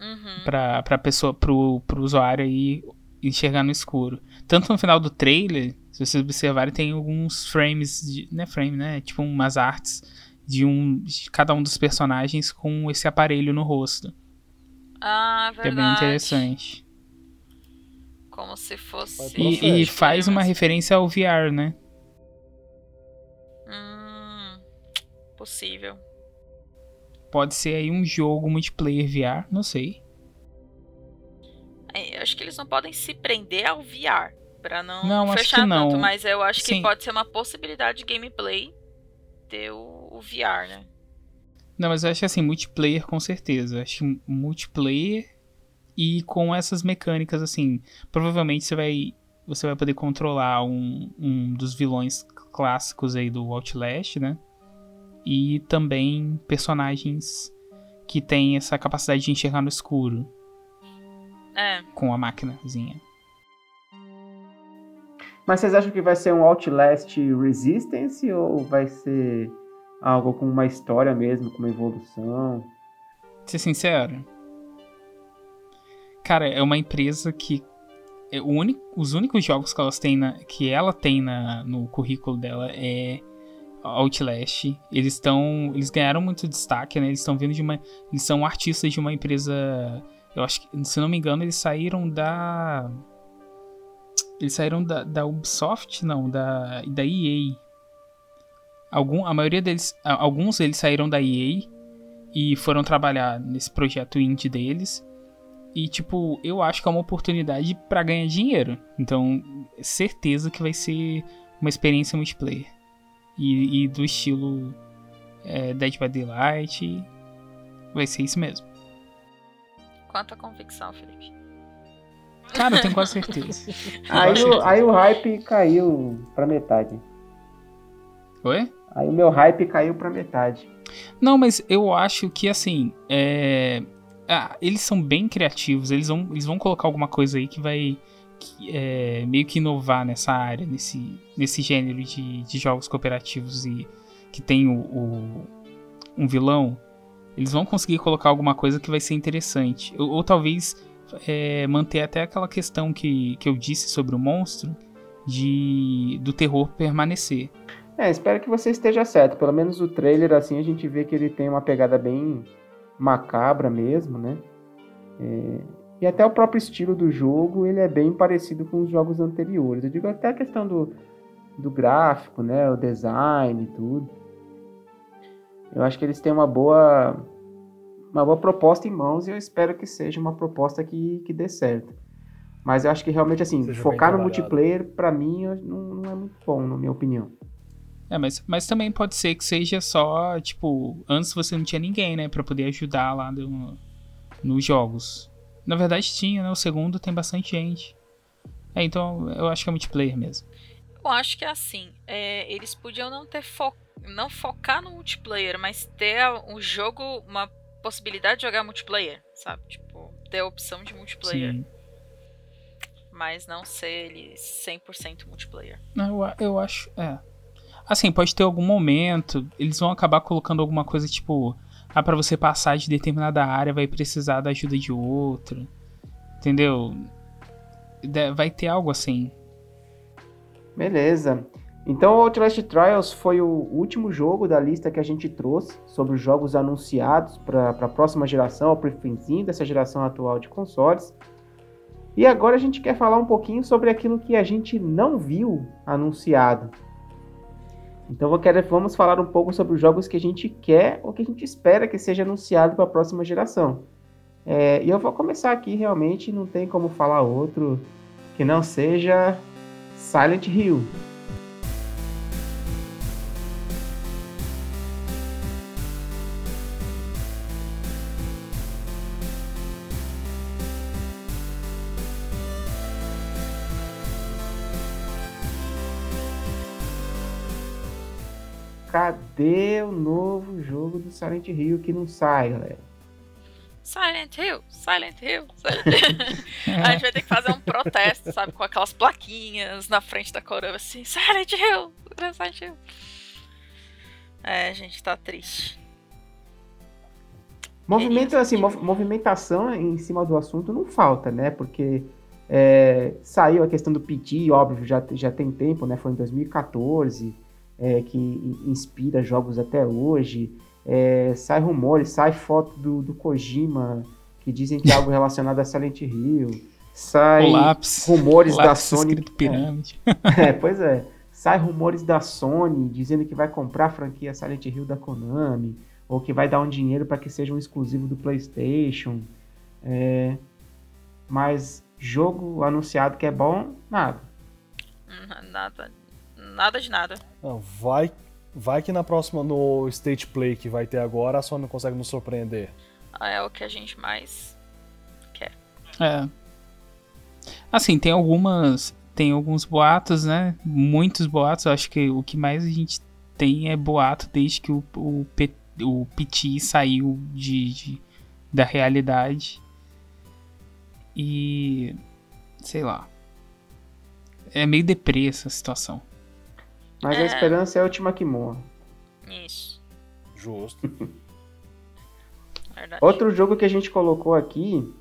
Uhum. Pra, pra pessoa, pro, pro usuário aí enxergar no escuro. Tanto no final do trailer, se vocês observarem, tem alguns frames, de, não é frame, né? Tipo umas artes de um de cada um dos personagens com esse aparelho no rosto. Ah, Que é verdade. bem interessante. Como se fosse. E, e faz uma referência ao VR, né? Hum, possível. Pode ser aí um jogo multiplayer VR, não sei. É, eu acho que eles não podem se prender ao VR. Pra não, Não, acho fechar que não. tanto, mas eu acho que Sim. pode ser uma possibilidade de gameplay ter o, o VR, né? Não, mas eu acho assim, multiplayer com certeza. Acho que multiplayer e com essas mecânicas, assim. Provavelmente você vai. Você vai poder controlar um, um dos vilões clássicos aí do Outlast, né? E também personagens que têm essa capacidade de enxergar no escuro É. com a máquinazinha. Mas vocês acham que vai ser um Outlast Resistance ou vai ser algo com uma história mesmo, com uma evolução? ser sincero, cara, é uma empresa que é os únicos jogos que elas têm na, que ela tem na, no currículo dela é Outlast. Eles estão, eles ganharam muito destaque, né? Eles estão vindo de uma, eles são artistas de uma empresa, eu acho que, se não me engano, eles saíram da eles saíram da, da Ubisoft, não, da da EA. Algum, a maioria deles, alguns deles saíram da EA e foram trabalhar nesse projeto indie deles. E, tipo, eu acho que é uma oportunidade pra ganhar dinheiro. Então, certeza que vai ser uma experiência multiplayer. E, e do estilo é, Dead by Daylight. Vai ser isso mesmo. Quanta convicção, Felipe. Cara, eu tenho quase certeza. Aí, o, certeza. aí o hype caiu pra metade. Oi? Aí o meu hype caiu pra metade. Não, mas eu acho que assim, é... ah, eles são bem criativos, eles vão, eles vão colocar alguma coisa aí que vai que, é, meio que inovar nessa área, nesse, nesse gênero de, de jogos cooperativos e que tem o, o- um vilão. Eles vão conseguir colocar alguma coisa que vai ser interessante. Ou, ou talvez é, manter até aquela questão que, que eu disse sobre o monstro de do terror permanecer. É, espero que você esteja certo. Pelo menos o trailer, assim, a gente vê que ele tem uma pegada bem macabra mesmo, né? É, E até o próprio estilo do jogo, ele é bem parecido com os jogos anteriores. Eu digo até a questão do, do gráfico, né? O design e tudo. Eu acho que eles têm uma boa, uma boa proposta em mãos e eu espero que seja uma proposta que, que dê certo. Mas eu acho que realmente, assim, Seja focar no multiplayer, pra mim, não, não é muito bom, na minha opinião. É, mas, mas também pode ser que seja só, tipo, antes você não tinha ninguém, né, Pra poder ajudar lá no, nos jogos. Na verdade tinha, né? O segundo tem bastante gente. É, então eu acho que é multiplayer mesmo. Eu acho que é assim. é, eles podiam não ter fo não focar no multiplayer, mas ter um jogo, uma possibilidade de jogar multiplayer, sabe? Tipo, ter a opção de multiplayer, Sim. mas não ser ele 100% multiplayer. Eu, eu acho. É. Assim, pode ter algum momento. Eles vão acabar colocando alguma coisa tipo. Ah, pra você passar de determinada área vai precisar da ajuda de outra. Entendeu? De- Vai ter algo assim. Beleza. Então, Outlast Trials foi o último jogo da lista que a gente trouxe sobre os jogos anunciados para a próxima geração, para o finzinho dessa geração atual de consoles. E agora a gente quer falar um pouquinho sobre aquilo que a gente não viu anunciado. Então, eu quero- vamos falar um pouco sobre os jogos que a gente quer ou que a gente espera que seja anunciado para a próxima geração. É, e eu vou começar aqui, realmente, não tem como falar outro que não seja Silent Hill. Cadê o novo jogo do Silent Hill que não sai, galera? Silent Hill, Silent Hill, Silent Hill. a gente vai ter que fazer um protesto, sabe? Com aquelas plaquinhas na frente da coroa, assim, Silent Hill, Silent Hill. É, a gente tá triste. Movimento, assim, mov movimentação em cima do assunto não falta, né? Porque é, saiu a questão do PT, óbvio, já, já tem tempo, né? Foi em 2014, é, que inspira jogos até hoje. É, sai rumores, sai foto do, do Kojima, que dizem que é algo relacionado a Silent Hill. Sai lápis, rumores lápis da Sony. Pirâmide. É, pois é. Sai rumores da Sony dizendo que vai comprar a franquia Silent Hill da Konami, ou que vai dar um dinheiro para que seja um exclusivo do PlayStation. É, mas jogo anunciado que é bom, nada. Nada. Nada de nada. Não, vai Vai que na próxima, no State Play que vai ter agora, a Sony não consegue nos surpreender. É o que a gente mais quer. É. Assim, tem algumas. Tem alguns boatos, né? Muitos boatos. Eu acho que o que mais a gente tem é boato desde que o, o, P, o PT saiu de, de, da realidade. E. Sei lá. É meio deprê essa situação. Mas É. a esperança é a última que morre. Isso. Justo. Verdade. Outro jogo que a gente colocou aqui.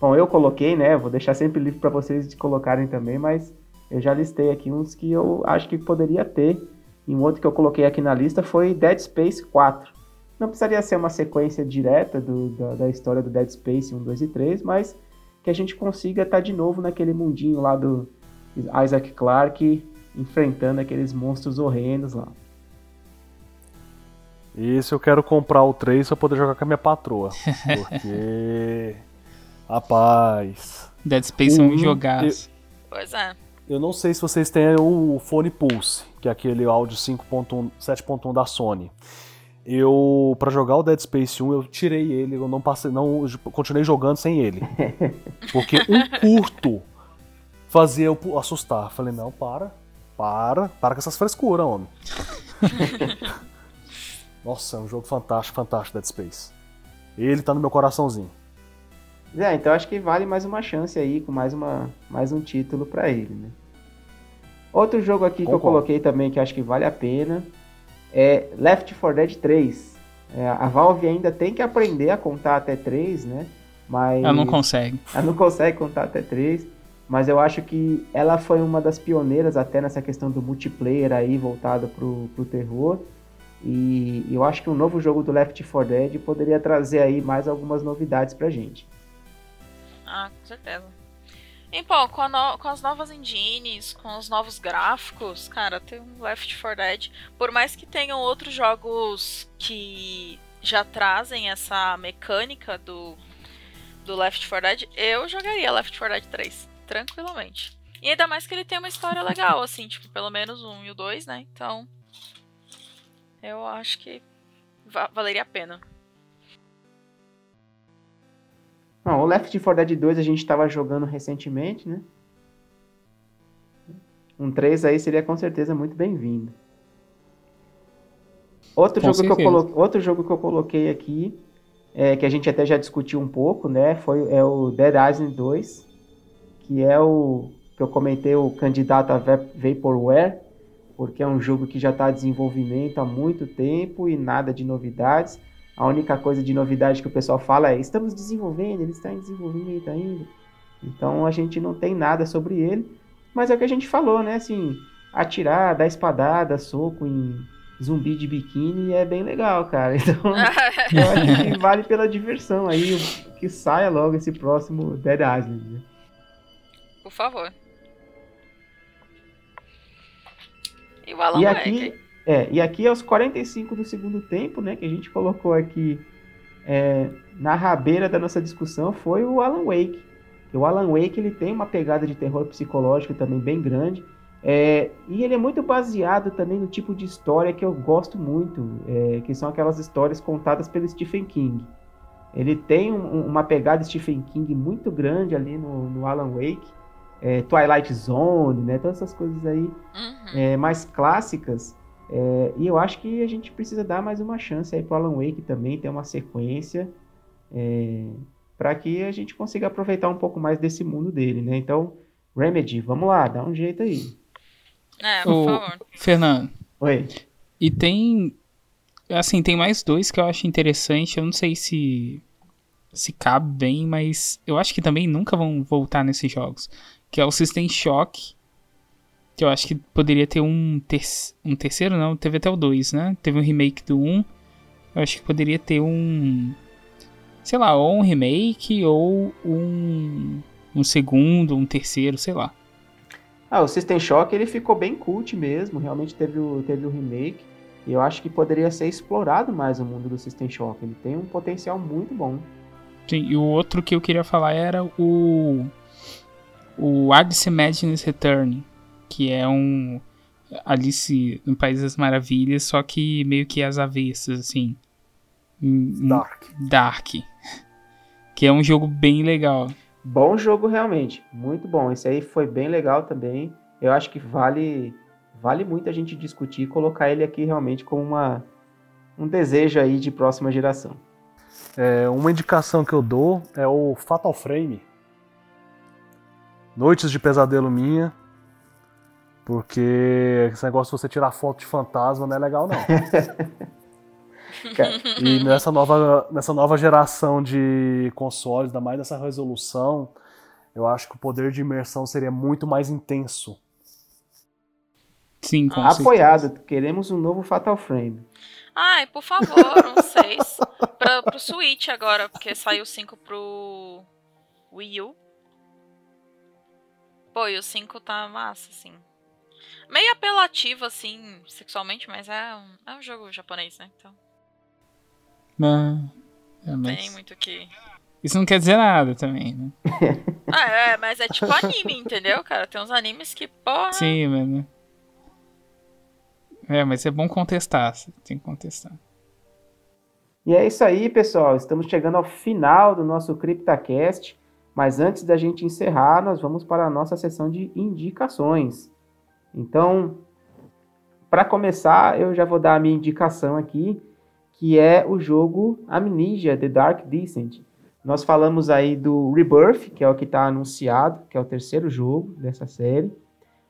Bom, eu coloquei, né? Vou deixar sempre livre para vocês de colocarem também, mas eu já listei aqui uns que eu acho que poderia ter. E um outro que eu coloquei aqui na lista foi Dead Space 4. Não precisaria ser uma sequência direta do- da, da história do Dead Space 1, 2 e 3, mas que a gente consiga estar de novo naquele mundinho lá do Isaac Clarke enfrentando aqueles monstros horrendos lá. Esse eu quero comprar o 3 pra poder jogar com a minha patroa. Porque. Rapaz. Dead Space é um Uhum. jogaço. Pois é. Eu não sei se vocês têm o fone Pulse, que é aquele áudio 5.1, 7.1 da Sony. Eu, Pra jogar o Dead Space 1, eu tirei ele, eu não passei, não eu continuei jogando sem ele. Porque um curto fazia eu assustar. Falei, não, para, para, para com essas frescuras, homem. Nossa, é um jogo fantástico, fantástico Dead Space. Ele tá no meu coraçãozinho. É, então acho que vale mais uma chance aí, com mais, uma, mais um título pra ele, né? Outro jogo aqui que eu Concordo. coloquei também que acho que vale a pena é Left 4 Dead 3. É, a Valve ainda tem que aprender a contar até 3, né? Mas Ela não consegue. ela não consegue contar até 3, mas eu acho que ela foi uma das pioneiras até nessa questão do multiplayer aí voltado pro, pro terror. E eu acho que um novo jogo do Left 4 Dead poderia trazer aí mais algumas novidades pra gente. Ah, com certeza. E, pô, com, no- com as novas engines, com os novos gráficos, cara, tem um Left 4 Dead. Por mais que tenham outros jogos que já trazem essa mecânica do, do Left 4 Dead, eu jogaria Left 4 Dead 3, tranquilamente. E ainda mais que ele tem uma história legal, assim, tipo, pelo menos 1 e o 2, né? Então, eu acho que va- valeria a pena. Não, o Left 4 Dead 2 a gente estava jogando recentemente, né? Um 3 aí seria com certeza muito bem-vindo. Outro, Com jogo que eu certeza. colo- Outro jogo que eu coloquei aqui, é, que a gente até já discutiu um pouco, né? Foi, é o Dead Island 2, que é o que eu comentei, o candidato a Va- Vaporware, porque é um jogo que já está em desenvolvimento há muito tempo e nada de novidades. A única coisa de novidade que o pessoal fala é: estamos desenvolvendo, ele está em desenvolvimento ainda. Então a gente não tem nada sobre ele. Mas é o que a gente falou, né? Assim, atirar, dar espadada, soco em zumbi de biquíni é bem legal, cara. Então eu acho que vale pela diversão aí que saia logo esse próximo Dead Island. né? Por favor. E o Alan E Wake. aqui, é, e aqui aos 45 do segundo tempo, né, que a gente colocou aqui é, na rabeira da nossa discussão, foi o Alan Wake. O Alan Wake ele tem uma pegada de terror psicológico também bem grande. é, e ele é muito baseado também no tipo de história que eu gosto muito, é, que são aquelas histórias contadas pelo Stephen King. Ele tem um- uma pegada Stephen King muito grande ali no, no Alan Wake. É, Twilight Zone, né? Todas essas coisas aí Uhum. é, mais clássicas, É, e eu acho que a gente precisa dar mais uma chance aí pro Alan Wake também, ter uma sequência, é, para que a gente consiga aproveitar um pouco mais desse mundo dele, né? Então, Remedy, vamos lá, dá um jeito aí. É, por Ô, favor. Fernando, Oi. e tem. Assim, tem mais dois que eu acho interessante. Eu não sei se. Se cabe bem, mas eu acho que também nunca vão voltar nesses jogos. Que é o System Shock. Que eu acho que poderia ter um, ter um terceiro, não. Teve até o 2, né? Teve um remake do 1. Um. Eu acho que poderia ter um. Sei lá, ou um remake, ou um. Um segundo, um terceiro, sei lá. Ah, o System Shock ele ficou bem cult mesmo, realmente teve o, teve o remake. E eu acho que poderia ser explorado mais o mundo do System Shock. Ele tem um potencial muito bom. Sim, e o outro que eu queria falar era o. O Alice Madness Return, que é um Alice no País das Maravilhas, só que meio que às avessas, assim. Hum, Dark. Dark. Que é um jogo bem legal. Bom jogo realmente, muito bom. Esse aí foi bem legal também. Eu acho que vale vale muito a gente discutir e colocar ele aqui realmente como uma, um desejo aí de próxima geração. É, uma indicação que eu dou é o Fatal Frame. Noites de pesadelo minha. Porque esse negócio de você tirar foto de fantasma não é legal, não. E nessa nova, nessa nova geração de consoles, ainda mais nessa resolução, eu acho que o poder de imersão seria muito mais intenso. Sim, com Apoiado, queremos um novo Fatal Frame. Ai, por favor, um 6. Pra, pro Switch agora, porque saiu 5 pro Wii U. Pô, e o 5 tá massa, assim. Meio apelativo, assim, sexualmente, mas é um, é um jogo japonês, né? Então, é, não tem mas muito o que. isso não quer dizer nada também, né? Ah, é, mas é tipo anime, entendeu, cara? Tem uns animes que, porra. Sim, mano. É, mas é bom contestar, você tem que contestar. E é isso aí, pessoal. Estamos chegando ao final do nosso CryptaCast. Mas antes da gente encerrar, nós vamos para a nossa sessão de indicações. Então, para começar, eu já vou dar a minha indicação aqui, que é o jogo Amnesia The Dark Descent. Nós falamos aí do Rebirth, que é o que está anunciado, que é o terceiro jogo dessa série.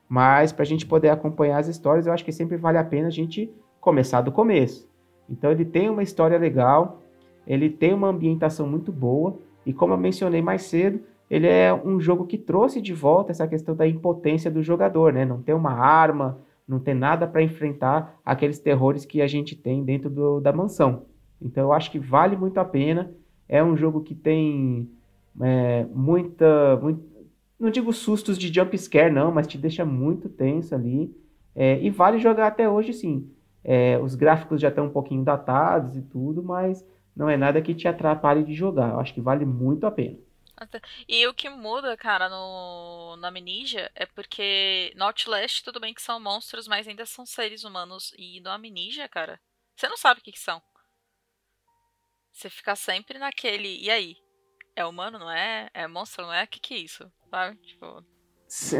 Mas para a gente poder acompanhar as histórias, eu acho que sempre vale a pena a gente começar do começo. Então ele tem uma história legal, ele tem uma ambientação muito boa, e como eu mencionei mais cedo, ele é um jogo que trouxe de volta essa questão da impotência do jogador, né? Não ter uma arma, não ter nada para enfrentar aqueles terrores que a gente tem dentro do- da mansão. Então eu acho que vale muito a pena. É um jogo que tem é, muita, muito, não digo sustos de jump scare não, mas te deixa muito tenso ali. É, e vale jogar até hoje sim. É, os gráficos já estão um pouquinho datados e tudo, mas não é nada que te atrapalhe de jogar. Eu acho que vale muito a pena. E o que muda, cara, no, na Amnesia é porque no Outlast, tudo bem que são monstros, mas ainda são seres humanos. E no Amnesia, cara, você não sabe o que, que são. Você fica sempre naquele. E aí? É humano, não é? É monstro, não é? O que, que é isso? Sabe? Tipo.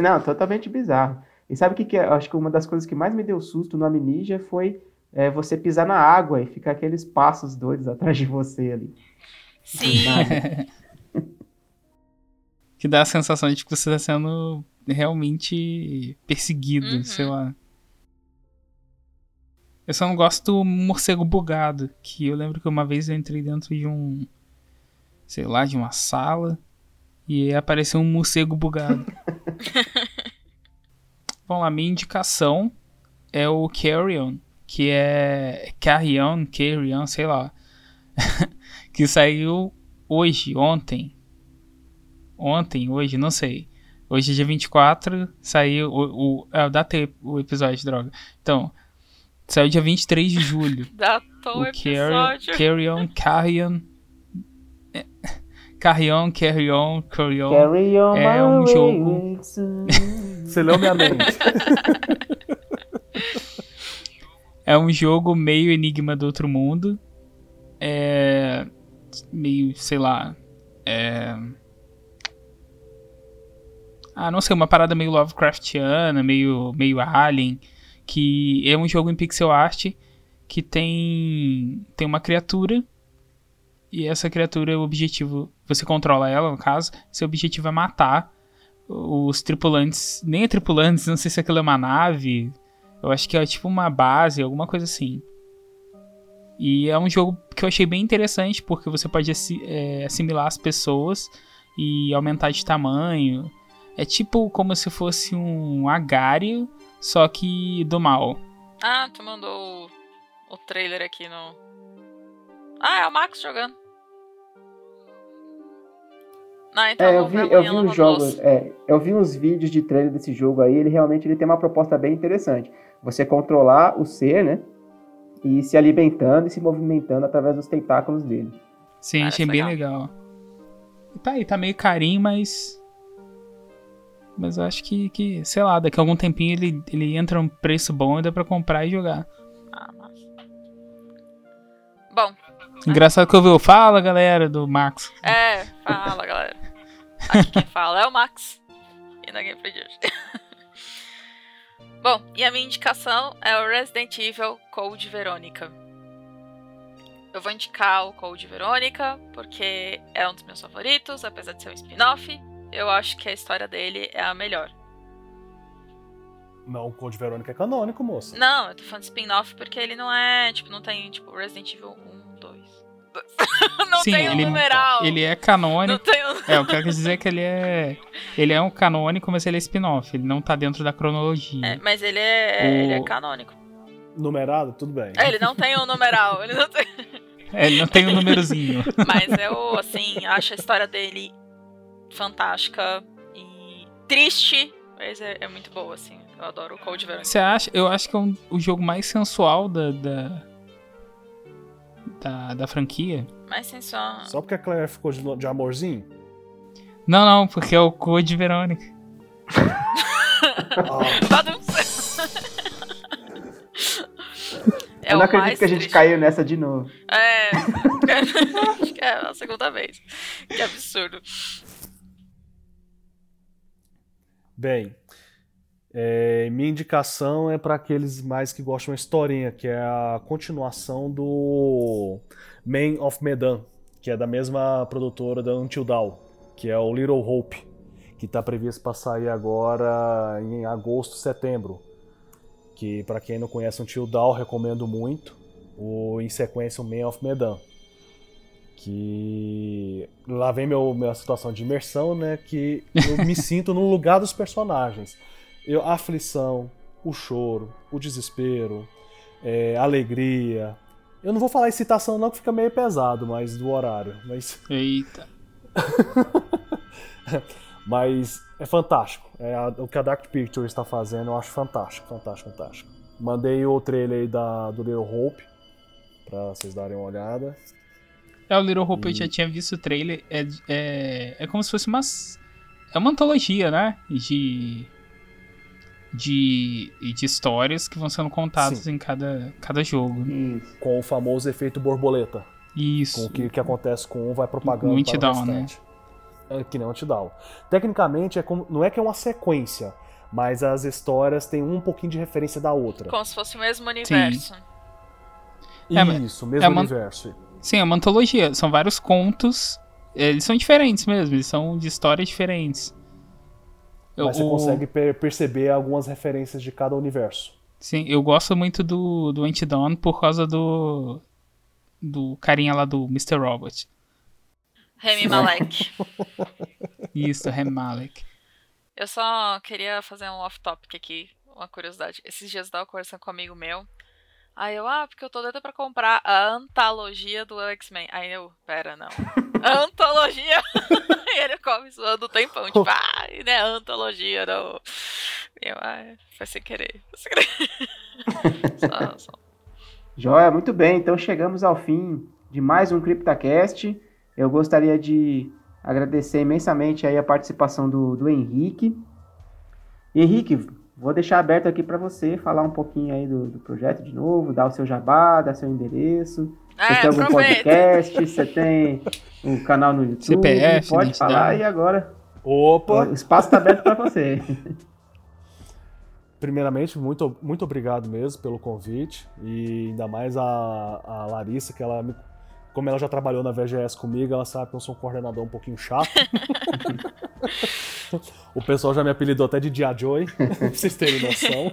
Não, totalmente bizarro. E sabe o que, que é? Acho que uma das coisas que mais me deu susto no Amnesia foi é, você pisar na água e ficar aqueles passos doidos atrás de você ali. Sim! Que dá a sensação de que você está sendo realmente perseguido, Uhum. sei lá. Eu só não gosto do morcego bugado, que eu lembro que uma vez eu entrei dentro de um, sei lá, de uma sala e apareceu um morcego bugado. Bom, a minha indicação é o Carrion, que é Carrion, Carrion, sei lá, que saiu hoje, ontem, ontem, hoje, não sei. Hoje é dia 24, saiu o. o é, datei o episódio, droga. Então, saiu dia 23 de julho. Datou o episódio. Carry On, Carry On. é, Carry On, Carry On, Carry On. Carry on É um jogo-. Você leu minha mente. É um jogo meio Enigma do Outro Mundo. É. Meio, sei lá. É. Ah, não sei, uma parada meio Lovecraftiana, meio, meio Alien. que é um jogo em pixel art que tem tem uma criatura e essa criatura o objetivo você controla ela no caso seu objetivo é matar os tripulantes nem é tripulantes não sei se aquilo é uma nave eu acho que é tipo uma base alguma coisa assim e é um jogo que eu achei bem interessante porque você pode é, assimilar as pessoas e aumentar de tamanho é tipo como se fosse um agário só que do mal Ah, tu mandou o, o trailer aqui no. Ah, é o Max jogando. Ah, então É, eu vi, eu vi uns jogos, é, eu vi uns vídeos de trailer desse jogo aí, ele realmente ele tem uma proposta bem interessante. Você controlar o ser, né? E ir se alimentando e se movimentando através dos tentáculos dele. Sim, Parece achei bem legal. legal. Tá aí, tá meio carinho, mas. Mas eu acho que, que, sei lá, daqui a algum tempinho ele, ele entra um preço bom e dá pra comprar e jogar. Ah, massa. Bom, Engraçado que eu vi, fala galera do Max. é, fala galera. Aqui quem fala é o Max. E na Gameplay de hoje. Bom, e a minha indicação é o Resident Evil Code Verônica. Eu vou indicar o Code Verônica porque é um dos meus favoritos, apesar de ser um spin-off. Eu acho que a história dele é a melhor. Não, o Code Verônica é canônico, moça. Não, eu tô falando de spin-off porque ele não é, tipo, não tem, tipo, Resident Evil 1, 2. não Sim, tem um ele- numeral. Ele é Não canônico. tem um... É, eu quero dizer que ele é. Ele é um canônico, mas ele é spin-off. Ele não tá dentro da cronologia. É, mas ele é, O- ele é canônico. Numerado, tudo bem. É, ele não tem um numeral, ele não tem... É, ele não tem um númerozinho. Mas eu, assim, acho a história dele fantástica e triste, mas é, é muito boa, assim. Eu adoro o Code Verônica. Você acha? Eu acho que é um- o jogo mais sensual da. da, da, da franquia. Mas sem só... Só porque a Claire ficou de, de amorzinho? Não, não, porque é o Code Verônica. Ah, Badum. É eu não acredito mais que a gente triste. caiu nessa de novo. É. É a segunda vez. Que absurdo. Bem, é, minha indicação é para aqueles mais que gostam uma historinha, que é a continuação do Man of Medan, que é da mesma produtora da Until Dawn, que é o Little Hope, que está previsto para sair agora em agosto, setembro. Que para quem não conhece Until Dawn, recomendo muito. O em sequência o Man of Medan. Que lá vem meu, minha situação de imersão, né? Que eu me sinto no lugar dos personagens. Eu, a aflição, o choro, o desespero, é, a alegria. Eu não vou falar excitação não, que fica meio pesado, mas do horário. Mas, Eita. mas é fantástico. É a- o que a Dark Pictures está fazendo, eu acho fantástico, fantástico, fantástico. Mandei o trailer aí da, do Little Hope, pra vocês darem uma olhada. É, o Little Hope eu já tinha visto o trailer. É, é, é como se fosse uma. É uma antologia, né? De. De, de histórias que vão sendo contadas Sim. em cada, cada jogo. Com o famoso efeito borboleta. Com Isso. o que, que acontece com um vai propagando No para o né? É que nem o Antidown. Tecnicamente, é como, não é que é uma sequência, mas as histórias têm um pouquinho de referência da outra. Como se fosse o mesmo universo. É, mas- Isso, mesmo é uma- universo. Sim, é uma antologia. São vários contos. Eles são diferentes mesmo. Eles são de histórias diferentes. Eu- Mas você o- consegue per- perceber algumas referências de cada universo. Sim, eu gosto muito do, do Antidown por causa do. Do carinha lá do Mr. Robot. Remy Malek. Isso, Rem Malek. Eu só queria fazer um off-topic aqui, uma curiosidade. Esses dias eu tava conversando com um amigo meu. Aí eu, ah, porque eu tô doida pra comprar a antologia do X-Men. Aí eu, pera, não. antologia? e ele come zoando o tempão, tipo, ah, não é antologia, não. E eu, ah, foi sem querer. Foi sem querer. só, só. Joia, muito bem. Então chegamos ao fim de mais um CryptaCast. Eu gostaria de agradecer imensamente aí a participação do, do Henrique. Henrique, vou deixar aberto aqui para você falar um pouquinho aí do, do projeto de novo, dar o seu jabá, dar seu endereço. Você É, tem algum aproveita. podcast, você tem um canal no YouTube, CPF, pode identidade. falar e agora Opa! o espaço está aberto para você. primeiramente, muito, muito obrigado mesmo pelo convite. E ainda mais a, a Larissa, que ela me- como ela já trabalhou na VGS comigo, ela sabe que eu sou um coordenador um pouquinho chato. o pessoal já me apelidou até de Dia Joy, pra vocês terem noção.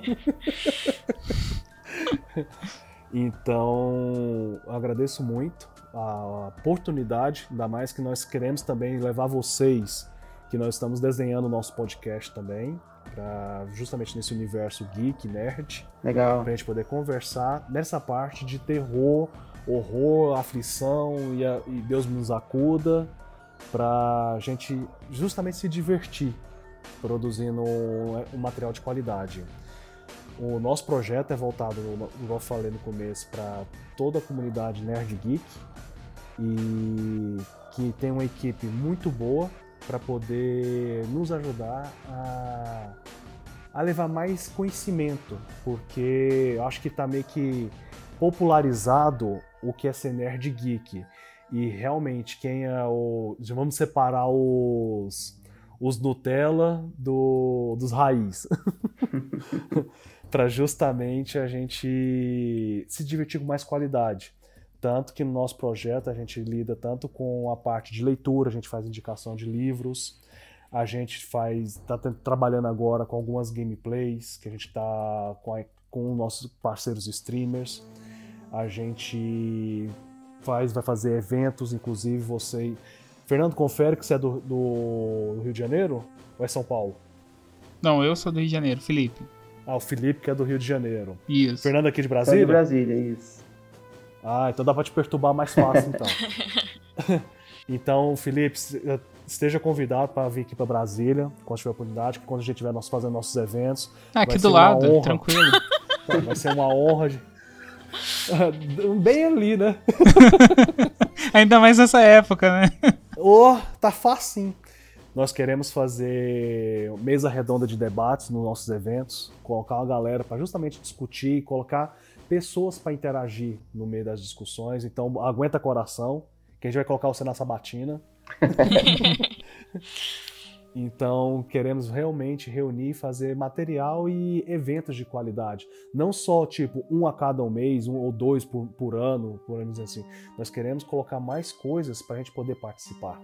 Então, eu agradeço muito a oportunidade, ainda mais que nós queremos também levar vocês, que nós estamos desenhando o nosso podcast também, pra, justamente nesse universo geek, nerd, Legal. pra gente poder conversar nessa parte de terror, horror, aflição e, a- e Deus nos acuda, pra gente justamente se divertir produzindo um, material de qualidade. O nosso projeto é voltado, igual eu falei no começo, para toda a comunidade Nerd Geek e que tem uma equipe muito boa para poder nos ajudar a, a levar mais conhecimento, porque eu acho que está meio que popularizado o que é ser nerd geek. E realmente, quem é o. já Vamos separar os, os Nutella do, dos raiz. para justamente a gente se divertir com mais qualidade. Tanto que no nosso projeto a gente lida tanto com a parte de leitura, a gente faz indicação de livros, a gente faz está trabalhando agora com algumas gameplays que a gente está com, com nossos parceiros streamers. A gente faz vai fazer eventos, inclusive você Fernando confere que você é do, do Rio de Janeiro ou é São Paulo? Não, eu sou do Rio de Janeiro, Felipe. Ah, o Felipe que é do Rio de Janeiro. Isso. Fernando aqui de Sou de Brasília? Brasília, isso. Ah, então dá pra te perturbar mais fácil, então. então, Felipe, eh, esteja convidado para vir aqui para Brasília, quando tiver oportunidade, quando a gente estiver nós fazendo nossos eventos. Ah, aqui Vai do ser uma lado, honra. tranquilo. Vai ser uma honra de... Bem ali, né? Ainda mais nessa época, né? Oh, tá facinho. Nós queremos fazer mesa redonda de debates nos nossos eventos, colocar uma galera para justamente discutir, colocar pessoas para interagir no meio das discussões. Então, aguenta coração, que a gente vai colocar você na sabatina. Então, queremos realmente reunir, fazer material e eventos de qualidade. Não só, tipo, um a cada um mês, um ou dois por, por ano, por ano assim. Nós queremos colocar mais coisas para a gente poder participar.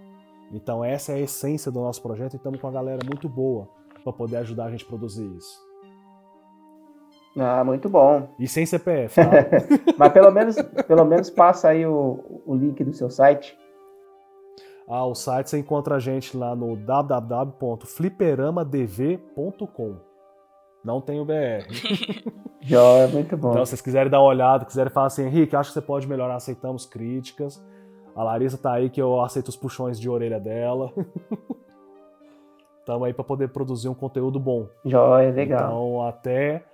Então, essa é a essência do nosso projeto e estamos com uma galera muito boa para poder ajudar a gente a produzir isso. Ah, muito bom. E sem CPF, tá? Mas pelo menos, pelo menos passa aí o, o link do seu site. Ah, o site você encontra a gente lá no www.fliperamadv.com. Não tem o BR. Jó, é muito bom. Então, se vocês quiserem dar uma olhada, quiserem falar assim, Henrique, acho que você pode melhorar, aceitamos críticas. A Larissa tá aí que eu aceito os puxões de orelha dela. Estamos aí para poder produzir um conteúdo bom. Jó, é legal. Então, até,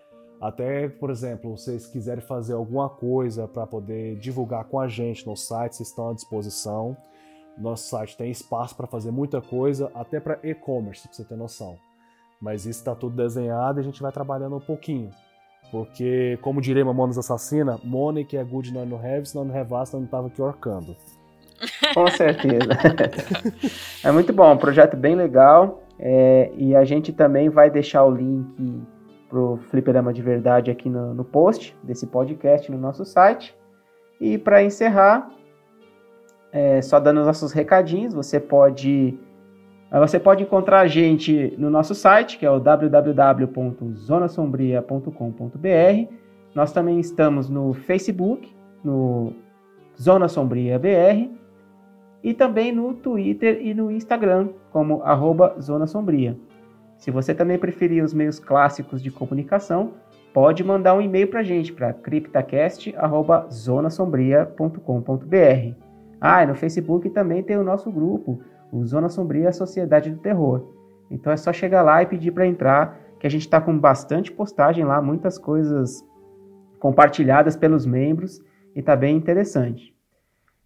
até, por exemplo, vocês quiserem fazer alguma coisa para poder divulgar com a gente no site, vocês estão à disposição. Nosso site tem espaço para fazer muita coisa, até para e-commerce, para você ter noção. Mas isso está tudo desenhado e a gente vai trabalhando um pouquinho. Porque, como diria Mamonas Assassina, money que é good não have, se nós não have, nós não tava aqui orcando. Com certeza. é muito bom, um projeto bem legal. é, e a gente também vai deixar o link pro Fliperama de Verdade aqui no, no post desse podcast no nosso site. E para encerrar, é, só dando os nossos recadinhos, você pode você pode encontrar a gente no nosso site, que é o www.zonasombria.com.br. Nós também estamos no Facebook, no Zona Sombria BR, e também no Twitter e no Instagram, como arroba Zona Sombria. Se você também preferir os meios clássicos de comunicação, pode mandar um e-mail para a gente, para criptacast.zonasombria.com.br. Ah, e no Facebook também tem o nosso grupo, o Zona Sombria Sociedade do Terror. Então é só chegar lá e pedir para entrar, que a gente está com bastante postagem lá, muitas coisas compartilhadas pelos membros e tá bem interessante.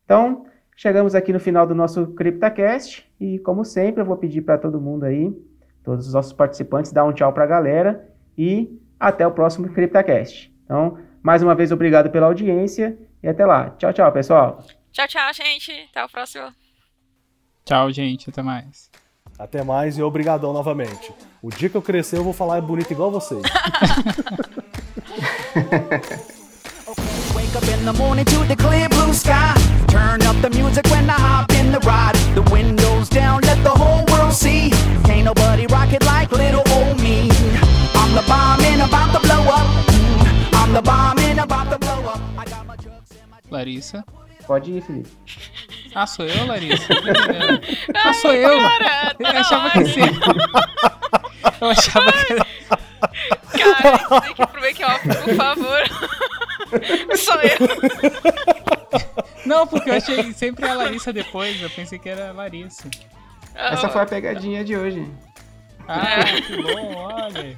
Então, chegamos aqui no final do nosso CryptaCast e, como sempre, eu vou pedir para todo mundo aí, todos os nossos participantes, dar um tchau para a galera e até o próximo CryptaCast. Então, mais uma vez, obrigado pela audiência e até lá. Tchau, tchau, pessoal. Tchau, tchau, gente. Até o próximo. Tchau, gente. Até mais. Até mais e obrigadão novamente. O dia que eu crescer, eu vou falar bonito igual vocês. Wake up in the morning to the clear blue sky. Turn up the music when I hop in the ride. The windows down, let the whole world see. Can't nobody rock it like little old me. I'm the bomb and about to blow up. Mm, I'm the bomb and about to blow up. I got my drugs and my Larissa. Pode ir, Felipe. Ah, sou eu, Larissa? ah, sou eu. Cara, Eu tá achava que ótimo. sim. Eu achava que era... Cara, tem que ir pro make-off, por favor. Sou eu. Não, porque eu achei sempre a Larissa depois. Eu pensei que era a Larissa. Essa foi a pegadinha de hoje. Ah, que bom, olha.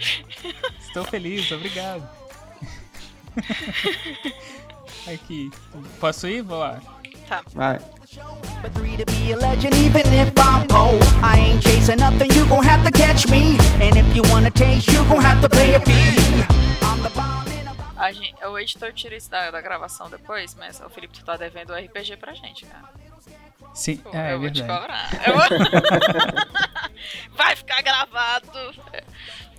Estou feliz, obrigado. Aqui. Posso ir? Vou lá. Tá. Vai. But three to be a legend, even if I'm poor. I ain't chasing nothing, you gon' have to catch me. And if you wanna taste, you gon' have to pay a fee. I'm the bomb and about A gente, o editor tira isso da, da gravação depois, mas o Felipe tu tá devendo o RPG pra gente, cara. Sim, Pô, é, é eu vou te verdade. cobrar. Eu vou- Vai ficar gravado.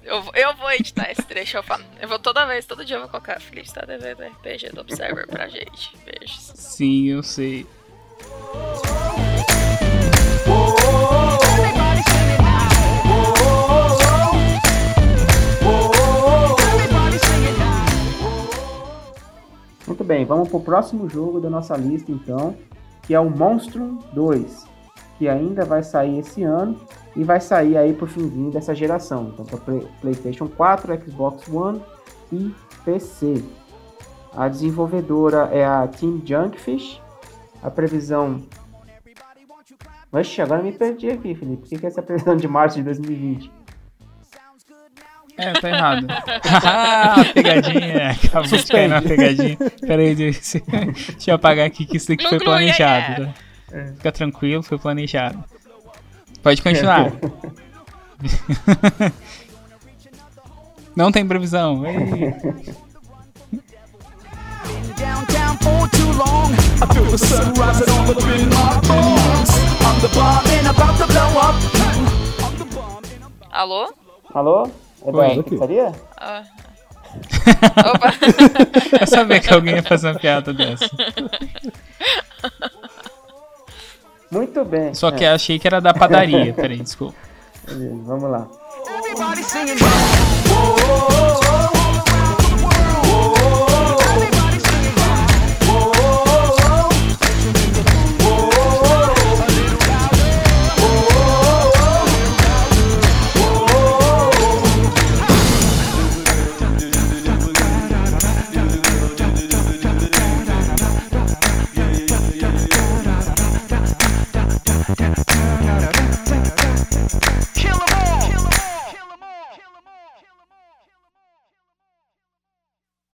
Eu, vou- eu vou editar esse trecho. Eu, falo- eu vou toda vez, todo dia eu vou colocar. Felipe tá devendo RPG do Observer pra gente. Beijos. Sim, eu sei. Muito bem, vamos pro próximo jogo da nossa lista então, que é o Monstrum 2, que ainda vai sair esse ano e vai sair aí pro finzinho dessa geração, então para Play- PlayStation 4, Xbox One e PC. A desenvolvedora é a Team Junkfish. A previsão Oxe, agora me perdi aqui, Felipe. O que é essa previsão de março de 2020? É, tá errado. ah, pegadinha. Acabou de cair na pegadinha. Pera aí, deixa eu apagar aqui que isso daqui foi yeah, planejado. tá? Fica tranquilo, foi planejado. Pode continuar. Não tem previsão. Alô? Alô? É da pizzaria? Ah. Opa! Eu sabia que alguém ia fazer uma piada dessa. Muito bem. Só que eu achei que era da padaria. Peraí, desculpa. Beleza, vamos lá. Everybody singing. Oh, oh, oh,